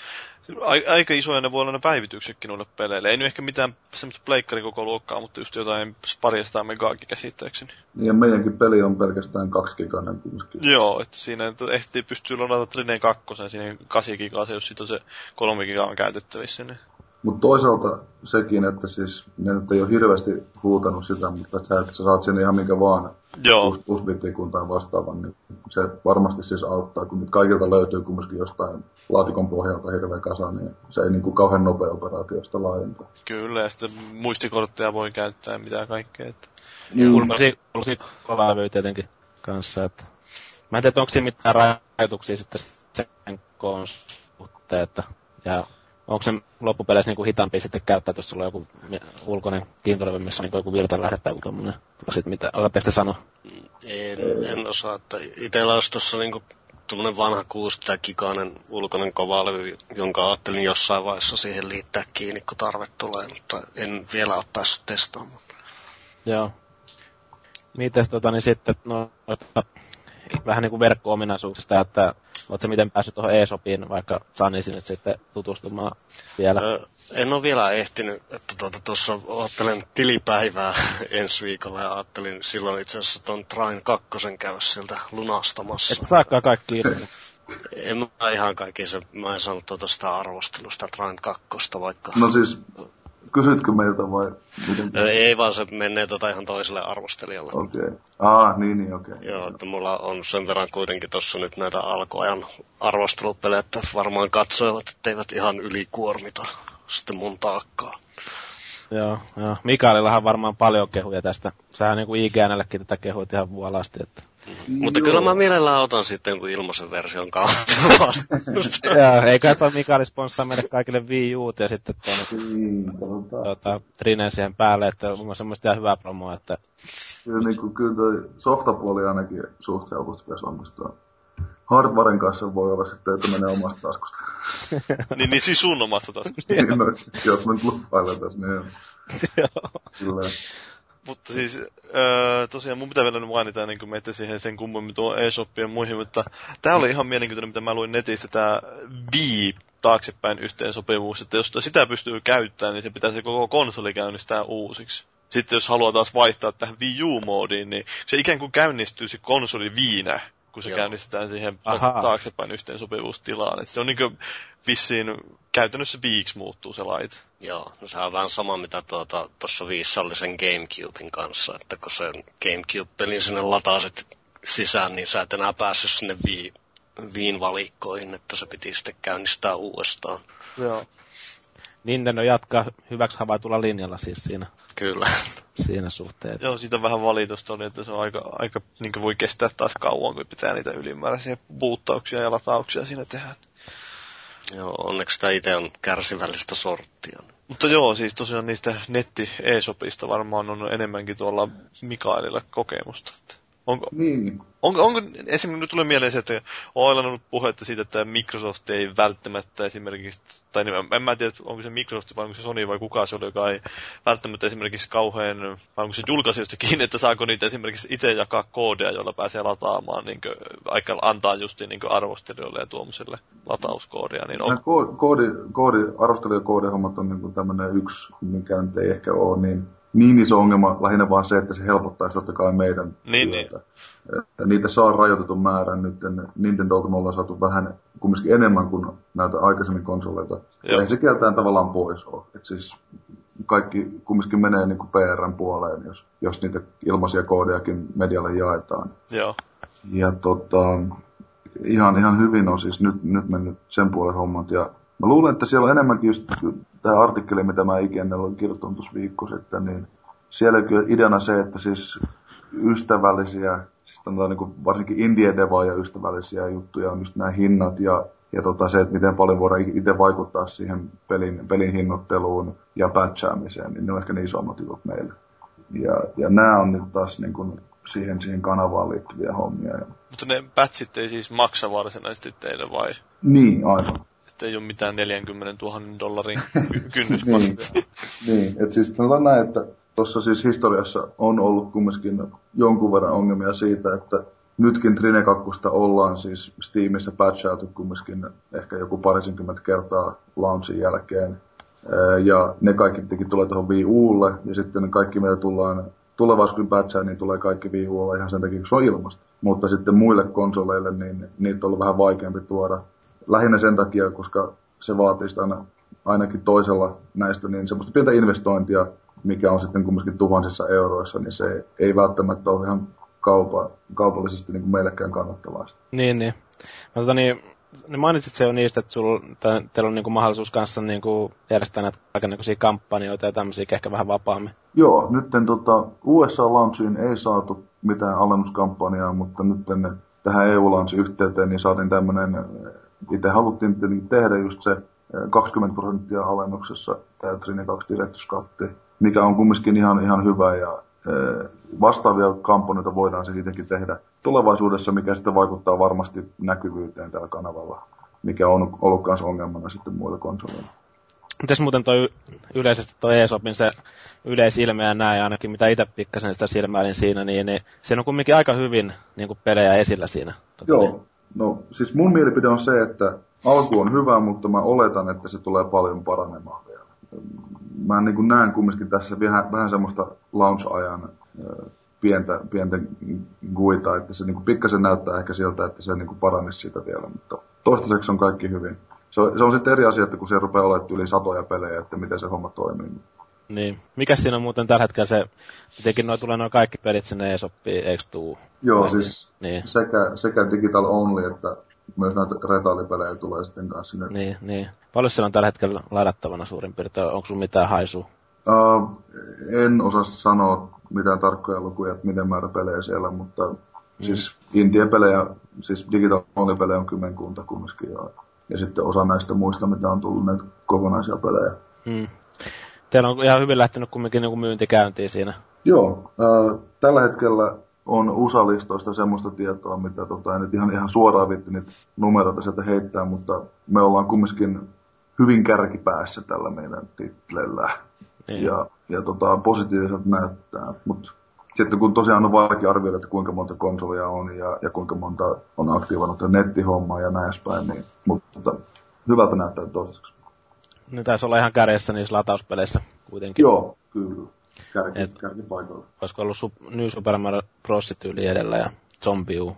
aika isoja ne voi olla ne päivityksetkin noille peleille. Ei nyt ehkä mitään semmoista pleikkarin koko luokkaa, mutta just jotain parjastaa megaakin käsittääkseni. Niin ja meidänkin peli on pelkästään kaksi giganen kumminkin. Joo, että siinä että ehtii pystyy ladata Trineen kakkosen, siinä 8 gigaa, se jos sitten on se 3 gigaa on käytettävissä. Niin mutta toisaalta sekin, että siis ne nyt ei ole hirveästi huutanut sitä, mutta että sä, että sä saat sinne ihan minkä vaan Joo. tai vastaavan, niin se varmasti siis auttaa, kun nyt kaikilta löytyy kumminkin jostain laatikon pohjalta hirveä kasa, niin se ei niin kuin kauhean nopea operaatiosta laajentaa. Kyllä, ja sitten muistikortteja voi käyttää mitä kaikkea. Että... Ulkosi, ulkosi kova levy tietenkin kanssa, että mä en tiedä, onko siinä mitään rajoituksia sitten sen koon suhteen, että ja onko se loppupeleissä niin kuin hitaampi sitten käyttää, jos sulla on joku ulkoinen kiintolevy, missä on niin joku virtalähde tai tuommoinen? Sitten mitä, oletteko te sanoa? En, en osaa, että itsellä olisi tuossa niinku tuommoinen vanha 60 gigainen ulkoinen kovalevy, jonka ajattelin jossain vaiheessa siihen liittää kiinni, kun tarve tulee, mutta en vielä ole päässyt testaamaan. Joo. Mites tota, niin sitten, no, vähän niin kuin verkko-ominaisuuksista, että Oletko miten päässyt tuohon ESOPiin, vaikka Sanisi nyt sitten tutustumaan vielä? Öö, en ole vielä ehtinyt, että tuossa tuota, ottelen tilipäivää ensi viikolla ja ajattelin silloin itse asiassa tuon Train kakkosen käydä sieltä lunastamassa. Et saakaan kaikki irti. En mä ihan kaikki se, mä en saanut tuota arvostelusta Train kakkosta, vaikka... No siis Kysytkö meiltä vai miten? Ei vaan se menee tota ihan toiselle arvostelijalle. Okei. Okay. Ah, niin, niin, okei. Okay. Joo, että mulla on sen verran kuitenkin tuossa nyt näitä alkuajan arvostelupelejä, että varmaan katsoivat, että eivät ihan ylikuormita sitten mun taakkaa. Joo, joo. Mikaelillahan varmaan paljon kehuja tästä. Sähän niin kuin IGNllekin tätä kehuit ihan vuolasti, että Mm. Mutta kyllä mä mielellään otan sitten kuin ilmaisen version kautta Joo, eikä toi Mikaeli sponssaa meille kaikille Wii U ja sitten tuonne mm, tuota, Trinen siihen päälle, että on mun semmoista ihan hyvää promoa, että... Kyllä, niin kuin, kyllä toi softapuoli ainakin suht helposti pitäisi onnistua. Hardwaren kanssa voi olla sitten, että menee omasta taskusta. niin, niin siis sun omasta taskusta. niin, no, jos mä nyt luppailen tässä, niin joo. Kyllä. Mutta siis öö, tosiaan mun pitää vielä mainita niin kuin meitä siihen sen kummemmin tuon eShopien muihin, mutta tämä oli ihan mielenkiintoinen, mitä mä luin netistä, tämä Wii taaksepäin yhteensopivuus, että jos sitä pystyy käyttämään, niin se pitäisi koko konsoli käynnistää uusiksi. Sitten jos haluaa taas vaihtaa tähän Wii U-moodiin, niin se ikään kuin käynnistyy se konsoli viinä, kun se Joo. käynnistetään siihen ta- taaksepäin yhteensopivuustilaan. Et se on niin vissiin käytännössä viiksi muuttuu se laite. Joo, no se on vähän sama mitä tuota, tuossa viissa oli sen Gamecubein kanssa, että kun sen Gamecube-pelin sinne latasit sisään, niin sä et enää päässyt sinne Wii, Viin valikkoihin, että se piti sitten käynnistää uudestaan. Joo. Nintendo jatkaa hyväksi havaitulla linjalla siis siinä. Kyllä. Siinä suhteessa. Joo, siitä vähän valitusta oli, että se on aika, aika niin voi kestää taas kauan, kun pitää niitä ylimääräisiä puuttauksia ja latauksia siinä tehdä. Joo, onneksi tämä itse on kärsivällistä sorttia. Mutta joo, siis tosiaan niistä netti e-sopista varmaan on enemmänkin tuolla Mikaelilla kokemusta. Että Onko, niin. onko, onko esimerkiksi nyt tulee mieleen se, että on ollut puhetta siitä, että Microsoft ei välttämättä esimerkiksi, tai niin, en mä tiedä, onko se Microsoft vai onko se Sony vai kuka se oli, joka ei välttämättä esimerkiksi kauhean, vai onko se julkaisijoista kiinni, että saako niitä esimerkiksi itse jakaa koodia, jolla pääsee lataamaan, niin kuin, aika antaa justiin niin arvostelijoille ja tuomiselle latauskoodia. Niin on... koodi, koodi, arvostelijakoodihommat on niin tämmöinen yksi, mikä nyt ei ehkä ole niin niin iso ongelma lähinnä vaan se, että se helpottaisi totta kai meidän niin, niin. työtä. Niin. Niitä saa rajoitetun määrän nyt. Nintendolta me ollaan saatu vähän kumminkin enemmän kuin näitä aikaisemmin konsoleita. Ja ei se keltään tavallaan pois ole. Et siis kaikki kumminkin menee niin kuin PRn puoleen, jos, jos niitä ilmaisia koodejakin medialle jaetaan. Joo. Ja tota, ihan, ihan hyvin on siis nyt, nyt mennyt sen puolen hommat. Ja mä luulen, että siellä on enemmänkin just tämä artikkeli, mitä mä ikinä olen kirjoittanut tuossa viikko sitten, niin siellä on kyllä ideana se, että siis ystävällisiä, siis niin kuin varsinkin indie ja ystävällisiä juttuja on just nämä hinnat ja, ja tota se, että miten paljon voidaan itse vaikuttaa siihen pelin, pelin hinnoitteluun ja patchaamiseen, niin ne on ehkä ne isommat jutut meille. Ja, ja nämä on nyt taas niin kuin siihen, siihen kanavaan liittyviä hommia. Mutta ne patchit ei siis maksa varsinaisesti teille vai? Niin, aivan. Että ei ole mitään 40 000 dollarin kynnys niin, niin, että siis sanotaan näin, että tuossa siis historiassa on ollut kumminkin jonkun verran ongelmia siitä, että nytkin Trine 2 ollaan siis Steamissa patchautu kumminkin ehkä joku parisenkymmentä kertaa launchin jälkeen. Ja ne kaikki tietenkin tulee tuohon Wii Ulle, ja sitten ne kaikki mitä tullaan tulevaisuudessa kun patchaa, niin tulee kaikki Wii Ulle ihan sen takia, kun se on ilmasta. Mutta sitten muille konsoleille, niin niitä on ollut vähän vaikeampi tuoda. Lähinnä sen takia, koska se vaatii aina, ainakin toisella näistä niin semmoista pientä investointia, mikä on sitten kumminkin tuhansissa euroissa, niin se ei välttämättä ole ihan kaupa, kaupallisesti niin kuin meillekään kannattavaa. Niin, niin. Mä, tota, niin, niin mainitsit se jo niistä, että sul, tai, teillä on niin kuin mahdollisuus kanssa niin kuin järjestää näitä kaikenlaisia kampanjoita ja tämmöisiä ehkä vähän vapaammin. Joo, nyt tota, USA-launchiin ei saatu mitään alennuskampanjaa, mutta nyt tähän EU-launchiin yhteyteen niin saatiin tämmöinen, itse haluttiin tehdä just se 20 prosenttia alennuksessa tämä Trine 2 Directus mikä on kumminkin ihan, ihan hyvä ja vastaavia kampanjoita voidaan se siitäkin tehdä tulevaisuudessa, mikä sitten vaikuttaa varmasti näkyvyyteen tällä kanavalla, mikä on ollut myös ongelmana sitten muilla konsoleilla. Mites muuten toi yleisesti toi eSopin se yleisilme ja näin, ainakin mitä itse pikkasen sitä silmäilin siinä, niin, niin siinä on kumminkin aika hyvin niin kuin pelejä esillä siinä. Tota, Joo, niin. No siis mun mielipide on se, että alku on hyvä, mutta mä oletan, että se tulee paljon paranemaan vielä mä niin kuin näen kumminkin tässä vähän, vähän semmoista launch-ajan pientä, pientä guita, että se niin kuin pikkasen näyttää ehkä sieltä, että se niin kuin paranisi sitä vielä, mutta toistaiseksi on kaikki hyvin. Se on, se on sitten eri asia, että kun se rupeaa olemaan yli satoja pelejä, että miten se homma toimii. Niin. Mikä siinä on muuten tällä hetkellä se, mitenkin noi tulee noin kaikki pelit sinne ESOPiin, eikö tuu? Joo, siis niin. sekä, sekä digital only että myös näitä retaalipelejä tulee sitten kanssa sinne. Niin, niin. Paljon siellä on tällä hetkellä ladattavana suurin piirtein? Onko sulla mitään haisua? Uh, en osaa sanoa mitään tarkkoja lukuja, että miten määrä pelejä siellä, mutta mm. siis India-pelejä, siis digital pelejä on kymmenkunta kumminkin. Ja, ja sitten osa näistä muista, mitä on tullut näitä kokonaisia pelejä. Mm. Teillä on ihan hyvin lähtenyt kumminkin niin myynti käyntiin siinä. Joo, uh, tällä hetkellä on USA-listoista semmoista tietoa, mitä tota, en nyt ihan, ihan suoraan vitti niitä numeroita sieltä heittää, mutta me ollaan kumminkin hyvin kärkipäässä tällä meidän titlellä. Niin. Ja, ja tota, positiiviset näyttää, mutta sitten kun tosiaan on vaikea arvioida, että kuinka monta konsolia on ja, ja kuinka monta on aktivoinut nettihommaa ja näin edespäin, niin, mutta hyvältä näyttää toistaiseksi. Ne taisi olla ihan kärjessä niissä latauspeleissä kuitenkin. Joo, kyllä kärki, Et, kärkipaikoilla. Olisiko ollut su, New Super Mario Bros. tyyli edellä ja Zombie U,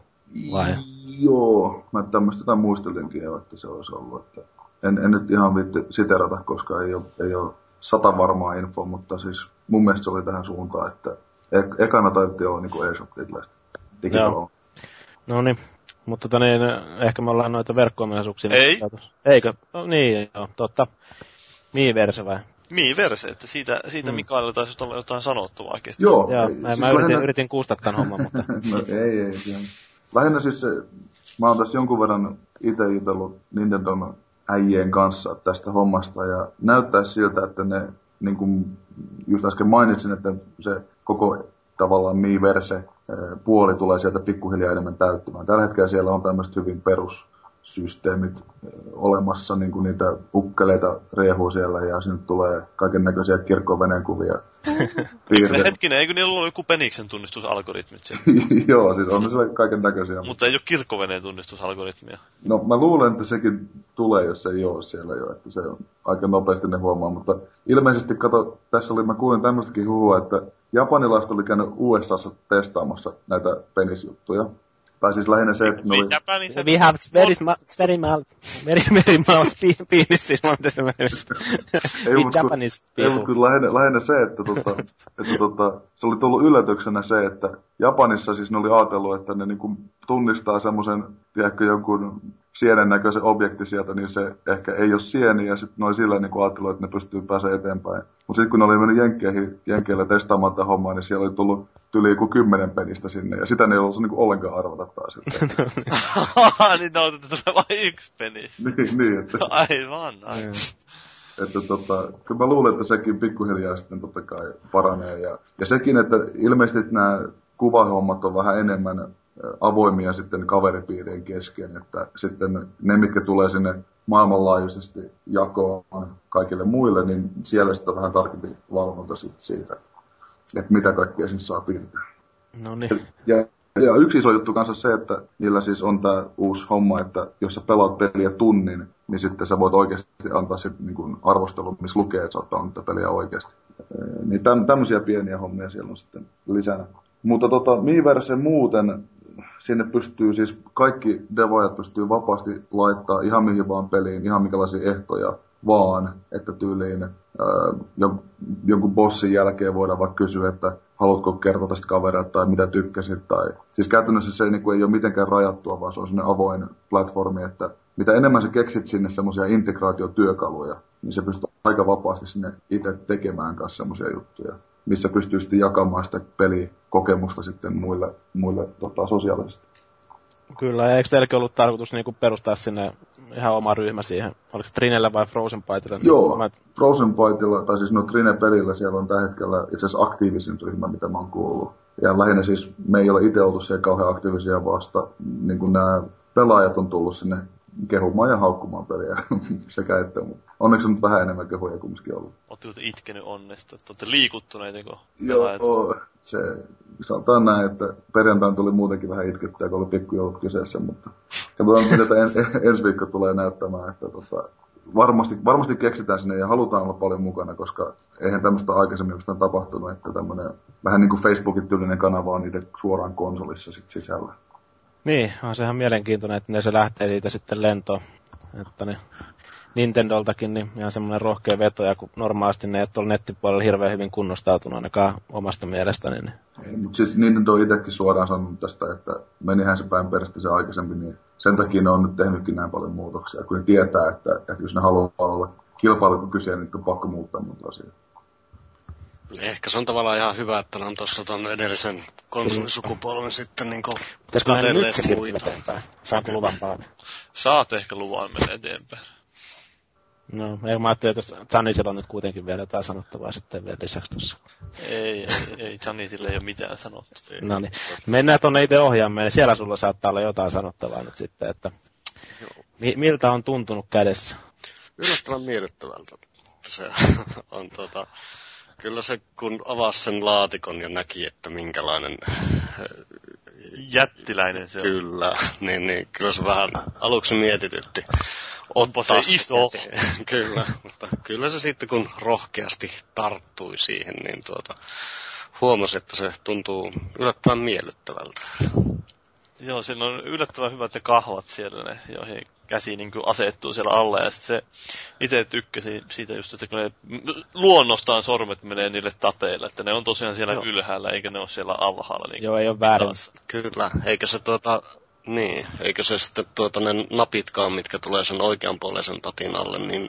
vai? Joo, mä tämmöistä jotain muistelinkin jo, että se olisi ollut. Että en, en nyt ihan viitti siterata, koska ei ole, ei ole sata varmaa infoa, mutta siis mun mielestä se oli tähän suuntaan, että e- ekana taidettiin olla niinku eShop Joo. No niin, mutta tota niin, ehkä me ollaan noita verkko Ei. Eikö? No, niin, joo, totta. Miiverse vai? Miiverse, että siitä, siitä mm. Mikaelilla taisi olla jotain sanottavaakin. Joo. Joo, ei, mä, siis yritin, lähinnä... yritin kuustaa tämän homman, mutta... no ei, ei. Ihan. Lähinnä siis se, mä oon tässä jonkun verran itse jutellut Nintendon äijien kanssa tästä hommasta ja näyttää siltä, että ne, niin kuin just äsken mainitsin, että se koko tavallaan Miiverse puoli tulee sieltä pikkuhiljaa enemmän täyttämään. Tällä hetkellä siellä on tämmöistä hyvin perus systeemit olemassa, niin kuin niitä ukkeleita riehuu siellä ja sinne tulee kaiken näköisiä kirkkoveneen kuvia. Hetkinen, eikö niillä ollut joku Peniksen tunnistusalgoritmit siellä? Joo, siis on siellä kaiken näköisiä. Mutta ei ole kirkkoveneen tunnistusalgoritmia. No mä luulen, että sekin tulee, jos se ei ole siellä jo, että se on aika nopeasti ne huomaa, mutta ilmeisesti kato, tässä oli, mä kuulin tämmöistäkin huhua, että japanilaiset oli käynyt USAssa testaamassa näitä penisjuttuja, Tai siis lähinnä se, että ne oli... We have very, very, mal, very, very mouse penis, siis mä se Ei, mutta Japanese ei, mutta kyllä lähinnä, lähinnä se, että, tota, että tota, se oli tullut yllätyksenä se, että Japanissa siis ne oli ajatellut, että ne niinku tunnistaa semmoisen, tiedätkö, jonkun sienen näköisen objekti sieltä, niin se ehkä ei ole sieni, ja sitten noin sillä niin ajatellut, että ne pystyy pääsemään eteenpäin. Mutta sitten kun ne oli mennyt Jenkkeihin, Jenkkeillä testaamaan tätä hommaa, niin siellä oli tullut tyli joku kymmenen penistä sinne, ja sitä ne ei ollut niin ollenkaan arvata taas. niin ne on tulee vain yksi penis. niin, niin, että... Aivan, aivan. Että tota, kyllä mä luulen, että sekin pikkuhiljaa sitten totta kai paranee. Ja, ja sekin, että ilmeisesti nämä kuvahommat on vähän enemmän avoimia sitten kaveripiirien kesken, että sitten ne, mitkä tulee sinne maailmanlaajuisesti jakoon kaikille muille, niin siellä sitten on vähän tarkempi valvonta sitten siitä, että mitä kaikkea sinne saa piirtää. No niin. Ja, ja yksi iso juttu kanssa se, että niillä siis on tämä uusi homma, että jos sä pelaat peliä tunnin, niin sitten sä voit oikeasti antaa sitten niin arvostelun, missä lukee, että sä oot pelannut peliä oikeasti. Niin tämmöisiä pieniä hommia siellä on sitten lisänä. Mutta tota, Miiverse muuten sinne pystyy siis, kaikki devojat pystyy vapaasti laittaa ihan mihin vaan peliin, ihan minkälaisia ehtoja vaan, että tyyliin ää, jonkun bossin jälkeen voidaan vaikka kysyä, että haluatko kertoa tästä kaverilta tai mitä tykkäsit. Tai... Siis käytännössä se niin kuin, ei ole mitenkään rajattua, vaan se on sellainen avoin platformi, että mitä enemmän sä keksit sinne semmoisia integraatiotyökaluja, niin se pystyy aika vapaasti sinne itse tekemään kanssa semmoisia juttuja missä pystyy sitten jakamaan sitä pelikokemusta sitten muille, muille tota, sosiaalisesti. Kyllä, ja eikö teilläkin ollut tarkoitus niinku perustaa sinne ihan oma ryhmä siihen? Oliko Trinelle vai Frozen Bytelle? Joo, mä... Frozen Bytella, tai siis no Trine-pelillä siellä on tällä hetkellä itse asiassa aktiivisin ryhmä, mitä mä oon kuullut. Ja lähinnä siis me ei ole itse oltu siellä kauhean aktiivisia vasta, niin kuin nämä pelaajat on tullut sinne kehumaan ja haukkumaan peliä sekä että, mutta onneksi on nyt vähän enemmän kehuja kumminkin ollut. Oletteko te itkenyt onnesta, että olette liikuttuneita, kun Joo, se, sanotaan näin, että perjantain tuli muutenkin vähän itkettyä, kun oli pikkujoulut kyseessä, mutta katsotaan, mitä en, ensi viikko tulee näyttämään, että tota, varmasti, varmasti keksitään sinne ja halutaan olla paljon mukana, koska eihän tämmöistä aikaisemmin oikeastaan tapahtunut, että tämmöinen vähän niin kuin Facebookin tyylinen kanava on niiden suoraan konsolissa sit sisällä. Niin, on sehan mielenkiintoinen, että ne se lähtee siitä sitten lentoon. Että ne Nintendoltakin niin ihan semmoinen rohkea veto, ja kun normaalisti ne ei ole nettipuolella hirveän hyvin kunnostautunut ainakaan omasta mielestäni. Niin. Mutta siis Nintendo on itsekin suoraan sanonut tästä, että menihän se päin perästä se aikaisemmin, niin sen takia ne on nyt tehnytkin näin paljon muutoksia, kun ne tietää, että, että jos ne haluaa olla kilpailukykyisiä, niin on pakko muuttaa muuta asiaa. Ehkä se on tavallaan ihan hyvä, että ne on tuossa tuon edellisen konsolisukupolven sitten niin Pitäisikö nyt se eteenpäin? Saanko luvan vaan? Saat ehkä luvan mennä eteenpäin. No, ei mä ajattelin, että Janisilla on nyt kuitenkin vielä jotain sanottavaa sitten vielä lisäksi tuossa. Ei, ei, ei Janisille ei ole mitään sanottu. No niin. Mennään tuonne itse ohjaamme, niin siellä sulla saattaa olla jotain sanottavaa nyt sitten, että mi- miltä on tuntunut kädessä? Yllättävän miellyttävältä. Se on tota, Kyllä se, kun avasi sen laatikon ja näki, että minkälainen... Jättiläinen se on. Kyllä, niin, niin kyllä se vähän aluksi mietitytti. Onpa se iso. kyllä, mutta kyllä se sitten kun rohkeasti tarttui siihen, niin tuota, huomasi, että se tuntuu yllättävän miellyttävältä. Joo, siinä on yllättävän hyvät ne kahvat siellä, ne, joihin käsi niin asettuu siellä alle. Ja se itse tykkäsin siitä just, että kun ne luonnostaan sormet menee niille tateille, että ne on tosiaan siellä Joo. ylhäällä, eikä ne ole siellä alhaalla. Niin Joo, ei ole väärin. Kyllä, eikä se tuota, niin, eikö se sitten tuota, ne napitkaan, mitkä tulee sen oikeanpuoleisen tatin alle, niin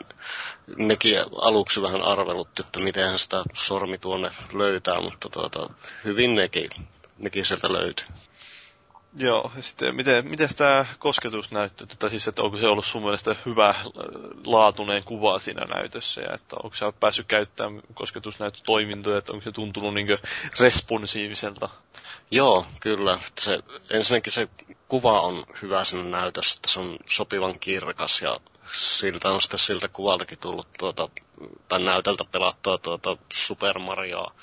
nekin aluksi vähän arvelutti, että miten sitä sormi tuonne löytää, mutta tuota, hyvin nekin, nekin sieltä löytyy. Joo, ja sitten miten, miten tämä kosketus näyttää, tai siis, että onko se ollut sun mielestä hyvä laatuneen kuva siinä näytössä, ja että onko sä päässyt käyttämään kosketusnäyttötoimintoja, että onko se tuntunut niin responsiiviselta? Joo, kyllä. Se, ensinnäkin se kuva on hyvä sen näytössä, että se on sopivan kirkas, ja siltä on sitten siltä kuvaltakin tullut tuota, tai näytöltä pelattua tuota Super Marioa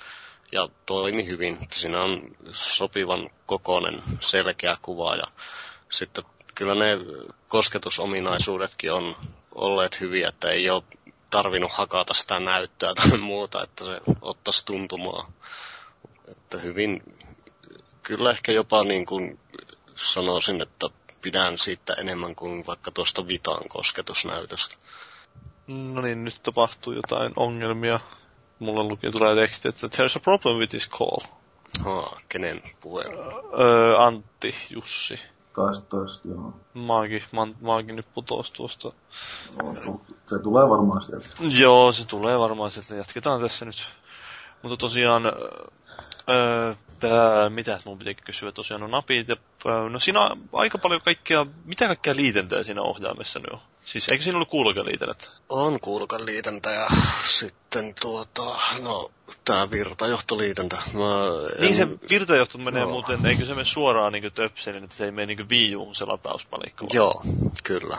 ja toimi hyvin. Siinä on sopivan kokoinen, selkeä kuva ja sitten kyllä ne kosketusominaisuudetkin on olleet hyviä, että ei ole tarvinnut hakata sitä näyttöä tai muuta, että se ottaisi tuntumaa. Että hyvin, kyllä ehkä jopa niin kuin sanoisin, että pidän siitä enemmän kuin vaikka tuosta Vitaan kosketusnäytöstä. No niin, nyt tapahtuu jotain ongelmia. Mulla luki tulee teksti, että there's a problem with this call. Haa, kenen puhe? Öö, Antti, Jussi. Taas, taas, joo. Maagi, ma, maagi nyt putosi tuosta. No, se tulee varmaan sieltä. Joo, se tulee varmaan sieltä. Jatketaan tässä nyt. Mutta tosiaan, öö, tää, mitäs mun piti kysyä tosiaan, no napit ja, öö, no siinä on aika paljon kaikkea, mitä kaikkea liitäntöä siinä ohjaamessa nyt on? Siis eikö siinä ollut kuulokaliitennät? On kuulokaliitäntä ja sitten tuota, no tää virtajohtoliitäntä. Mä en... Niin se virtajohto menee Joo. muuten, eikö se mene suoraan niin töpselin, että se ei mene niin viijuun se latauspalikka? vai? Joo, kyllä.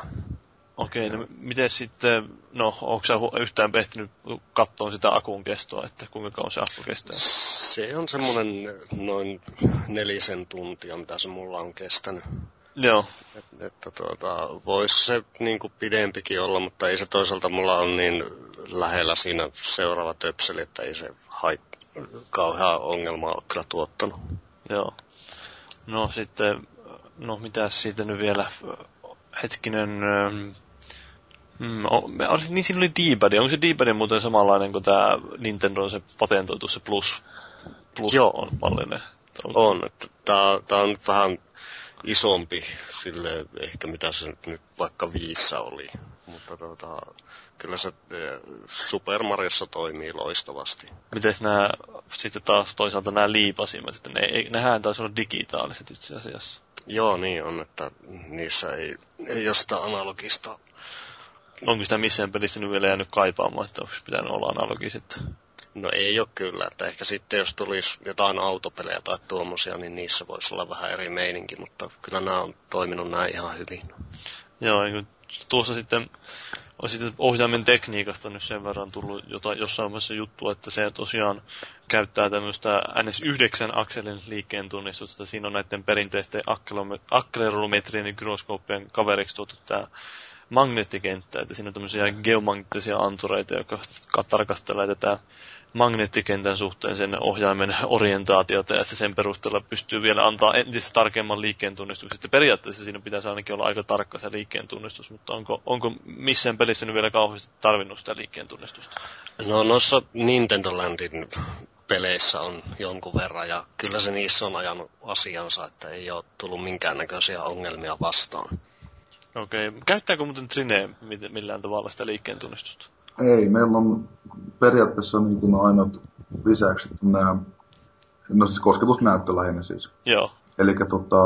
Okei, no miten sitten, no onko sä yhtään ehtinyt katsoa sitä akun kestoa, että kuinka kauan se akku kestää? Se on semmonen noin nelisen tuntia, mitä se mulla on kestänyt. Joo, Et, että tuota, voisi se niin kuin pidempikin olla, mutta ei se toisaalta mulla on niin lähellä siinä seuraava töpseli, että ei se hait, kauhean ongelmaa ole kyllä tuottanut. joo. No sitten, no mitä siitä nyt vielä, hetkinen, ähm, mm, o, me- oli, niin siinä oli D-pad, onko se D-pad muuten samanlainen kuin tämä Nintendo se patentoitu se Plus, plus Joo. on mallinen? On, että tää, tää on nyt vähän isompi sille ehkä mitä se nyt vaikka viissä oli. Mutta tuota, kyllä se eh, Super Mariossa toimii loistavasti. Miten nämä, sitten taas toisaalta nämä liipasimet, että ne, nehän taisi olla digitaaliset itse asiassa. Joo, niin on, että niissä ei, ei ole sitä analogista. Onko sitä missään pelissä nyt vielä jäänyt kaipaamaan, että onko pitänyt olla analogiset? No ei ole kyllä, että ehkä sitten jos tulisi jotain autopelejä tai tuommoisia, niin niissä voisi olla vähän eri meininki, mutta kyllä nämä on toiminut näin ihan hyvin. Joo, niin tuossa sitten on sitten ohjaimen tekniikasta nyt sen verran tullut jota, jossain vaiheessa juttu, että se tosiaan käyttää tämmöistä NS9 akselin liikkeen tunnistusta. Siinä on näiden perinteisten ja gyroskooppien kaveriksi tuotu tämä magneettikenttä, että siinä on tämmöisiä geomagneettisia antureita, jotka tarkastelee tätä magneettikentän suhteen sen ohjaimen orientaatiota ja se sen perusteella pystyy vielä antaa entistä tarkemman liikkeen tunnistuksen. Että periaatteessa siinä pitäisi ainakin olla aika tarkka se liikkeen tunnistus, mutta onko, onko missään pelissä nyt vielä kauheasti tarvinnut sitä liikkeen tunnistusta? No noissa Nintendo Landin peleissä on jonkun verran ja kyllä se niissä on ajanut asiansa, että ei ole tullut minkäännäköisiä ongelmia vastaan. Okei, käyttääkö muuten Trine millään tavalla sitä liikkeen tunnistusta? Ei, meillä on periaatteessa niin kuin ainoat lisäykset nämä, no siis kosketusnäyttö lähinnä siis. Joo, Eli tota,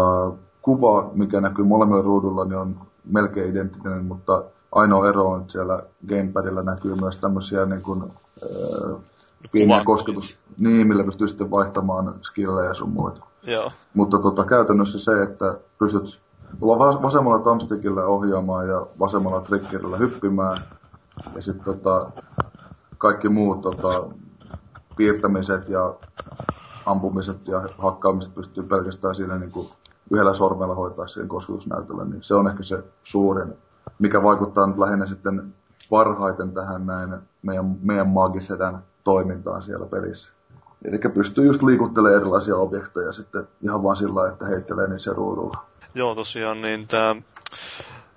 kuva, mikä näkyy molemmilla ruudulla, niin on melkein identtinen, mutta ainoa ero on, että siellä gamepadilla näkyy myös tämmöisiä niin kuin, äh, pieniä kosketus, niin, millä pystyy sitten vaihtamaan skillejä sun muita. joo, Mutta tota, käytännössä se, että pystyt vas- vasemmalla thumbstickillä ohjaamaan ja vasemmalla triggerillä hyppimään. Ja sitten tota, kaikki muut tota, piirtämiset ja ampumiset ja hakkaamiset pystyy pelkästään siinä niin kuin yhdellä sormella hoitaa siihen kosketusnäytöllä. Niin se on ehkä se suurin, mikä vaikuttaa nyt lähinnä sitten parhaiten tähän näin meidän, meidän maagisedän toimintaan siellä pelissä. Eli pystyy just liikuttelemaan erilaisia objekteja sitten ihan vaan sillä että heittelee niissä ruudulla. joo tosiaan, niin tämä...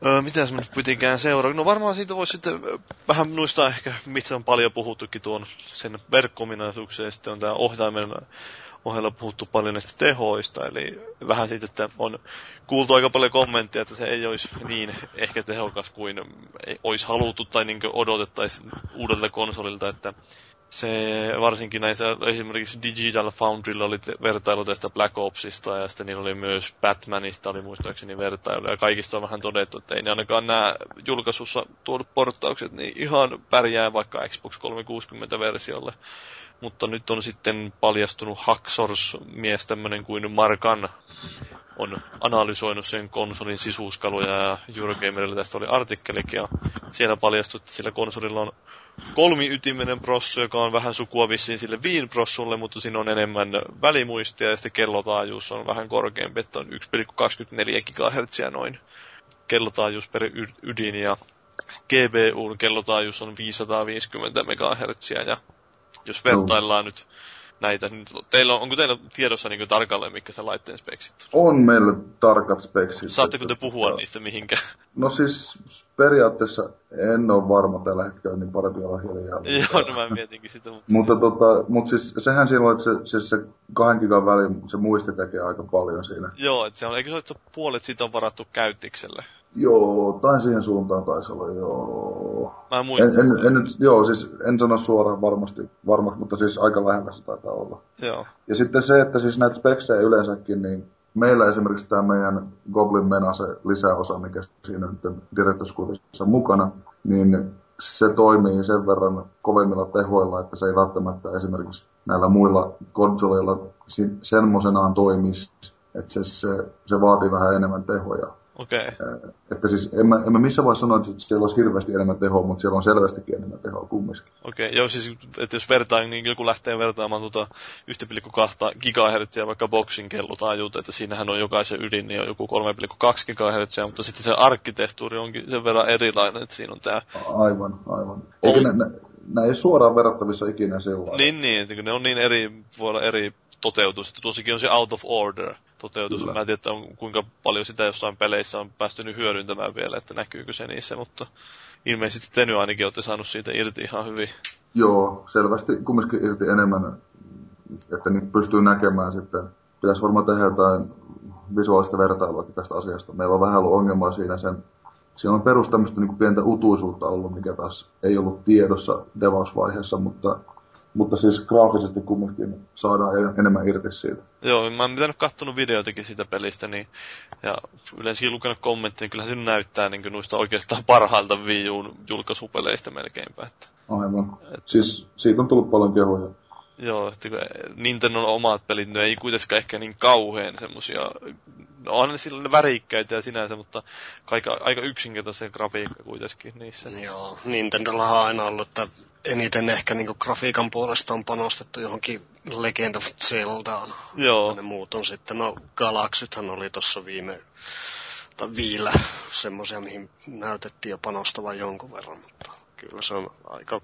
Öö, mitäs nyt pitikään seuraa? No varmaan siitä voisi sitten vähän noista ehkä, mistä on paljon puhuttukin tuon sen verkkominaisuuksia, sitten on tämä ohjaimen ohella puhuttu paljon näistä tehoista, eli vähän siitä, että on kuultu aika paljon kommentteja, että se ei olisi niin ehkä tehokas kuin olisi haluttu tai niin odotettaisiin uudelta konsolilta, että se varsinkin näissä esimerkiksi Digital Foundrylla oli vertailu tästä Black Opsista ja sitten niillä oli myös Batmanista oli muistaakseni vertailu ja kaikista on vähän todettu, että ei ne ainakaan nämä julkaisussa tuodut porttaukset niin ihan pärjää vaikka Xbox 360-versiolle. Mutta nyt on sitten paljastunut Hacksors-mies tämmöinen kuin Markan on analysoinut sen konsolin sisuuskaluja ja Eurogamerilla tästä oli artikkelikin ja siellä paljastui, että sillä konsolilla on kolmiytiminen prossu, joka on vähän sukua vissiin sille Wien prossulle, mutta siinä on enemmän välimuistia ja sitten kellotaajuus on vähän korkeampi, että on 1,24 GHz noin kellotaajuus per ydin ja GBUn kellotaajuus on 550 MHz ja jos vertaillaan nyt näitä. Teillä on, onko teillä tiedossa niin tarkalleen, mikä se laitteen speksit on? On meillä tarkat speksit. Saatteko te puhua että, niistä mihinkä? No siis periaatteessa en ole varma tällä hetkellä, niin parempi olla hiljaa. Joo, no mä mietinkin sitä. Mutta, mutta, tota, mutta siis, sehän silloin, että se, siis se kahden gigan väli, se muisti tekee aika paljon siinä. Joo, että se on, eikö se ole, että puolet siitä on varattu käyttikselle? Joo, tai siihen suuntaan taisi olla, joo. Mä muistan. En, en, en, nyt, joo, siis en sano suoraan varmasti, varmasti, mutta siis aika lähellä se taitaa olla. Joo. Ja sitten se, että siis näitä speksejä yleensäkin, niin meillä esimerkiksi tämä meidän Goblin Mena, se lisäosa, mikä siinä nyt Director's mukana, niin se toimii sen verran kovemmilla tehoilla, että se ei välttämättä esimerkiksi näillä muilla konsoleilla semmoisenaan toimisi, että se, se, se vaatii vähän enemmän tehoja. Okei. Okay. Että siis en mä, en mä missään vaiheessa sano, että siellä olisi hirveästi enemmän tehoa, mutta siellä on selvästikin enemmän tehoa kumminkin. Okei, okay. joo siis, että jos vertaan, niin joku lähtee vertaamaan tuota 1,2 GHz vaikka boxin kellutaajuutta, että siinähän on jokaisen ydin, niin on joku 3,2 GHz, mutta sitten se arkkitehtuuri onkin sen verran erilainen, että siinä on tämä... Aivan, aivan. Eikä on... ne, ne, ei ole suoraan verrattavissa ikinä sillä Niin, niin, että ne on niin eri, voi olla eri toteutus, että tuossakin on se out of order toteutus. Kyllä. Mä en tiedä, on, kuinka paljon sitä jossain peleissä on päästynyt hyödyntämään vielä, että näkyykö se niissä, mutta ilmeisesti te nyt ainakin olette saanut siitä irti ihan hyvin. Joo, selvästi kumminkin irti enemmän, että niin pystyy näkemään sitten. Pitäisi varmaan tehdä jotain visuaalista vertailua tästä asiasta. Meillä on vähän ollut ongelmaa siinä sen Siinä on perus tämmöistä niin pientä utuisuutta ollut, mikä taas ei ollut tiedossa devausvaiheessa, mutta mutta siis graafisesti kumminkin saadaan enemmän irti siitä. Joo, mä oon pitänyt kattonut videoitakin siitä pelistä, niin, ja yleensä lukenut kommentteja, niin kyllä se näyttää niin kuin noista oikeastaan parhailta Wii Uun julkaisupeleistä melkeinpä. Että, Aivan. Et, siis siitä on tullut paljon kehoja. Joo, että Nintendo omat pelit, ne ei kuitenkaan ehkä niin kauhean semmosia, no on ne silloin värikkäitä ja sinänsä, mutta aika, aika yksinkertaisia grafiikka kuitenkin niissä. Joo, Nintendolla on aina ollut, että eniten ehkä niin grafiikan puolesta on panostettu johonkin Legend of Zeldaan. Joo. Ja ne muut on sitten, no Galaxythan oli tuossa viime, tai viillä semmoisia, mihin näytettiin jo panostavan jonkun verran, mutta kyllä se on aika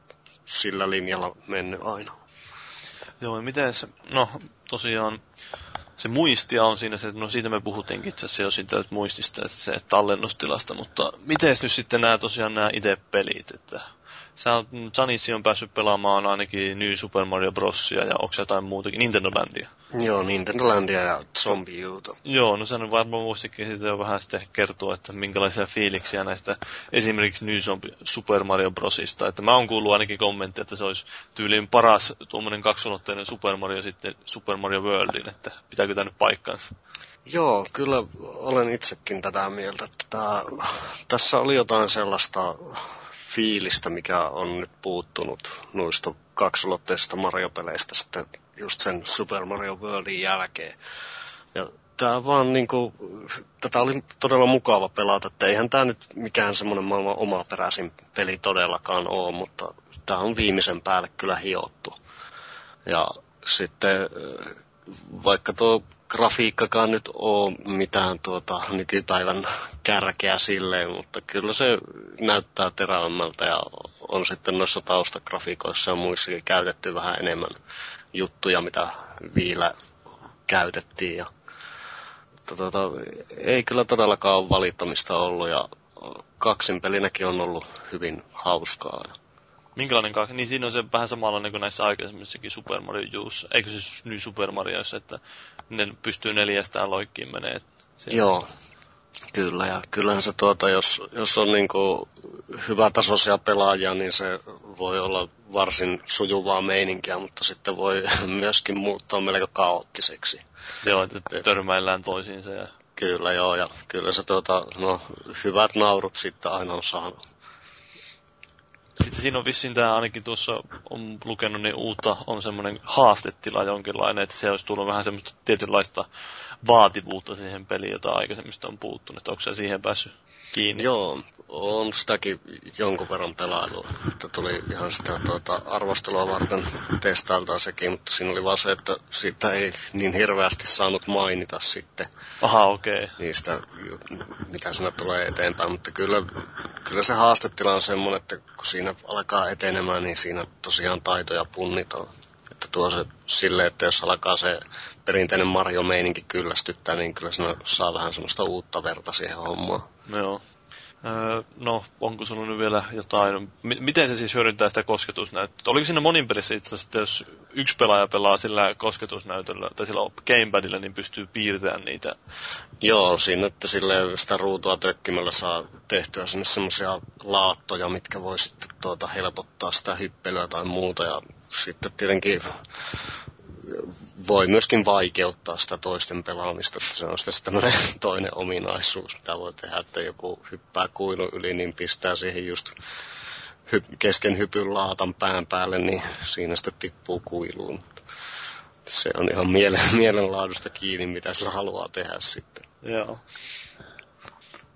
sillä linjalla mennyt aina. Joo, miten se, no tosiaan se muistia on siinä, se, no siitä me puhuttiinkin itse asiassa jo siitä muistista, se tallennustilasta, mutta miten nyt sitten nämä tosiaan nämä itse pelit, että sä Janissi on päässyt pelaamaan ainakin New Super Mario Brosia ja onko jotain muutakin, Nintendo Landia? Joo, Nintendo Landia ja Zombie Uto. Joo, no sen varmaan muistikin siitä jo vähän sitten kertoa, että minkälaisia fiiliksiä näistä esimerkiksi New Super Mario Brosista. Että mä oon kuullut ainakin kommenttia, että se olisi tyyliin paras tuommoinen kaksulotteinen Super Mario sitten Super Mario Worldin, että pitääkö tämä nyt paikkansa? Joo, kyllä olen itsekin tätä mieltä, että tämä, tässä oli jotain sellaista fiilistä, mikä on nyt puuttunut noista kaksulotteisista Mario-peleistä sitten just sen Super Mario Worldin jälkeen. Ja tää vaan niinku, tätä oli todella mukava pelata, että eihän tämä nyt mikään semmoinen maailman omaperäisin peli todellakaan ole, mutta tämä on viimeisen päälle kyllä hiottu. Ja sitten vaikka tuo grafiikkakaan nyt ole mitään tuota nykypäivän kärkeä silleen, mutta kyllä se näyttää terävämmältä ja on sitten noissa taustagrafiikoissa ja muissakin käytetty vähän enemmän juttuja, mitä viillä käytettiin. Ja, tuota, ei kyllä todellakaan ole valittamista ollut ja kaksinpelinäkin on ollut hyvin hauskaa. Minkälainen kaksi? Niin siinä on se vähän samanlainen kuin näissä aikaisemmissakin Super Mario Juice, eikö siis nyt Super Marioissa, että ne pystyy neljästään loikkiin menee. Joo, Kyllä, ja kyllähän se tuota, jos, jos on niin hyvä tasoisia pelaajia, niin se voi olla varsin sujuvaa meininkiä, mutta sitten voi myöskin muuttaa melko kaoottiseksi. Joo, että törmäillään toisiinsa. Ja... Kyllä, joo, ja kyllä se tuota, no, hyvät naurut sitten aina on saanut. Sitten siinä on vissiin tämä ainakin tuossa on lukenut niin uutta, on semmoinen haastetila jonkinlainen, että se olisi tullut vähän semmoista tietynlaista vaativuutta siihen peliin, jota aikaisemmista on puuttunut. Onko se siihen päässyt kiinni? Joo, on sitäkin jonkun verran pelailua. Että tuli ihan sitä tuota, arvostelua varten testailtaan sekin, mutta siinä oli vaan se, että siitä ei niin hirveästi saanut mainita sitten. Aha, okei. Okay. Niistä, mitä siinä tulee eteenpäin, mutta kyllä, kyllä se haastetila on semmoinen, että kun siinä alkaa etenemään, niin siinä tosiaan taitoja punnitaan. Että tuo se sille, että jos alkaa se perinteinen Mario-meininki kyllästyttää, niin kyllä se saa vähän semmoista uutta verta siihen hommaan. Joo. Öö, no, onko sulla nyt vielä jotain, M- miten se siis hyödyntää sitä kosketusnäyttöä? Oliko siinä monin pelissä itse asiassa, että jos yksi pelaaja pelaa sillä kosketusnäytöllä tai sillä gamepadilla, niin pystyy piirtämään niitä? Joo, siinä että sille sitä ruutua tökkimällä saa tehtyä sinne semmoisia laattoja, mitkä voi sitten tuota helpottaa sitä hyppelyä tai muuta. Ja sitten tietenkin voi myöskin vaikeuttaa sitä toisten pelaamista, että se on sitten tämmöinen toinen ominaisuus, mitä voi tehdä, että joku hyppää kuilun yli, niin pistää siihen just hy- kesken hypyn laatan pään päälle, niin siinä sitten tippuu kuiluun. Se on ihan mielen, mielenlaadusta kiinni, mitä sillä haluaa tehdä sitten. Joo.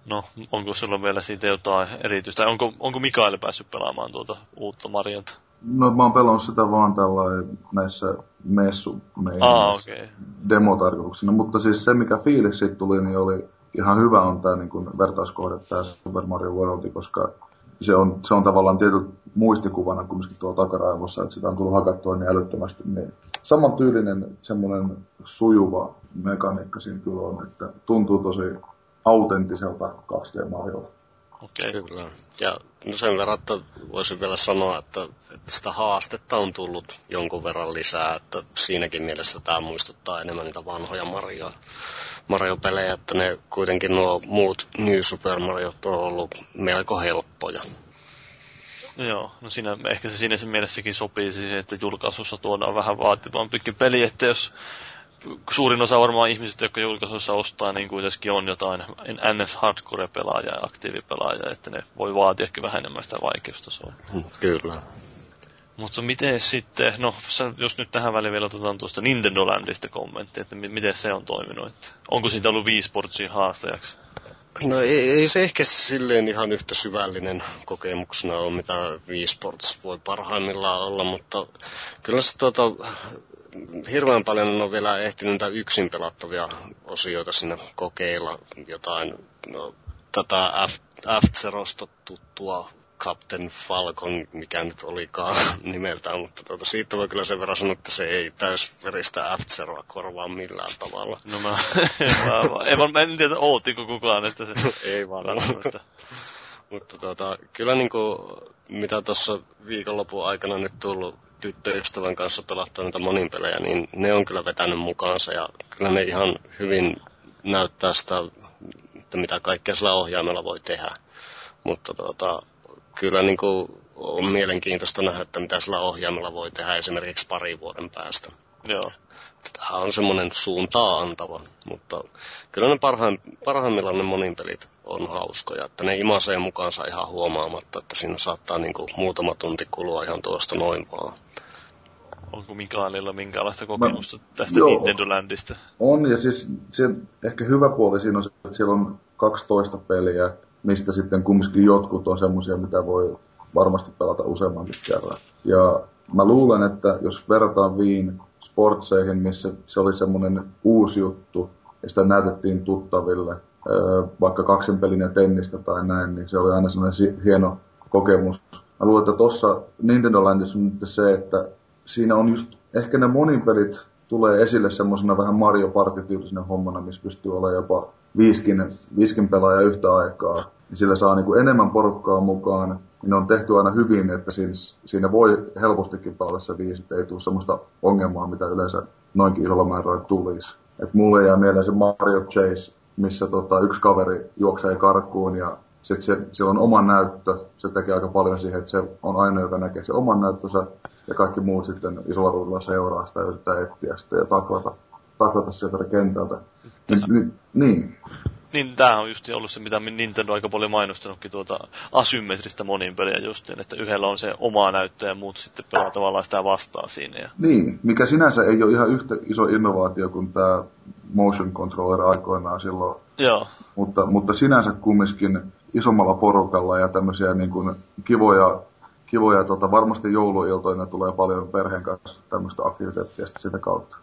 No, onko sulla vielä siitä jotain erityistä? Onko, onko Mikael päässyt pelaamaan tuota uutta Mariota? No mä oon pelannut sitä vaan tällä näissä messu ah, okay. demotarkoituksena, mutta siis se mikä fiilis siitä tuli, niin oli ihan hyvä on tämä niin vertauskohde, tämä Super Mario World, koska se on, se on tavallaan tietyt muistikuvana kumminkin tuolla takaraivossa, että sitä on tullut hakattua niin älyttömästi. Niin saman tyylinen semmoinen sujuva mekaniikka siinä kyllä on, että tuntuu tosi autenttiselta 2D Mariolta. Okei. Okay. Kyllä. Ja no sen verran, että voisin vielä sanoa, että, että sitä haastetta on tullut jonkun verran lisää, että siinäkin mielessä tämä muistuttaa enemmän niitä vanhoja Mario, Mario-pelejä, että ne kuitenkin nuo muut New Super Mario on ollut melko helppoja. Joo, no siinä, ehkä se siinä mielessäkin sopii siihen, että julkaisussa tuodaan vähän vaativampikin peli, että jos suurin osa varmaan ihmiset, jotka julkaisuissa ostaa, niin kuitenkin on jotain NS Hardcore-pelaajaa ja aktiivipelaajaa, että ne voi vaatia vähän enemmän sitä vaikeustasoa. Hmm, kyllä. Mutta miten sitten, no jos nyt tähän väliin vielä otetaan tuosta Nintendo Landista kommentti, että miten se on toiminut, että onko siitä ollut Wii Sportsin haastajaksi? No ei, ei se ehkä silleen ihan yhtä syvällinen kokemuksena ole, mitä Wii Sports voi parhaimmillaan olla, mutta kyllä se tuota, hirveän paljon on vielä ehtinyt niitä yksin pelattavia osioita sinne kokeilla. Jotain, no, tätä F, tuttua Captain Falcon, mikä nyt olikaan nimeltään, mutta tuota, siitä voi kyllä sen verran sanoa, että se ei täysveristä f korvaa millään tavalla. No mä, mä, en, mä en tiedä, ootiko kukaan, että se... ei vaan. mutta tuota, kyllä niin kuin, mitä tuossa viikonlopun aikana nyt tullut tyttöystävän kanssa pelattua niitä monin pelejä, niin ne on kyllä vetänyt mukaansa ja kyllä ne ihan hyvin näyttää sitä, että mitä kaikkea sillä ohjaimella voi tehdä. Mutta tuota, kyllä niin kuin on mielenkiintoista nähdä, että mitä sillä ohjaimella voi tehdä esimerkiksi pari vuoden päästä. Joo. Tämä on semmoinen suuntaa antava, mutta kyllä ne parhaim, parhaimmillaan ne monin pelit on hauskoja, että ne imasee mukaansa ihan huomaamatta, että siinä saattaa niin kuin muutama tunti kulua ihan tuosta noin vaan. Onko Mikaelilla minkälaista kokemusta Mä, tästä joo, Nintendo Landista? On, ja siis se ehkä hyvä puoli siinä on se, että siellä on 12 peliä, mistä sitten kumminkin jotkut on semmoisia, mitä voi varmasti pelata useammankin kerran. Ja mä luulen, että jos verrataan Viin sportseihin, missä se oli semmoinen uusi juttu, ja sitä näytettiin tuttaville, vaikka kaksinpelinen tennistä tai näin, niin se oli aina semmoinen hieno kokemus. Mä luulen, että tuossa Nintendo Landissa on nyt se, että siinä on just, ehkä ne monin pelit tulee esille semmoisena vähän Mario Party-tyylisenä hommana, missä pystyy olemaan jopa viiskin, viiskin pelaaja yhtä aikaa. Ja sillä saa niin kuin enemmän porukkaa mukaan. Niin ne on tehty aina hyvin, että siinä, siinä voi helpostikin pelata se viisi, että ei tule semmoista ongelmaa, mitä yleensä noinkin isolla määrällä tulisi. Et mulle jää mieleen se Mario Chase, missä tota, yksi kaveri juoksee karkuun ja sitten se, sillä on oma näyttö. Se tekee aika paljon siihen, että se on aina, joka näkee se oman näyttönsä ja kaikki muut sitten isolla ruudulla seuraa sitä ja yrittää etsiä sitä ja taklata, taklata sieltä kentältä. Niin, niin. Niin, tämä on just ollut se, mitä Nintendo aika paljon mainostanutkin tuota asymmetristä monin peliä justiin, että yhdellä on se oma näyttö ja muut sitten pelaa tavallaan sitä vastaan siinä. Ja... Niin, mikä sinänsä ei ole ihan yhtä iso innovaatio kuin tämä motion controller aikoinaan silloin. Joo. Mutta, mutta sinänsä kumminkin isommalla porukalla ja tämmöisiä niin kuin kivoja kivoja, tota, varmasti jouluiltoina tulee paljon perheen kanssa tämmöistä aktiviteettia sitä kautta.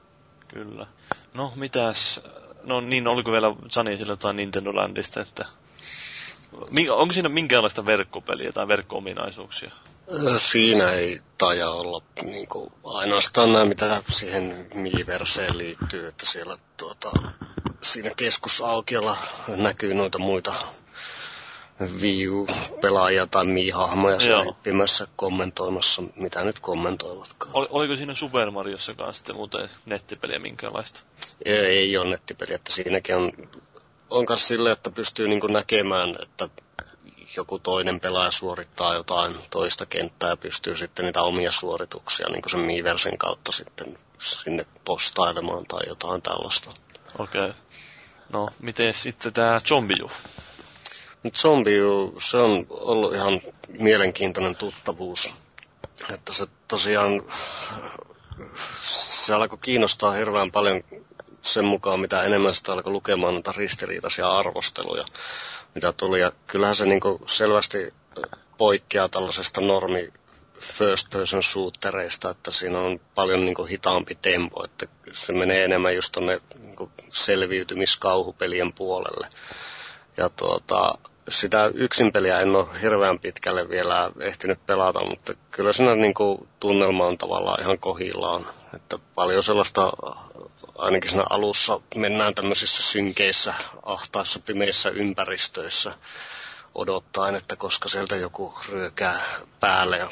Kyllä. No mitäs, no niin, oliko vielä Sani sillä jotain Nintendo Landista, että onko siinä minkäänlaista verkkopeliä tai verkko-ominaisuuksia? Siinä ei taja olla niin kuin, ainoastaan nämä, mitä siihen Miiverseen liittyy, että siellä tuota, siinä keskusaukiolla näkyy noita muita Wii-pelaajia tai Mii-hahmoja siellä kommentoimassa, mitä nyt kommentoivatkaan. Ol, oliko siinä Super Mariossa kanssa sitten muuten nettipeliä minkälaista? Ei, ei ole nettipeliä, että siinäkin on, on kanssa silleen, että pystyy niin näkemään, että joku toinen pelaaja suorittaa jotain toista kenttää ja pystyy sitten niitä omia suorituksia niin kuin sen Miiversen kautta sitten sinne postailemaan tai jotain tällaista. Okei. Okay. No, miten sitten tämä Zombiju? Zombiju, se on ollut ihan mielenkiintoinen tuttavuus. Että se tosiaan, se alkoi kiinnostaa hirveän paljon sen mukaan, mitä enemmän sitä alkoi lukemaan noita ristiriitaisia arvosteluja, mitä tuli. Ja kyllähän se niin selvästi poikkeaa tällaisesta normi first person shootereista, että siinä on paljon niin hitaampi tempo, että se menee enemmän just tuonne niin selviytymiskauhupelien puolelle. Ja tuota, sitä yksin peliä en ole hirveän pitkälle vielä ehtinyt pelata, mutta kyllä siinä niin kuin, tunnelma on tavallaan ihan kohillaan. Että paljon sellaista, ainakin siinä alussa mennään tämmöisissä synkeissä, ahtaissa, pimeissä ympäristöissä odottaen, että koska sieltä joku ryökää päälle.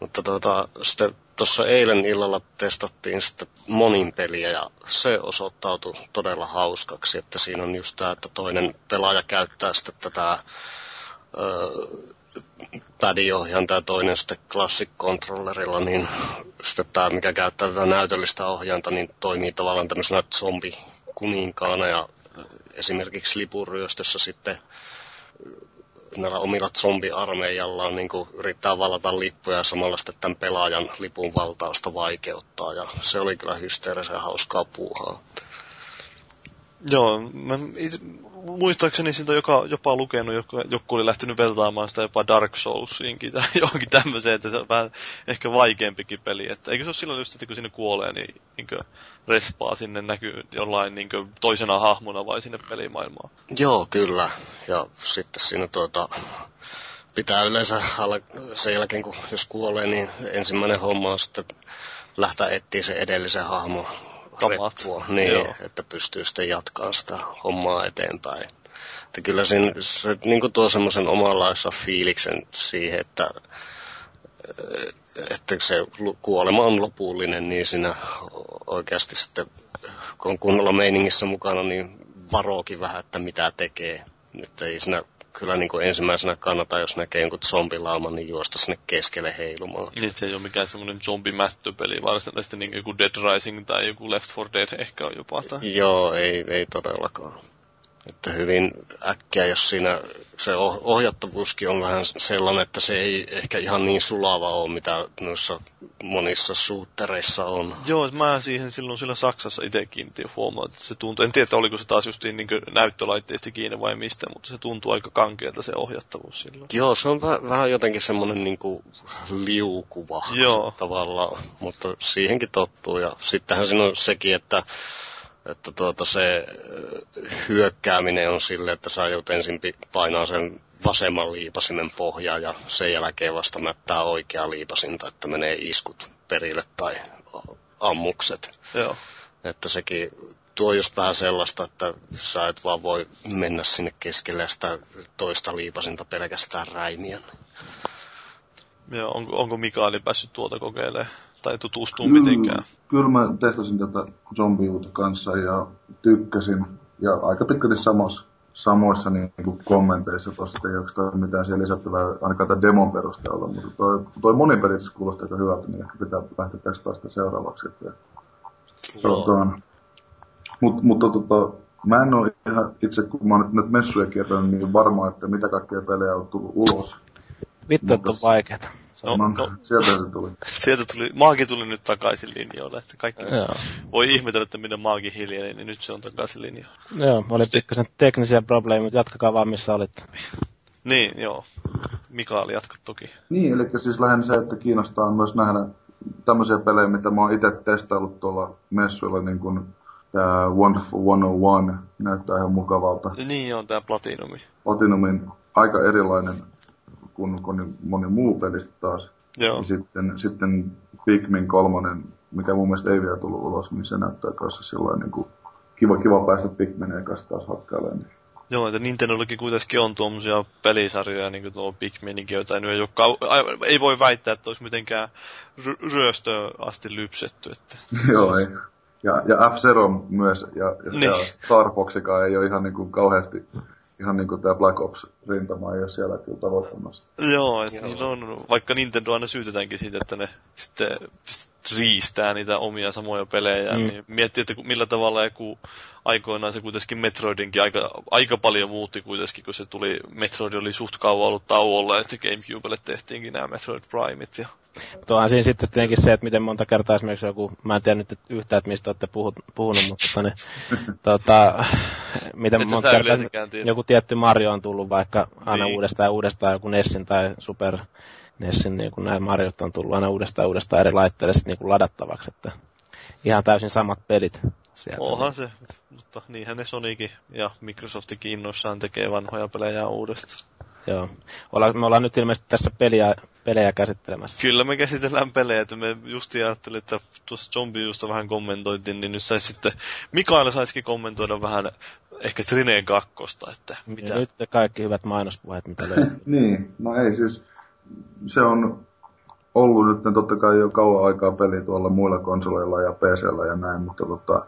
Mutta tuota, sitten tuossa eilen illalla testattiin sitten monin peliä ja se osoittautui todella hauskaksi, että siinä on just tämä, että toinen pelaaja käyttää sitten tätä padiohjainta ja toinen sitten classic controllerilla, niin sitten tämä, mikä käyttää tätä näytöllistä ohjainta, niin toimii tavallaan tämmöisenä zombi-kuninkaana ja esimerkiksi lipuryöstössä sitten näillä omilla zombiarmeijallaan niin yrittää valata lippuja ja samalla sitten tämän pelaajan lipun valtausta vaikeuttaa. Ja se oli kyllä hysteerisen hauskaa puuhaa. Joo, mä muistaakseni siitä joka, jopa lukenut, joku, joku oli lähtenyt veltaamaan sitä jopa Dark Soulsiinkin tai johonkin tämmöiseen, että se on vähän ehkä vaikeampikin peli. Että eikö se ole silloin just, että kun sinne kuolee, niin, niin respaa sinne näkyy jollain niin toisena hahmona vai sinne pelimaailmaan? Joo, kyllä. Ja sitten siinä tuota, pitää yleensä sen jälkeen, kun jos kuolee, niin ensimmäinen homma on sitten lähteä etsiä se edellisen hahmon reppua, niin, Joo. että pystyy sitten jatkaa sitä hommaa eteenpäin. Että kyllä siinä, se niin kuin tuo semmoisen omanlaissa fiiliksen siihen, että, että se kuolema on lopullinen, niin siinä oikeasti sitten, kun on kunnolla meiningissä mukana, niin varookin vähän, että mitä tekee. Että ei siinä kyllä niin kuin ensimmäisenä kannata, jos näkee jonkun zombilauman, niin juosta sinne keskelle heilumaan. Niin, se ei ole mikään semmoinen zombimättöpeli, sitten niin joku Dead Rising tai joku Left 4 Dead ehkä on jopa. Tai... Joo, ei, ei todellakaan. Että hyvin äkkiä, jos siinä se ohjattavuuskin on vähän sellainen, että se ei ehkä ihan niin sulava ole, mitä noissa monissa suuttereissa on. Joo, mä siihen silloin sillä Saksassa itse kiinnitin huomaa, että se tuntuu, en tiedä, oliko se taas just niin näyttölaitteista kiinni vai mistä, mutta se tuntuu aika kankeelta se ohjattavuus silloin. Joo, se on vähän, vähän jotenkin semmoinen niin liukuva Joo. tavallaan, mutta siihenkin tottuu. Ja sittenhän siinä on sekin, että että tuota se hyökkääminen on sille, että sä joudut ensin painaa sen vasemman liipasimen pohjaa ja sen jälkeen vasta mättää oikea liipasinta, että menee iskut perille tai ammukset. Joo. Että sekin tuo just vähän sellaista, että sä et vaan voi mennä sinne keskelle sitä toista liipasinta pelkästään räimiä. Joo, onko, onko Mikaeli päässyt tuota kokeilemaan? Tai tutustua kyllä, mitenkään? Kyllä mä testasin tätä zombiuta kanssa ja tykkäsin. Ja aika pitkälti samassa, samoissa niin kuin kommenteissa tuossa, että ei oikeastaan mitään siellä lisättävää ainakaan tämän demon perusteella, mutta toi, toi monipelissä kuulostaa aika hyvältä, niin ehkä pitää lähteä testaamaan sitä seuraavaksi. Että, tota, mut, mutta tota, mä en ole ihan itse, kun mä oon nyt, nyt messuja kiertänyt, niin varma, että mitä kaikkea pelejä on tullut ulos. Vittu, että on vaikeeta. No, no, sieltä se tuli. Sieltä tuli, Maagi tuli nyt takaisin linjoille, että kaikki Joo. voi ihmetellä, että minne Maagi hiljeni, niin nyt se on takaisin linjoille. Joo, oli pikkasen teknisiä probleemia, mutta jatkakaa vaan missä olitte. niin, joo. Mikaali, jatka toki. Niin, eli siis lähinnä se, että kiinnostaa myös nähdä tämmöisiä pelejä, mitä mä oon itse testaillut tuolla messuilla, niin kuin tämä Wonderful 101 näyttää ihan mukavalta. Niin on, tämä Platinumi. Platinumin aika erilainen kuin, moni muu pelistä taas. Joo. Ja sitten, sitten Pikmin kolmonen, mikä mun mielestä ei vielä tullut ulos, niin se näyttää kanssa sillä niin kuin kiva, kiva päästä Pikmineen kanssa taas hakkailemaan. Niin Joo, että Nintendollakin kuitenkin on tuommoisia pelisarjoja, niin kuin tuo Pikminikin, joita nyt ei, ole kau- ei voi väittää, että olisi mitenkään ry- ryöstöön asti lypsetty. Että... Joo, ei. Ja, ja F-Zero myös, ja, ja, niin. Star Foxikaan ei ole ihan niin kuin kauheasti ihan niin kuin tämä Black Ops-rintama ei ole siellä kyllä tavoittamassa. Joo, että niin on, vaikka Nintendo aina syytetäänkin siitä, että ne sitten riistää niitä omia samoja pelejä, mm. niin miettii, että millä tavalla joku aikoinaan se kuitenkin Metroidinkin aika, aika paljon muutti kuitenkin, kun se tuli, Metroid oli suht kauan ollut tauolla, ja sitten Gamecubelle tehtiinkin nämä Metroid Primeit, ja Tuohan siinä sitten tietenkin se, että miten monta kertaa esimerkiksi joku, mä en tiedä nyt yhtään, että mistä olette puhut, puhunut, mutta tota, niin, tota, miten monta kertaa joku tietty Mario on tullut vaikka aina niin. uudestaan ja uudestaan joku Nessin tai Super Nessin, niin kun nämä Mariot on tullut aina uudestaan uudestaan eri laitteille sitten niin ladattavaksi, että ihan täysin samat pelit sieltä. Onhan se, mutta niinhän ne Sonikin ja Microsoftikin innoissaan tekee vanhoja pelejä uudestaan. Joo. me ollaan nyt ilmeisesti tässä peliä, pelejä käsittelemässä. Kyllä me käsitellään pelejä, että me just ajattelin, että tuossa Zombie justa vähän kommentoitiin, niin nyt saisi sitten, Mikael saisikin kommentoida vähän ehkä Trineen kakkosta, että mitä... Ja nyt kaikki hyvät mainospuheet, mitä löytyy. niin, no ei siis, se on ollut nyt totta kai jo kauan aikaa peli tuolla muilla konsoleilla ja PCllä ja näin, mutta tota,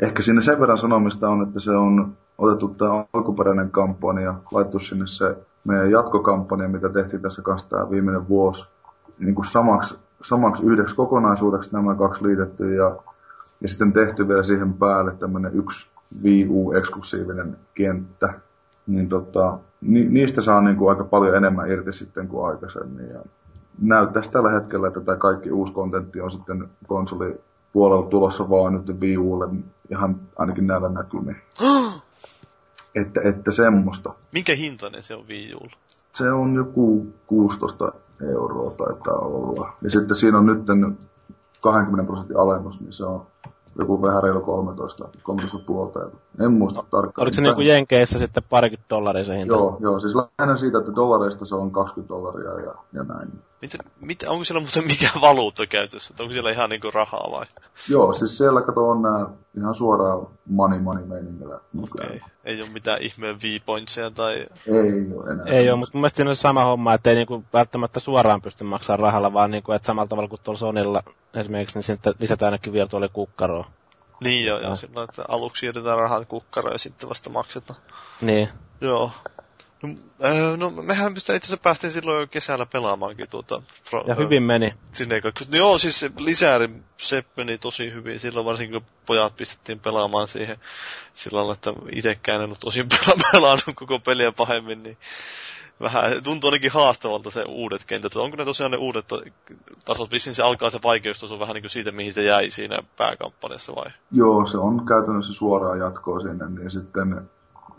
ehkä siinä sen verran sanomista on, että se on otettu tämä alkuperäinen kampanja, laittu sinne se meidän jatkokampanja, mitä tehtiin tässä kanssa tämä viimeinen vuosi, niin kuin samaksi, samaksi yhdeksi kokonaisuudeksi nämä kaksi liitetty ja, ja sitten tehty vielä siihen päälle tämmöinen yksi VU-eksklusiivinen kenttä. Niin tota, ni, niistä saa niin kuin aika paljon enemmän irti sitten kuin aikaisemmin. Ja näyttäisi tällä hetkellä, että tämä kaikki uusi kontentti on sitten konsoli puolella tulossa vaan nyt Wii Ulle ihan ainakin näillä näkymin. Että, että semmoista. Minkä hintainen se on Wii Ulla? Se on joku 16 euroa taitaa olla. Ja sitten siinä on nyt 20 prosentin alennus, niin se on joku vähän reilu 13, 13 puolta. En muista no, tarkkaan. Oliko se niin kuin Jenkeissä sitten parikymmentä dollaria se hinta? Joo, joo, siis lähinnä siitä, että dollareista se on 20 dollaria ja, ja näin. Miten, mit, onko siellä muuten mikä valuutta käytössä? Onko siellä ihan niinku rahaa vai? Joo, siis siellä kato on nää ihan suoraan money money meiningillä. Okei, okay. ei ole mitään ihmeen V-pointseja tai... Ei ole enää. Ei ole, mutta mun mielestä siinä on sama homma, että ei niinku välttämättä suoraan pysty maksamaan rahalla, vaan niinku, että samalla tavalla kuin tuolla Sonilla esimerkiksi, niin sitten lisätään ainakin vielä tuolle kukkaroon. Niin joo, joo, sillä että aluksi jätetään rahat kukkaroon ja sitten vasta maksetaan. Niin. Joo, No, äh, no mehän itse asiassa päästiin silloin jo kesällä pelaamaankin tuota... Fra, ja hyvin meni. Sinne no, joo, siis lisääri se meni tosi hyvin. Silloin varsinkin kun pojat pistettiin pelaamaan siihen sillä lailla, että itsekään en ollut tosi pelannut koko peliä pahemmin, niin vähän tuntuu ainakin haastavalta se uudet kentät. Onko ne tosiaan ne uudet tasot? Vissiin se alkaa se vaikeustaso vähän niin kuin siitä, mihin se jäi siinä pääkampanjassa vai? Joo, se on käytännössä suoraan jatkoa sinne, niin sitten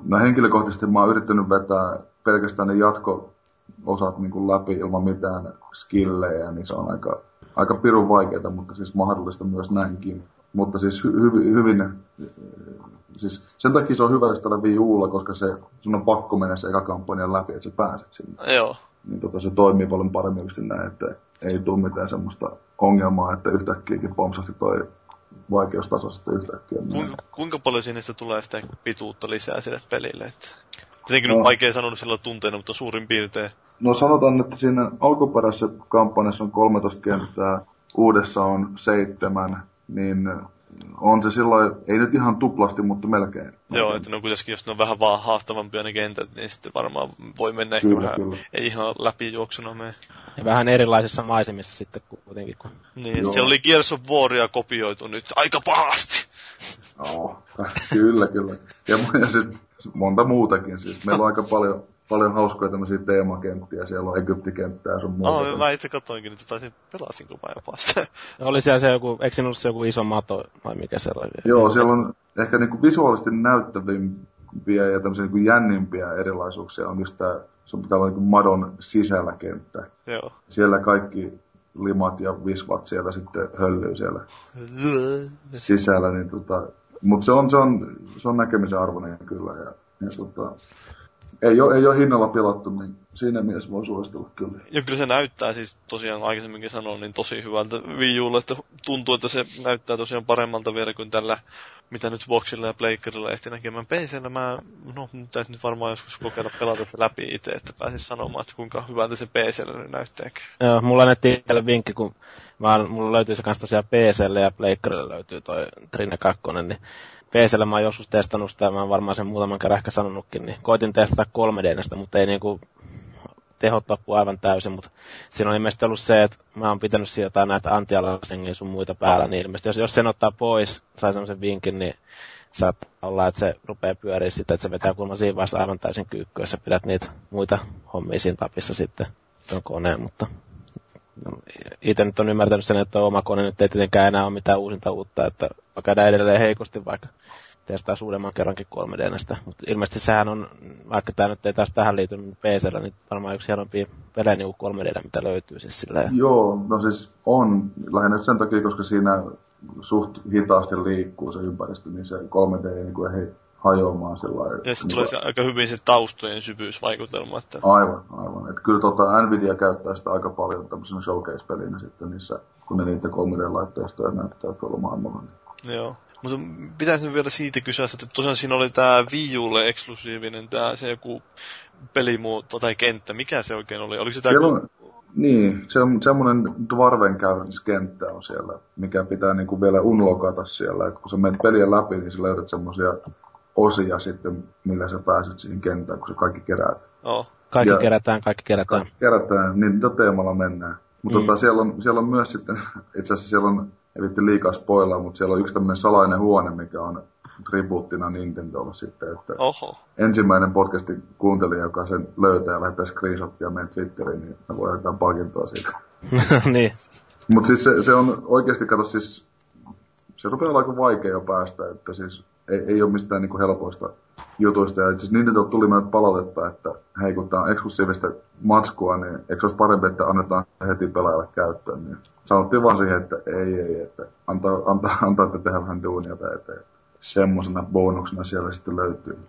No henkilökohtaisesti mä oon yrittänyt vetää pelkästään ne jatko-osat niin kuin läpi ilman mitään skillejä, niin se on aika, aika pirun vaikeaa, mutta siis mahdollista myös näinkin. Mutta siis hy, hy, hyvin, siis sen takia se on hyvä tällä Wii Ulla, koska se, sun on pakko mennä se eka kampanjan läpi, että sä pääset sinne. Joo. Niin tota, se toimii paljon paremmin näin, että ei tule mitään semmoista ongelmaa, että yhtäkkiäkin pompsasti toi vaikeustaso sitten yhtäkkiä. Kuinka, kuinka paljon sinne tulee sitä pituutta lisää sille pelille? Että... Tietenkin no, nyt vaikea sanoa sillä tunteena, mutta suurin piirtein. No sanotaan, että siinä alkuperäisessä kampanjassa on 13 kenttää, uudessa on seitsemän, niin on se silloin, ei nyt ihan tuplasti, mutta melkein. Joo, että no kuitenkin, jos ne on vähän vaan haastavampia ne kentät, niin sitten varmaan voi mennä kyllä, ehkä vähän, ei ihan läpi juoksuna mene. Ja vähän erilaisissa maisemissa sitten kuitenkin. Kun... Niin, Joo. siellä oli Gears of Waria kopioitu nyt aika pahasti. Joo, kyllä, kyllä. Ja, ja sitten monta muutakin siis. Meillä on aika paljon paljon hauskoja tämmöisiä teemakenttiä. Siellä on Egyptikenttää sun muuta. Oh, mä itse katsoinkin, että taisin pelasinko mä jopa sitä. Oli siellä se joku, eikö siinä ollut se joku iso mato vai mikä se oli? Joo, siellä on ehkä niinku visuaalisesti näyttävimpiä ja tämmöisiä niinku jännimpiä erilaisuuksia on just tää, sun pitää olla niinku madon sisällä kenttä. Joo. Siellä kaikki limat ja visvat siellä sitten höllyy siellä sisällä, niin tota, mutta se on, se, on, se on näkemisen arvoinen kyllä. Ja, ja tota, ei ole, ei ole hinnalla pilattu, niin siinä mielessä voi suositella kyllä. Ja kyllä se näyttää siis tosiaan aikaisemminkin sanoin, niin tosi hyvältä Wii Ulle, että tuntuu, että se näyttää tosiaan paremmalta vielä kuin tällä, mitä nyt Boxilla ja Playkerilla ehti näkemään. PCllä mä, no täytyy nyt varmaan joskus kokeilla pelata se läpi itse, että pääsis sanomaan, että kuinka hyvältä se PCllä nyt näyttää. Joo, mulla annettiin vinkki, kun mä, mulla löytyy se kanssa tosiaan PClle ja Playkerille löytyy toi Trine 2, niin PCllä mä oon joskus testannut sitä, mä oon varmaan sen muutaman kerran ehkä sanonutkin, niin koitin testata 3 d mutta ei niinku tehot loppu aivan täysin, mutta siinä on ilmeisesti ollut se, että mä oon pitänyt sieltä jotain näitä anti sun muita päällä, niin ilmeisesti jos, jos sen ottaa pois, sai semmoisen vinkin, niin saattaa olla, että se rupeaa pyöriä sitten, että se vetää kulma siinä vaiheessa aivan täysin kyykkyä, jos sä pidät niitä muita hommia siinä tapissa sitten tuon koneen, mutta itse nyt on ymmärtänyt sen, että oma kone nyt ei tietenkään enää ole mitään uusinta uutta, että käydään edelleen heikosti vaikka testaa uudemman kerrankin 3 d Mutta ilmeisesti sehän on, vaikka tämä nyt ei taas tähän liity PCllä, niin varmaan yksi hienompia pelejä niin 3 d mitä löytyy siis sillä. Joo, no siis on. Lähinnä sen takia, koska siinä suht hitaasti liikkuu se ympäristö, niin se 3D ei, niin kuin, ei hajoamaan sillä lailla. Ja sitten tulee se aika hyvin se taustojen syvyysvaikutelma. Että... Aivan, aivan. Että kyllä tota, Nvidia käyttää sitä aika paljon tämmöisenä showcase-pelinä sitten niissä, kun ne niitä 3D-laitteistoja näyttää tuolla maailmalla. Joo. Mutta pitäisi nyt vielä siitä kysyä, että tosiaan siinä oli tämä Wii Ulle eksklusiivinen tämä se joku pelimuoto tai kenttä. Mikä se oikein oli? Oliko se tämä... On, niin, se on semmoinen dwarven kenttä on siellä, mikä pitää niinku vielä unlokata siellä. Et kun sä menet pelien läpi, niin sä löydät semmoisia osia sitten, millä sä pääset siihen kenttään, kun sä kaikki keräät. Oh. Kaikki ja, kerätään, kaikki kerätään. Kaikki kerätään, niin teemalla mennään. Mutta mm. tota, siellä, on, siellä on myös sitten, itse asiassa siellä on ei vitti liikaa spoilaa, mutta siellä on yksi tämmöinen salainen huone, mikä on tribuuttina Nintendolla sitten, että Oho. ensimmäinen podcastin kuuntelija, joka sen löytää ja lähettää screenshottia meidän Twitteriin, niin me voidaan jotain palkintoa siitä. niin. Mutta siis se, se, on oikeasti, kato siis, se rupeaa olla aika vaikea jo päästä, että siis ei, ei ole mistään niinku helpoista jutuista. Ja siis Nintendo tuli meille palautetta, että hei kun tämä on eksklusiivista matskua, niin eikö olisi parempi, että annetaan heti pelaajalle käyttöön. Niin sanottiin vaan siihen, että ei, ei, että antaa, antaa, antaa että tehdä vähän duunia tai että semmoisena bonuksena siellä sitten löytyy.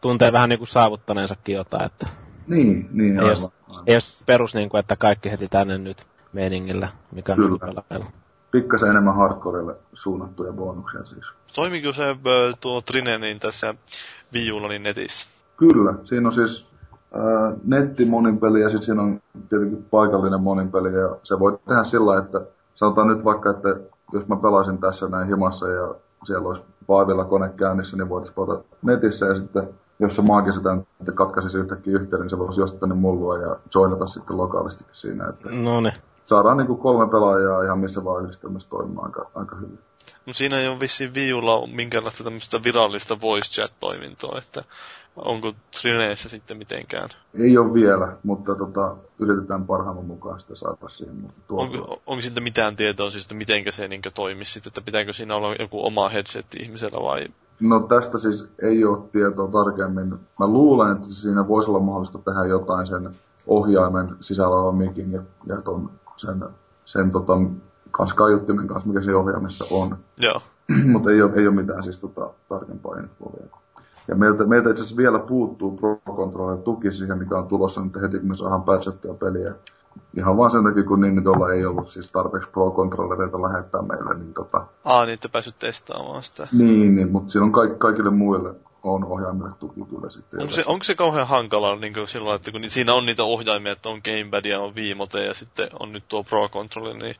Tuntee vähän niin kuin saavuttaneensakin jotain, että... Niin, niin ei aivan. Jos, ei jos perus niin kuin, että kaikki heti tänne nyt meningillä, mikä on Kyllä. Pikkasen enemmän hardcorelle suunnattuja bonuksia siis. Toimiko se tuo Trine niin tässä Wii niin netissä? Kyllä, siinä on siis äh, netti moninpeli ja sitten siinä on tietenkin paikallinen moninpeli ja se voi tehdä sillä että sanotaan nyt vaikka, että jos mä pelaisin tässä näin himassa ja siellä olisi vaavilla kone käynnissä, niin voitaisiin pelata netissä ja sitten jos se maagisesti että katkaisisi yhtäkkiä yhteyden, niin se voisi jostain tänne mullua ja joinata sitten lokaalistikin siinä. Että no ne. Saadaan niin kuin kolme pelaajaa ihan missä vaan yhdistelmässä toimimaan aika, aika hyvin. No siinä ei ole vissiin viulla minkäänlaista tämmöistä virallista voice chat-toimintoa, että onko Trineessä sitten mitenkään? Ei ole vielä, mutta tota, yritetään parhaamme mukaan sitä saada siihen. Onko, onko siitä mitään tietoa siis, että miten se niin toimisi sitten, että pitääkö siinä olla joku oma headset ihmisellä vai? No tästä siis ei ole tietoa tarkemmin. Mä luulen, että siinä voisi olla mahdollista tehdä jotain sen ohjaimen sisällä olevan mikin ja, ja ton, sen, sen tota, kanssa kaiuttimen kanssa, mikä se ohjaamissa on. Joo. Mutta ei ole, ei ole mitään siis tota, tarkempaa infoa vielä. Ja meiltä, meiltä itse asiassa vielä puuttuu Pro Controller tuki siihen, mikä on tulossa nyt heti, kun me saadaan patchattua peliä. Ihan vaan sen takia, kun niin tuolla ei ollut siis tarpeeksi Pro Controllereita lähettää meille, niin tota... Aa, niin te testaamaan sitä. Niin, niin mutta siinä on kaik- kaikille muille on ohjaimille tuki kyllä sitten. Onko se, onko se kauhean hankalaa niin kuin silloin, että kun siinä on niitä ohjaimia, että on Gamepad ja on Viimote ja sitten on nyt tuo Pro Controller, niin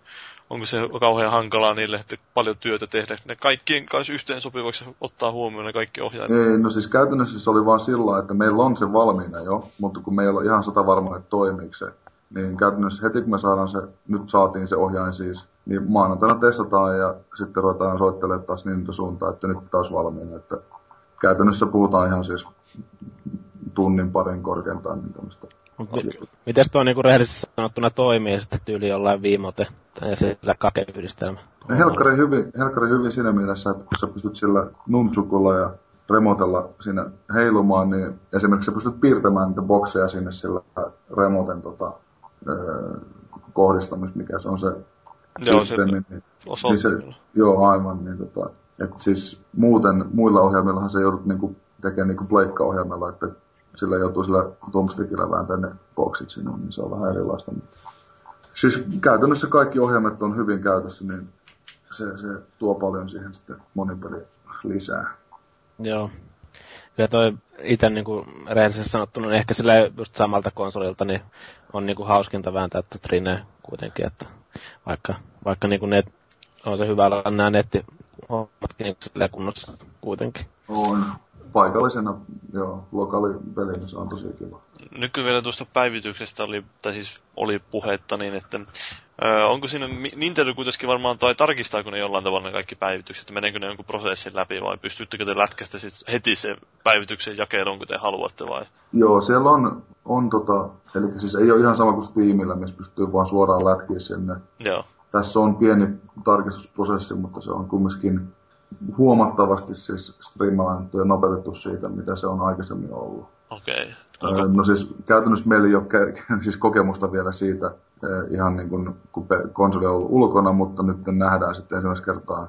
onko se kauhean hankalaa niille, että paljon työtä tehdä ne kaikkien kanssa yhteen sopivaksi ottaa huomioon ne kaikki ohjaimet? Ei, no siis käytännössä se oli vaan sillä, että meillä on se valmiina jo, mutta kun meillä on ihan sata varma, että toimiiko se, niin käytännössä heti kun me saadaan se, nyt saatiin se ohjain siis, niin maanantaina testataan ja sitten ruvetaan soittelemaan taas niin suuntaan, että nyt taas valmiina. Että käytännössä puhutaan ihan siis tunnin parin korkeintaan niin tämmöistä Miten tuo niinku rehellisesti sanottuna toimii sitten tyyli jollain viimote tai sillä kakeyhdistelmä? No, helkkari hyvin, helkkari hyvin siinä mielessä, että kun sä pystyt sillä nunchukulla ja remotella siinä heilumaan, niin esimerkiksi sä pystyt piirtämään niitä bokseja sinne sillä remoten tota, öö, kohdistamis, mikä se on se Joo, systeemi. Se niin, niin se, joo, aivan. Niin tota, et siis muuten muilla ohjelmillahan se joudut niinku tekemään niinku pleikkaohjelmalla, että sillä joutuu sillä thumbstickillä vääntää ne boksit sinne, niin se on vähän erilaista. Siis käytännössä kaikki ohjelmat on hyvin käytössä, niin se, se tuo paljon siihen sitten monipeli lisää. Joo. Kyllä toi itse niin rehellisesti sanottuna, niin ehkä sillä just samalta konsolilta niin on niin kuin hauskinta vääntää tätä Trine kuitenkin, että vaikka, vaikka niin kuin ne, on se hyvä olla nämä nettihommatkin niin kunnossa kuitenkin. On. Paikallisena, joo, lokaalipeli, se on tosi kiva. Nykyään vielä tuosta päivityksestä oli, tai siis oli puhetta niin, että Öö, onko siinä, Nintendo kuitenkin varmaan, tai tarkistaako ne jollain tavalla ne kaikki päivitykset, että meneekö ne jonkun prosessin läpi, vai pystyttekö te lätkästä sit heti se päivityksen jakeluun, kun te haluatte, vai? Joo, siellä on, on tota, eli siis ei ole ihan sama kuin Steamillä, missä pystyy vaan suoraan lätkiä sinne. Joo. Tässä on pieni tarkistusprosessi, mutta se on kumminkin huomattavasti siis striimaantu ja nopeutettu siitä, mitä se on aikaisemmin ollut. Okei. Okay. No siis käytännössä meillä ei ole siis kokemusta vielä siitä, ihan niin kuin, kun konsoli on ollut ulkona, mutta nyt nähdään sitten ensimmäistä kertaa.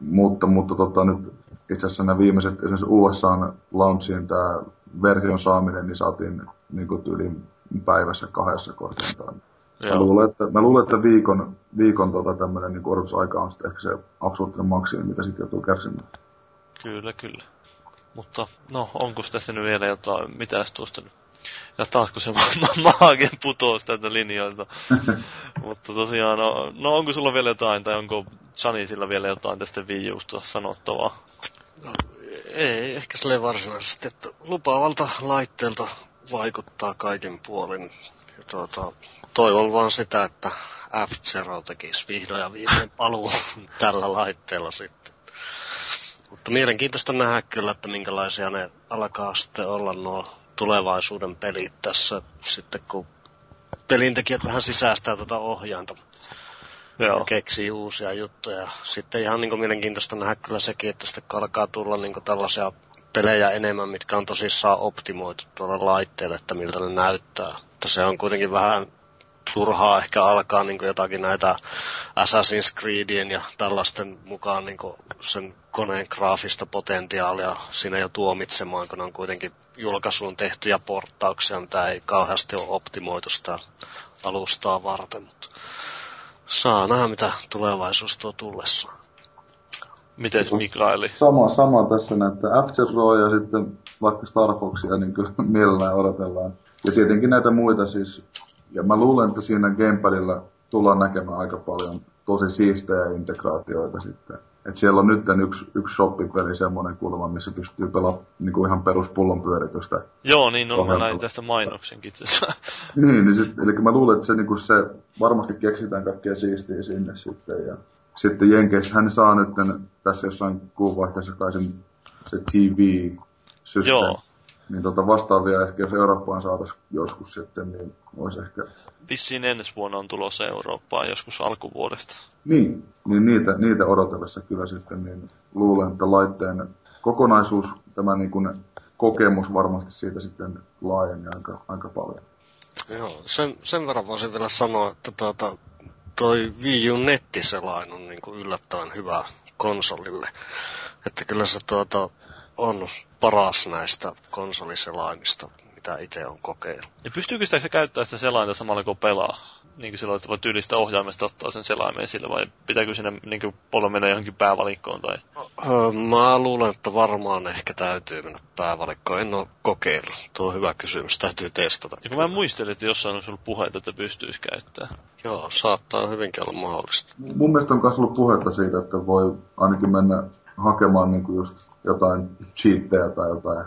Mutta, mutta tota, nyt itse asiassa nämä viimeiset, esimerkiksi USA launchiin tämä version saaminen, niin saatiin niin kuin tyyliin päivässä kahdessa korkeintaan. Mä luulen, että, mä luulen, että viikon, viikon tota, tämmöinen niin odotusaika on sitten ehkä se absoluuttinen maksimi, mitä sitten joutuu kärsimään. Kyllä, kyllä. Mutta no, onko tässä nyt vielä jotain, mitä tuosta nyt ja taas kun se ma- maagien putous tältä linjoilta. Mutta tosiaan, no, no, onko sulla vielä jotain, tai onko Janisilla vielä jotain tästä Wii sanottavaa? No, ei ehkä sille varsinaisesti, että lupaavalta laitteelta vaikuttaa kaiken puolin. Tuota, toivon vaan sitä, että F-Zero tekisi vihdoin ja viimein paluu tällä laitteella sitten. Mutta mielenkiintoista nähdä kyllä, että minkälaisia ne alkaa sitten olla nuo tulevaisuuden pelit tässä sitten, kun pelintekijät vähän sisäistää tuota ohjainta. Joo. Ja keksii uusia juttuja. Sitten ihan niin kuin mielenkiintoista nähdä kyllä sekin, että sitten alkaa tulla niin kuin tällaisia pelejä enemmän, mitkä on tosissaan optimoitu tuolle laitteelle, että miltä ne näyttää. Että se on kuitenkin vähän turhaa ehkä alkaa niin jotakin näitä Assassin's Creedien ja tällaisten mukaan niin sen koneen graafista potentiaalia siinä jo tuomitsemaan, kun on kuitenkin julkaisuun tehtyjä porttauksia, mitä ei kauheasti ole optimoitu sitä alustaa varten, mutta saa nähdä, mitä tulevaisuus tuo tullessaan. Miten Mikaeli? Sama, sama tässä näitä f ja sitten vaikka Star Foxia niin kyllä mielellään odotellaan. Ja tietenkin näitä muita siis ja mä luulen, että siinä gamepadilla tullaan näkemään aika paljon tosi siistejä integraatioita sitten. Et siellä on nyt yksi, yksi shoppipeli semmoinen kulma, missä pystyy pelaamaan niin ihan peruspullon pyöritystä. Joo, niin on, mä näin tästä mainoksenkin itse niin, niin sit, eli mä luulen, että se, niin se varmasti keksitään kaikkea siistiä sinne sitten. Ja sitten Jenkeissä hän saa nyt tässä jossain kuunvaihteessa kai sen, se TV-systeemi. Joo, niin tota vastaavia ehkä, jos Eurooppaan saataisiin joskus sitten, niin olisi ehkä... Vissiin ensi vuonna on tulossa Eurooppaan joskus alkuvuodesta. Niin, niin niitä, niitä odotellessa kyllä sitten, niin luulen, että laitteen kokonaisuus, tämä niin kuin kokemus varmasti siitä sitten laajeni aika, aika paljon. Joo, sen, sen verran voisin vielä sanoa, että tuota, toi Wii U nettiselain on niin kuin yllättävän hyvä konsolille. Että kyllä se tuota, on paras näistä konsoliselaimista, mitä itse on kokeillut. Ja pystyykö sitä käyttää sitä selainta samalla kun pelaa? Niin kuin silloin, että voi tyylistä ohjaimesta ottaa sen selaimen sille, vai pitääkö sinne niin kuin pollo mennä johonkin päävalikkoon? Tai? Öö, mä luulen, että varmaan ehkä täytyy mennä päävalikkoon. En ole kokeillut. Tuo on hyvä kysymys. Täytyy testata. Ja kun mä muistelin, että jossain olisi ollut puheita, että pystyisi käyttämään. Joo, saattaa hyvinkin olla mahdollista. Mun mielestä on myös ollut puhetta siitä, että voi ainakin mennä hakemaan niin kuin just jotain cheattejä tai jotain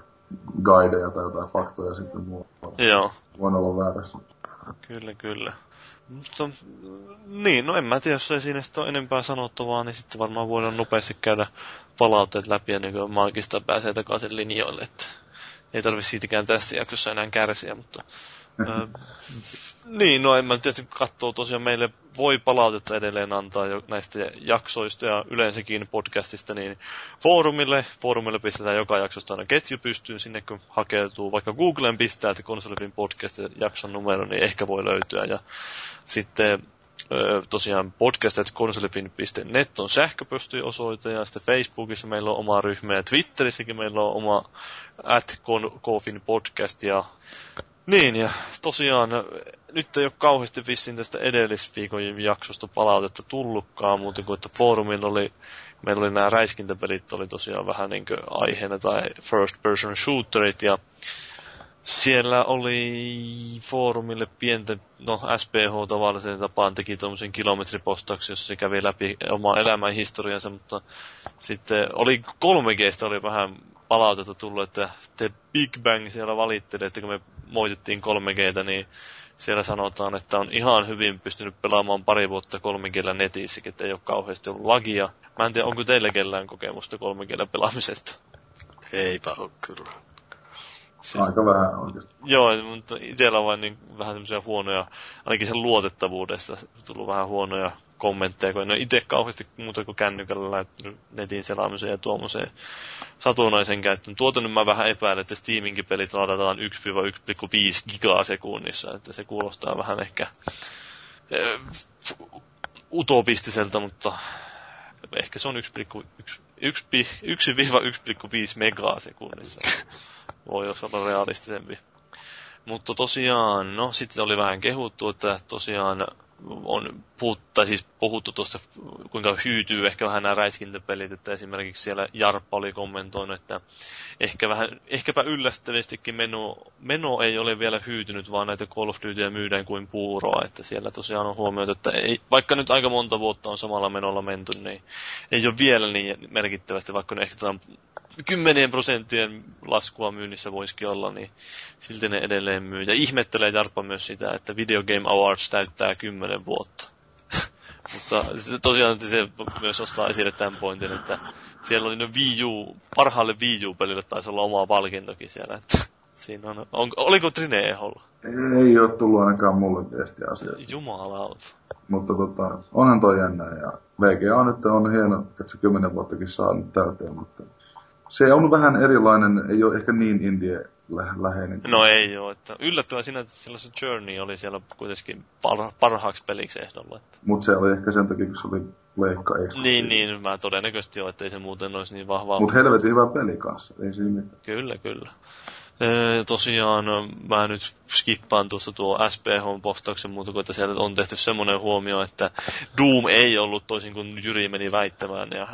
guideja tai jotain faktoja sitten muuta. Joo. Voin olla väärässä. Kyllä, kyllä. Mutta, niin, no en mä tiedä, jos ei siinä ole enempää sanottavaa, niin sitten varmaan voidaan nopeasti käydä palautteet läpi ennen kuin maagista pääsee takaisin linjoille. Että ei tarvitse siitäkään tässä jaksossa enää kärsiä, mutta niin, no en mä tietysti katsoo tosiaan meille voi palautetta edelleen antaa jo näistä jaksoista ja yleensäkin podcastista, niin foorumille, foorumille pistetään joka jaksosta aina ketju pystyyn, sinne kun hakeutuu, vaikka Googleen pistää, että Konsolifin podcast jakson numero, niin ehkä voi löytyä. Ja sitten Tosiaan podcast.konsolifin.net on sähköpostiosoite ja sitten Facebookissa meillä on oma ryhmä ja Twitterissäkin meillä on oma at Kofin podcast ja niin ja tosiaan nyt ei ole kauheasti vissiin tästä edellisviikon jaksosta palautetta tullutkaan, muuten kuin että foorumilla oli, meillä oli nämä räiskintäpelit oli tosiaan vähän niin aiheena tai first person shooterit ja siellä oli foorumille pientä, no SPH tavallisen tapaan teki tuommoisen kilometripostauksen, jossa se kävi läpi omaa elämän historiansa, mutta sitten oli 3Gstä oli vähän palautetta tullut, että te Big Bang siellä valitteli, että kun me moitettiin 3Gtä, niin siellä sanotaan, että on ihan hyvin pystynyt pelaamaan pari vuotta 3Gllä netissäkin, että ei ole kauheasti ollut lagia. Mä en tiedä, onko teillä kellään kokemusta 3Gllä pelaamisesta? Eipä ole kyllä. Siis, Aika vähän oikeasti. Joo, mutta itsellä on vain niin vähän semmoisia huonoja, ainakin sen luotettavuudesta tullut vähän huonoja kommentteja, kun en ole itse kauheasti muuta kuin kännykällä lähtenyt netin selaamiseen ja tuommoiseen satunnaisen käyttöön. Tuota nyt mä vähän epäilen, että Steaminkin pelit ladataan 1-1,5 gigaa sekunnissa, että se kuulostaa vähän ehkä äh, utopistiselta, mutta ehkä se on 1,1-1,5 megaa sekunnissa. Voi jos olla realistisempi. Mutta tosiaan, no sitten oli vähän kehuttu, että tosiaan on puhuttu, siis puhuttu tuosta, kuinka hyytyy ehkä vähän nämä räiskintäpelit, että esimerkiksi siellä Jarppa oli kommentoinut, että ehkä vähän, ehkäpä yllättävästikin meno, meno ei ole vielä hyytynyt, vaan näitä Call of Dutyä myydään kuin puuroa, että siellä tosiaan on huomioitu, että ei, vaikka nyt aika monta vuotta on samalla menolla menty, niin ei ole vielä niin merkittävästi, vaikka ne ehkä kymmenien prosenttien laskua myynnissä voisikin olla, niin silti ne edelleen myy. Ja ihmettelee Jarppa myös sitä, että Video Game Awards täyttää kymmenen vuotta. Mutta tosiaan se myös ostaa esille tämän pointin, että siellä oli ne Wii U, parhaalle Wii U-pelille taisi olla oma palkintokin siellä. Että siinä on, on, oliko Trine Eholla? Ei ole tullut ainakaan mulle viestiä asiasta. Jumalauta. Mutta tota, onhan toi jännä ja VGA nyt on hieno, että se kymmenen vuottakin saa nyt täyteen, mutta se on vähän erilainen, ei ole ehkä niin indie läheinen. No ei ole, että yllättävän siinä, että sellaisen Journey oli siellä kuitenkin par- parhaaksi peliksi ehdolla. Että. Mutta se oli ehkä sen takia, kun se oli leikka Niin, niin, mä todennäköisesti että ei se muuten olisi niin vahvaa. Mutta helvetin hyvä peli kanssa, ei siinä mitään. Kyllä, kyllä. Ee, tosiaan mä nyt skippaan tuossa tuo SPH-postauksen muuta kuin, että siellä on tehty semmoinen huomio, että Doom ei ollut toisin kuin Jyri meni väittämään ja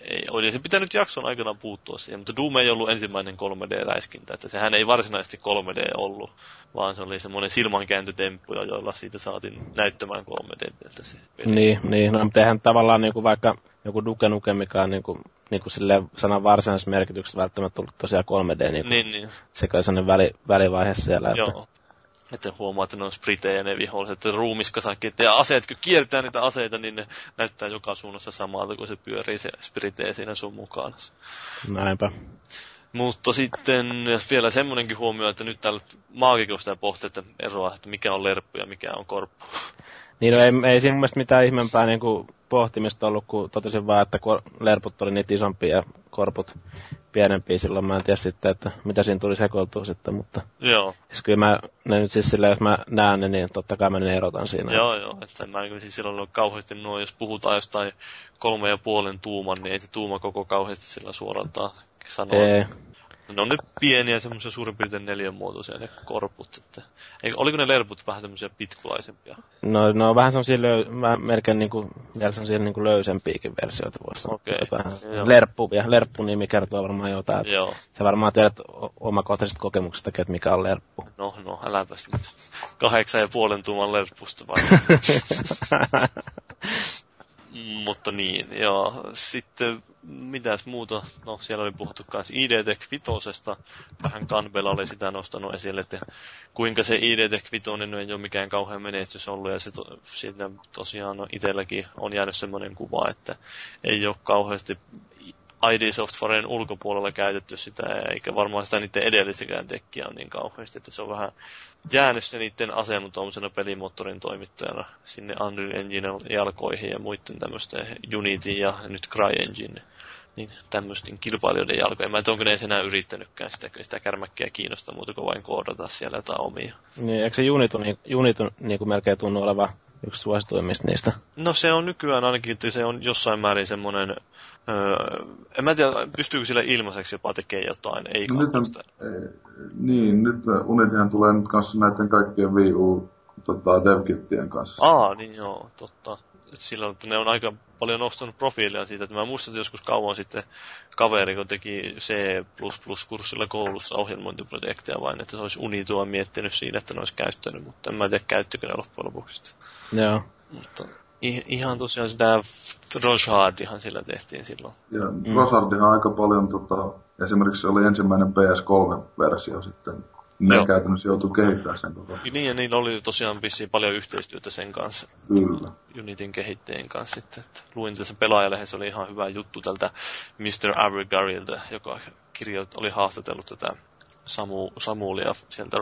ei, olisi pitänyt jakson aikana puuttua siihen, mutta Doom ei ollut ensimmäinen 3D-räiskintä, että sehän ei varsinaisesti 3D ollut, vaan se oli semmoinen silmankääntötemppu, joilla siitä saatiin näyttämään 3D se peli. Niin, niin no, mutta eihän tavallaan niin kuin vaikka joku Duke Nukem, mikä on niin kuin, niin kuin sille sanan varsinaisessa merkityksessä välttämättä tullut tosiaan 3D, niin, niin, niin. sekä sellainen väli, välivaihe siellä. Että... Joo. Että huomaa, että ne on spritejä ne viholliset, että ruumiskasakkeet ja aseet, kun kiertää niitä aseita, niin ne näyttää joka suunnassa samalta, kun se pyörii se sprite siinä sun mukana. Näinpä. Mutta sitten vielä semmoinenkin huomio, että nyt täällä maagikosta pohtii, että eroa, että mikä on lerppu ja mikä on korppu. Niin no ei, ei siinä mielestä mitään ihmeempää niin kuin pohtimista ollut, kun totesin vaan, että lerput oli niitä isompia ja korput pienempiä silloin. Mä en tiedä sitten, että mitä siinä tuli sekoiltua sitten, mutta... Joo. Siis kyllä mä, ne nyt siis silleen, jos mä näen ne, niin totta kai mä ne erotan siinä. Joo, joo. Että mä kyllä siis silloin kauheasti nuo, jos puhutaan jostain kolme ja puolen tuuman, niin ei se tuuma koko kauheasti sillä suoraltaan sanoa. Ei. Ne on ne pieniä, semmoisia suurin piirtein neljänmuotoisia ne korput. Että, eikö, oliko ne lerput vähän semmoisia pitkulaisempia? No, no vähän semmoisia löy- vähän melkein niinku, vielä semmoisia niinku löysempiäkin versioita voisi. Okei. Okay. Lerppu, ja lerppu-nimi kertoo varmaan jotain. Joo. Se varmaan tiedät omakohtaisesta kokemuksesta, että mikä on lerppu. No, no, äläpäs nyt. Kahdeksan ja puolen tuuman lerppusta vai? Mutta niin, joo. Sitten mitäs muuta, no siellä oli puhuttu myös ID-Tech 5. Vähän Canbella oli sitä nostanut esille, että kuinka se ID-Tech 5 ei ole mikään kauhean menestys ollut, ja se to, siitä tosiaan no, itselläkin on jäänyt semmoinen kuva, että ei ole kauheasti ID Softwaren ulkopuolella käytetty sitä, eikä varmaan sitä niiden edellistäkään tekkiä on niin kauheasti, että se on vähän jäänyt se niiden asema tuollaisena pelimoottorin toimittajana sinne Unreal Engine jalkoihin ja muiden tämmöisten Unity ja nyt CryEngine niin tämmöisten kilpailijoiden jalkoja. Mä en tiedä, onko ne enää yrittänytkään sitä, sitä kärmäkkiä kiinnostaa muuta kuin vain koodata siellä jotain omia. Niin, eikö se Unity, Unity niin kuin melkein tunnu olevan yksi suosituimmista niistä. No se on nykyään ainakin, että se on jossain määrin semmoinen, öö, en mä tiedä, pystyykö sille ilmaiseksi jopa tekemään jotain, ei no, nyt Niin, nyt Unitihan tulee nyt kanssa näiden kaikkien Wii U tota, devkittien kanssa. Aa, niin joo, totta. Sillä että ne on aika paljon nostanut profiilia siitä, että mä muistan, että joskus kauan sitten kaveri, kun teki C++-kurssilla koulussa ohjelmointiprojekteja vain, että se olisi Unitua miettinyt siinä, että ne olisi käyttänyt, mutta en mä tiedä, käyttikö ne loppujen lopuksi. Joo. Mutta ihan tosiaan sitä Roshardihan sillä tehtiin silloin. Mm. Roshardihan aika paljon, tota, esimerkiksi oli ensimmäinen PS3-versio sitten ne Joo. käytännössä joutuu kehittämään sen koko. Niin, ja niillä oli tosiaan vissiin paljon yhteistyötä sen kanssa. Kyllä. Unitin kehittäjien kanssa sitten. Että luin tässä pelaajalehdessä oli ihan hyvä juttu tältä Mr. Avrigarilta, joka kirjoit, oli haastatellut tätä Samu, Samulia sieltä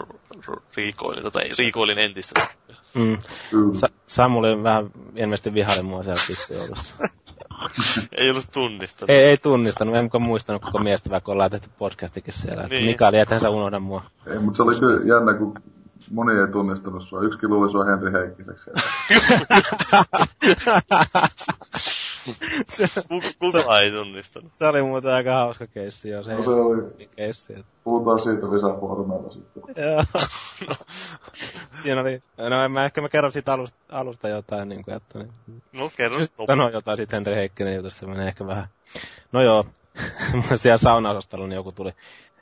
Riikoilin, tai Riikoilin entistä. Mm. Mm. Sa- Samuli vähän ilmeisesti vihaili mua siellä. ei ollut tunnistanut. Ei, ei tunnistanut, en muistanut koko miestä, vaikka ollaan tehty podcastikin siellä. Niin. Mikaeli, ethän sä unohda mua. Ei, mutta se oli kyllä jännä, kun moni ei tunnistanut sua. Yksikin luuli sua Henri Heikkiseksi. Kulta ei tunnistanut. Se oli muuten aika hauska keissi, jos no, se oli. Keissi, että... Puhutaan siitä lisäfoorumeilla sitten. Joo. no. Siinä oli, no en mä ehkä mä kerron siitä alusta, alusta jotain, niin kuin, että... Niin, no kerro. Sano jotain siitä Henri Heikkinen jutusta, se menee ehkä vähän... No joo, siellä saunaosastolla niin joku tuli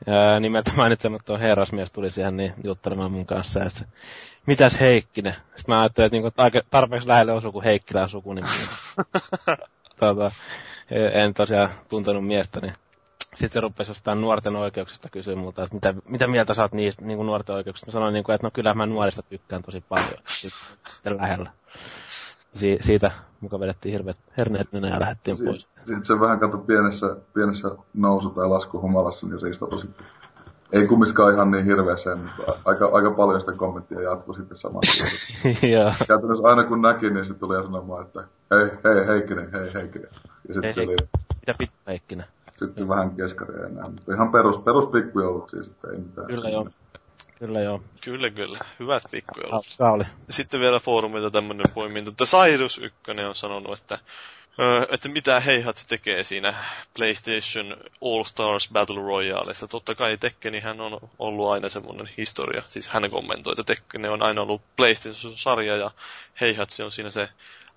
ää, nimeltä mainitsematon herrasmies tuli siihen niin juttelemaan mun kanssa. Ja se, mitäs Heikkinen? Sitten mä ajattelin, että niinku, aika tarpeeksi lähelle osuu kuin Heikkilän sukunimi. tota, en tosiaan tuntenut miestä, niin sitten se rupesi jostain nuorten oikeuksista kysyä multa, että mitä, mitä mieltä oot niistä niin kuin nuorten oikeuksista. Mä sanoin, niin kuin, että no kyllä mä nuorista tykkään tosi paljon. Sitten lähellä. Si- siitä muka vedettiin hirveät herneet nenä ja lähdettiin si- pois. Sitten se vähän kato pienessä, pienessä nousu- tai laskuhumalassa, niin riistoi sitten. Ei kummiskaan ihan niin hirveässä, mutta aika, aika paljon sitä kommenttia jatkui sitten samassa. Käytännössä aina kun näki, niin se tuli sanomaan, että hei, hei Heikkinen, hei Heikkinen. Ja sitten se oli... Mitä pitää Heikkinen? Sitten vähän keskaria enää, mutta ihan perus, perus siis, että ei mitään. Kyllä joo. Kyllä joo. Kyllä, kyllä. Hyvät pikkujoulut. oli. Sitten vielä foorumilta tämmönen poiminta, että Cyrus 1 on sanonut, että että mitä heihat tekee siinä PlayStation All Stars Battle Royaleissa. Totta kai Tekkenihän on ollut aina semmoinen historia. Siis hän kommentoi, että Tekken on aina ollut PlayStation-sarja ja heihat se on siinä se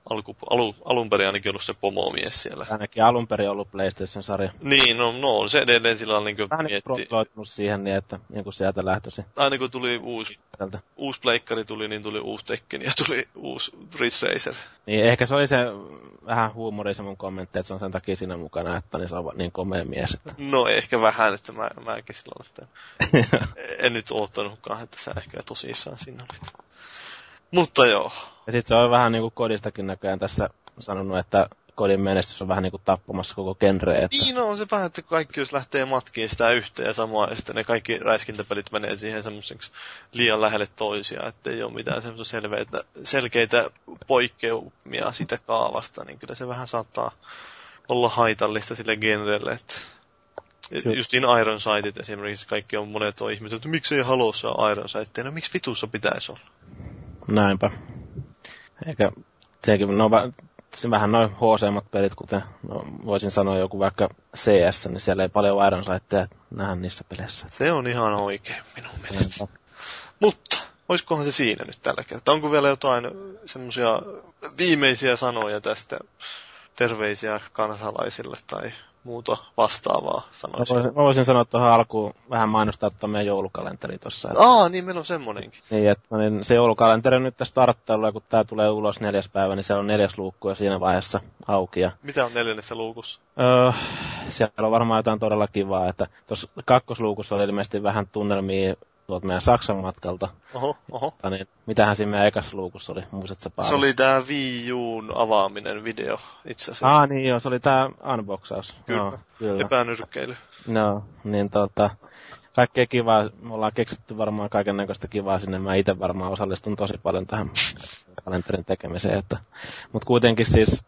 alku, alu, alun perin ainakin ollut se pomomies siellä. Ainakin alun perin ollut PlayStation-sarja. Niin, no, no on se edelleen sillä on niin Vähän mietti... siihen niin, että niin kuin sieltä lähtöisin. Aina kun tuli uusi, Sieltä. uusi pleikkari tuli, niin tuli uusi Tekken ja tuli uusi Ridge Racer. Niin, ehkä se oli se vähän huumori se mun kommentti, että se on sen takia siinä mukana, että niin se on niin komea mies. Että... No ehkä vähän, että mä, mäkin silloin, että en nyt oottanutkaan, että sä ehkä tosissaan siinä olit. Mutta joo. Ja sitten se on vähän niin kuin kodistakin näköjään tässä sanonut, että kodin menestys on vähän niin kuin tappamassa koko genre. Että... Niin no, on se vähän, että kaikki jos lähtee matkiin sitä yhteen ja samaa, ja sitten ne kaikki räiskintäpelit menee siihen semmoiseksi liian lähelle toisiaan, että ei ole mitään semmoisia selkeitä, selkeitä poikkeumia sitä kaavasta, niin kyllä se vähän saattaa olla haitallista sille genrelle, että Kyllä. Justiin Iron Sightit esimerkiksi, kaikki on monet on ihmiset, että miksi ei Halossa ole Iron Sightia, no miksi vitussa pitäisi olla? Näinpä. Eikä tietenkin, no vähän noin hc pelit, kuten no, voisin sanoa joku vaikka CS, niin siellä ei paljon Iron Sightteja nähdä niissä peleissä. Se on ihan oikein minun mielestä. Näinpä. Mutta, olisikohan se siinä nyt tällä kertaa? Onko vielä jotain semmoisia viimeisiä sanoja tästä terveisiä kansalaisille tai muuta vastaavaa sanoisin. Mä voisin, mä voisin sanoa tuohon alkuun vähän mainostaa tuota meidän joulukalenteri tuossa. Aa, niin meillä on semmonenkin. Niin, että niin se joulukalenteri on nyt tässä starttailu, ja kun tää tulee ulos neljäs päivä, niin siellä on neljäs luukku jo siinä vaiheessa auki. Ja... Mitä on neljännessä luukussa? Öö, siellä on varmaan jotain todella kivaa, että tuossa kakkosluukussa oli ilmeisesti vähän tunnelmia tuolta meidän Saksan matkalta. Oho, oho. Mutta niin, mitähän siinä meidän ekassa luukussa oli, muistatko paljon? Se oli tää Wii Uun avaaminen video itse asiassa. Ah niin joo, se oli tää unboxaus. Kyllä, no, kyllä. epänyrkkeily. No, niin tota, kaikkea kivaa, me ollaan keksitty varmaan kaiken näköistä kivaa sinne. Mä itse varmaan osallistun tosi paljon tähän kalenterin tekemiseen. Että, mutta kuitenkin siis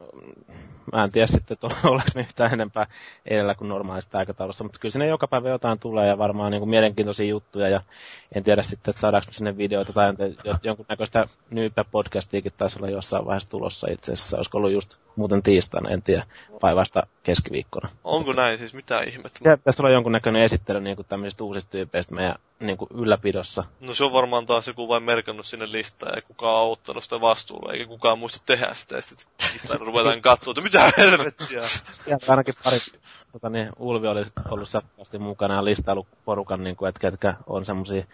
mä en tiedä sitten, että ollaanko ne yhtään enempää edellä kuin normaalista aikataulussa, mutta kyllä sinne joka päivä jotain tulee ja varmaan niin kuin mielenkiintoisia juttuja ja en tiedä sitten, että saadaanko sinne videoita tai jonkunnäköistä nyyppä-podcastiakin taisi olla jossain vaiheessa tulossa itse asiassa, olisiko ollut just muuten tiistaina, en tiedä, vai vasta keskiviikkona. Onko näin siis, mitä ihmettä? Ja pitäisi olla jonkunnäköinen esittely niin kuin tämmöisistä uusista tyypeistä meidän niin kuin ylläpidossa. No se on varmaan taas joku vain merkannut sinne listaan ja kukaan on ottanut sitä vastuulla, eikä kukaan muista tehdä sitä. Ja sitten ruvetaan katsoa, että mitä helvettiä. Ja ainakin pari tota niin, Ulvi oli ollut sähköisesti mukana ja listailu porukan, niin kuin, että ketkä on semmoisia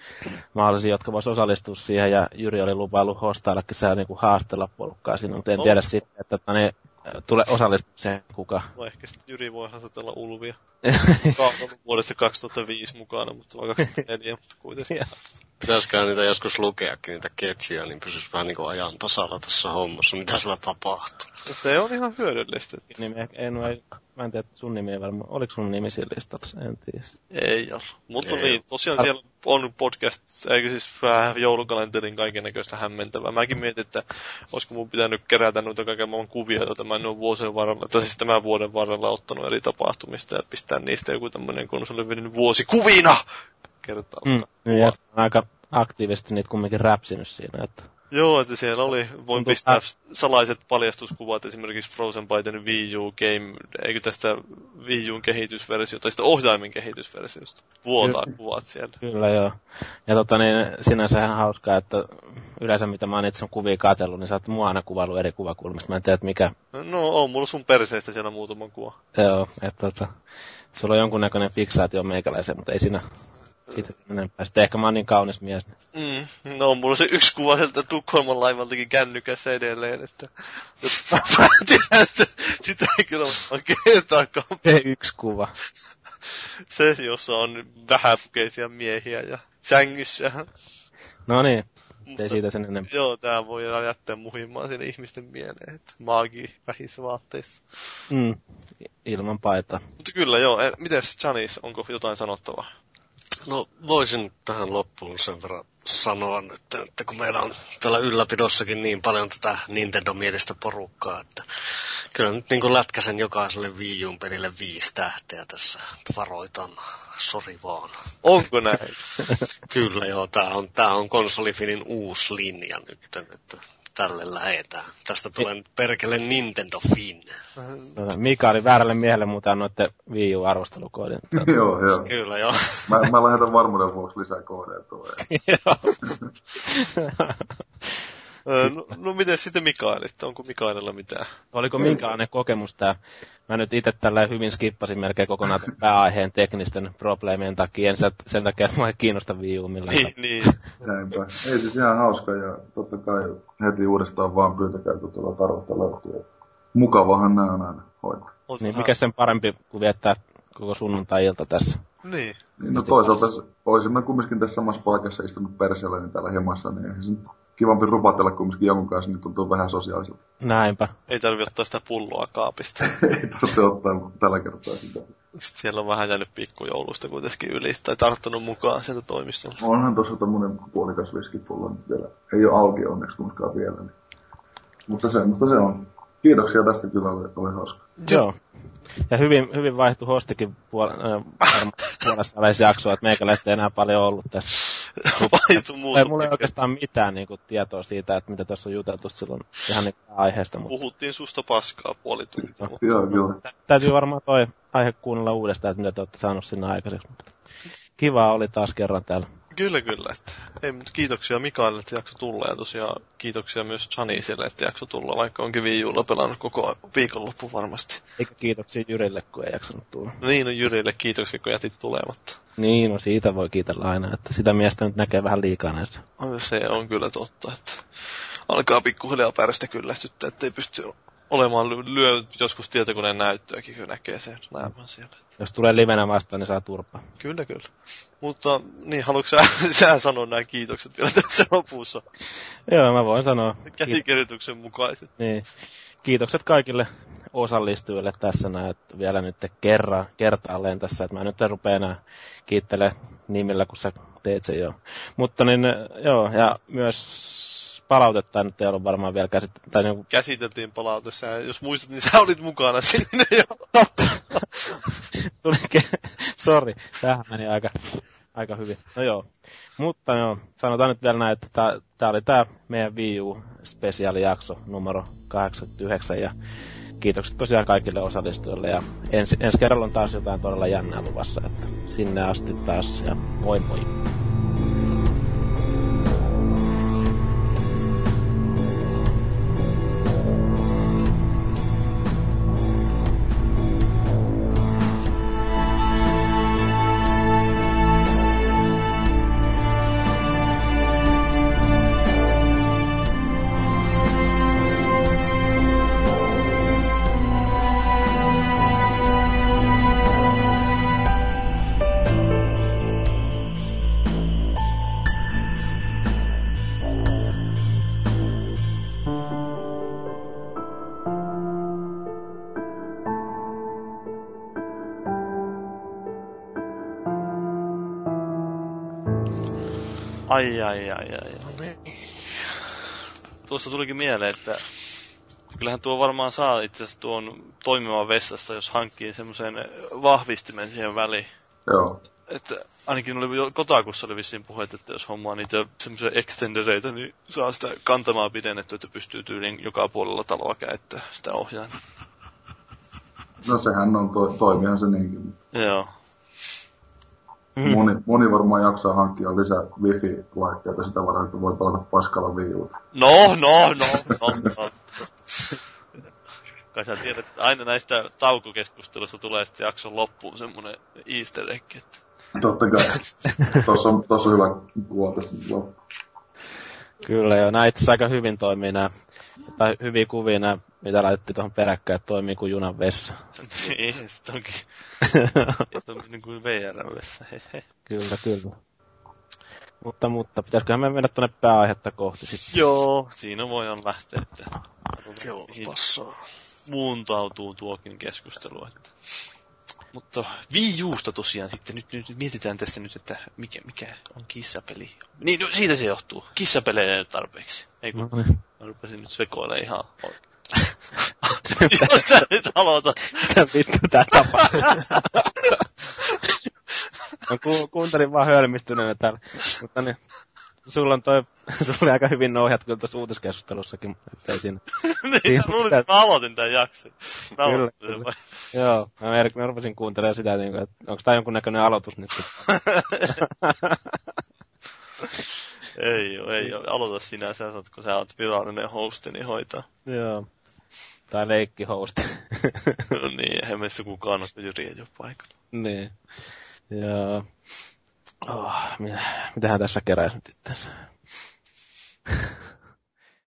mahdollisia, jotka voisi osallistua siihen. Ja Jyri oli lupaillut hostaillakin se niin kuin haastella porukkaa siinä, mutta en oh. tiedä sitten, että että niin, tule osallistumaan kuka. No ehkä sitten Jyri voi haastatella Ulvia. On vuodesta 2005 mukana, mutta vai 2004, mutta kuitenkin. Pitäisikö niitä joskus lukeakin, niitä ketjuja, niin pysyisi vähän niin kuin ajan tasalla tässä hommassa, mitä siellä tapahtuu. Se on ihan hyödyllistä. Nimi, ei, no, ei, mä en tiedä, sun nimi ei varmaan, oliko sun nimi sillä listalla, en tiedä. Ei ole. Mutta ei. niin, tosiaan Ar- siellä on podcast, eikö siis vähän joulukalenterin kaiken näköistä hämmentävää. Mäkin mietin, että olisiko mun pitänyt kerätä noita kaiken maailman kuvia, joita mä en ole vuosien varrella, tai siis tämän vuoden varrella ottanut eri tapahtumista ja pistää niistä joku tämmöinen, vuosi vuosikuvina kertaa. Mm, niin, aika aktiivisesti niitä kumminkin räpsinyt siinä, että Joo, että siellä oli, voin pistää salaiset paljastuskuvat esimerkiksi Frozen Byten Wii U Game, eikö tästä Wii Un kehitysversiota, tai sitä ohjaimen kehitysversiosta. Vuotaa Ky- kuvat siellä. Kyllä joo. Ja tota niin, sinänsä ihan hauskaa, että yleensä mitä mä oon itse kuvia katsellut, niin sä oot mua aina kuvailu eri kuvakulmista. Mä en tiedä, että mikä... No on mulla sun perseestä siellä muutama kuva. Joo, että tota, sulla on jonkunnäköinen fiksaatio meikäläisen, mutta ei siinä siitä enempää. Sitten ehkä mä oon niin kaunis mies. Mm. No, mulla on se yksi kuva sieltä Tukholman laivaltakin kännykässä edelleen, että... tiedän, että sitä ei kyllä ole kertaakaan. Se yksi kuva. Se, jossa on vähäpukeisia miehiä ja sängyssä. No niin, mutta, ei siitä sen enempää. Joo, tää voi jättää muhimaan sinne ihmisten mieleen, että maagi vähissä vaatteissa. Mm, ilman paita. Mutta kyllä joo, e, mites Janis, onko jotain sanottavaa? No voisin tähän loppuun sen verran sanoa nyt, että kun meillä on täällä ylläpidossakin niin paljon tätä Nintendo-mielistä porukkaa, että kyllä nyt niin kuin lätkäsen jokaiselle Wii U pelille viisi tähteä tässä varoitan. Sori vaan. Onko näin? kyllä joo, tää on, tää on konsolifinin uusi linja nyt, että tälle lähetään. Tästä tulee nyt perkele Nintendo Fin. No, Mika oli väärälle miehelle muuten noiden Wii U-arvostelukoodin. joo, joo. Kyllä, joo. mä, mä lähetän varmuuden vuoksi lisää koodeja tulee. no, no miten sitten Mikaelista? Onko Mikaelilla mitään? Oliko minkälainen kokemus tämä? Mä nyt itse tällä hyvin skippasin melkein kokonaan pääaiheen teknisten probleemien takia. En sen takia, että mua ei kiinnosta Wii U millään. Niin, niin. Näinpä. Ei siis ihan hauska ja totta kai heti uudestaan vaan pyytäkää, kun tuolla tarvetta löytyy. Mukavahan nämä on aina hoitaa. Niin, mikä sen parempi kuin viettää koko sunnuntai-ilta tässä? Niin. niin no toisaalta olisimme kumminkin tässä samassa paikassa istunut perseellä niin täällä hemassa, niin eihän se kivampi rupatella kumminkin jonkun kanssa, niin tuntuu vähän sosiaaliselta. Näinpä. Ei tarvi ottaa sitä pulloa kaapista. ei tarvitse ottaa tällä kertaa sitä. Sitten siellä on vähän jäänyt pikkujoulusta kuitenkin yli, tai tarttunut mukaan sieltä toimistolta. Onhan tuossa tommonen puolikas viskipullo nyt vielä. Ei ole auki onneksi kumminkaan vielä. Niin. Mutta se, mutta se on. Kiitoksia tästä kyllä, oli, oli hauska. Joo. Ja hyvin, hyvin vaihtu hostikin puol- äh, puolesta jaksoa, että meikäläistä ei enää paljon ollut tässä. Vaihtu muuta. Ei mulla ei oikeastaan mitään niin kuin, tietoa siitä, että mitä tässä on juteltu silloin ihan niin aiheesta. Mutta... Puhuttiin susta paskaa puoli tuntia. Mutta... Joo, joo. Täytyy varmaan toi aihe kuunnella uudestaan, että mitä te olette saanut sinne aikaiseksi. Kiva oli taas kerran täällä. Kyllä, kyllä. Että, ei, mutta kiitoksia Mikaelle, että jakso tulla ja tosiaan kiitoksia myös Janisille, että jakso tulla, vaikka onkin viijulla pelannut koko viikonloppu varmasti. Eikä kiitoksia Jyrille, kun ei jaksanut tulla. Niin, no Jyrille kiitoksia, kun jätit tulematta. Niin, no siitä voi kiitellä aina, että sitä miestä nyt näkee vähän liikaa näissä. No, se on kyllä totta, että alkaa pikkuhiljaa pärstä kyllästyttää, ettei pysty olemaan lyö joskus tietokoneen näyttöäkin, kun näkee sen naaman siellä. Jos tulee livenä vastaan, niin saa turpaa. Kyllä, kyllä. Mutta niin, haluatko sä, sä sanoa nämä kiitokset vielä tässä lopussa? Joo, mä voin sanoa. Käsikirjoituksen mukaiset. Niin. Kiitokset kaikille osallistujille tässä näin, että vielä nyt kerran, kertaalleen tässä, että mä nyt en rupea enää kiittele nimillä, kun sä teet sen jo. Mutta niin, joo, ja myös palautetta nyt ei ollut varmaan vielä käsitetty. Tai niinku... Käsiteltiin palaute, sä, jos muistat, niin sä olit mukana sinne jo. Tuli Sori, tähän meni aika, aika hyvin. No joo. Mutta joo, sanotaan nyt vielä näin, että tämä oli tämä meidän Wii U spesiaalijakso numero 89 ja kiitokset tosiaan kaikille osallistujille ja ensi, ensi kerralla on taas jotain todella jännää luvassa, että sinne asti taas ja moi moi. Ai, ai, ai, ai. No niin. Tuossa tulikin mieleen, että kyllähän tuo varmaan saa itse asiassa tuon toimivan vessassa, jos hankkii semmoisen vahvistimen siihen väliin. Joo. Että ainakin oli, Kotakussa oli vissiin puheet, että jos hommaa niitä semmoisia extendereitä, niin saa sitä kantamaa pidennettyä, että pystyy tyyliin joka puolella taloa käyttää sitä ohjainta. No sehän on, to, toimihan se niinkin. Joo. Mm. Moni, moni varmaan jaksaa hankkia lisää wifi-laitteita sitä varten, että voi pelata paskalla viiluta. No, no, no, no, no. Kai sä tiedät, että aina näistä taukokeskustelusta tulee sitten jakson loppuun semmonen easter egg, että... Totta kai. Tuossa on, tossa on hyvä kuota loppu. Kyllä joo, nämä itse aika hyvin toimii nämä, tai hyviä kuvia nämä, mitä laitettiin tuohon peräkkäin, että toimii kuin junan vessa. niin, sitten onkin. toimii niin kuin VR-vessa, Kyllä, kyllä. Mutta, mutta pitäisiköhän me mennä tuonne pääaihetta kohti sitten? Joo, siinä voidaan lähteä, että... Kelpassaa. Muuntautuu tuokin keskustelu, että... Mutta Wii Usta tosiaan sitten, nyt, nyt mietitään tässä nyt, että mikä, mikä on kissapeli. Niin, no, siitä se johtuu. Kissapelejä ei ole tarpeeksi. Ei kun, no, niin. mä rupesin nyt sekoilemaan ihan Jos sä nyt aloitat. Mitä vittu tää tapahtuu? Mä ku, kuuntelin vaan hölmistyneenä täällä. Mutta niin, sulla on toi, sulla oli aika hyvin ohjat kyllä tuossa uutiskeskustelussakin, ettei siinä. niin, siinä luulit, että mä aloitin tämän jakson. Mä kyllä, kyllä. Joo, mä, mer- mä rupesin kuuntelemaan sitä, että niinku, onko tää jonkunnäköinen aloitus nyt. ei oo, ei oo. Aloita sinä, sä saat, kun sä oot virallinen hosti, niin hoitaa. Joo. Tai leikkihosti. no niin, eihän meissä kukaan ole Jyriä jo paikalla. Niin. Joo. Oh, mitähän tässä keräisin nyt itseänsä.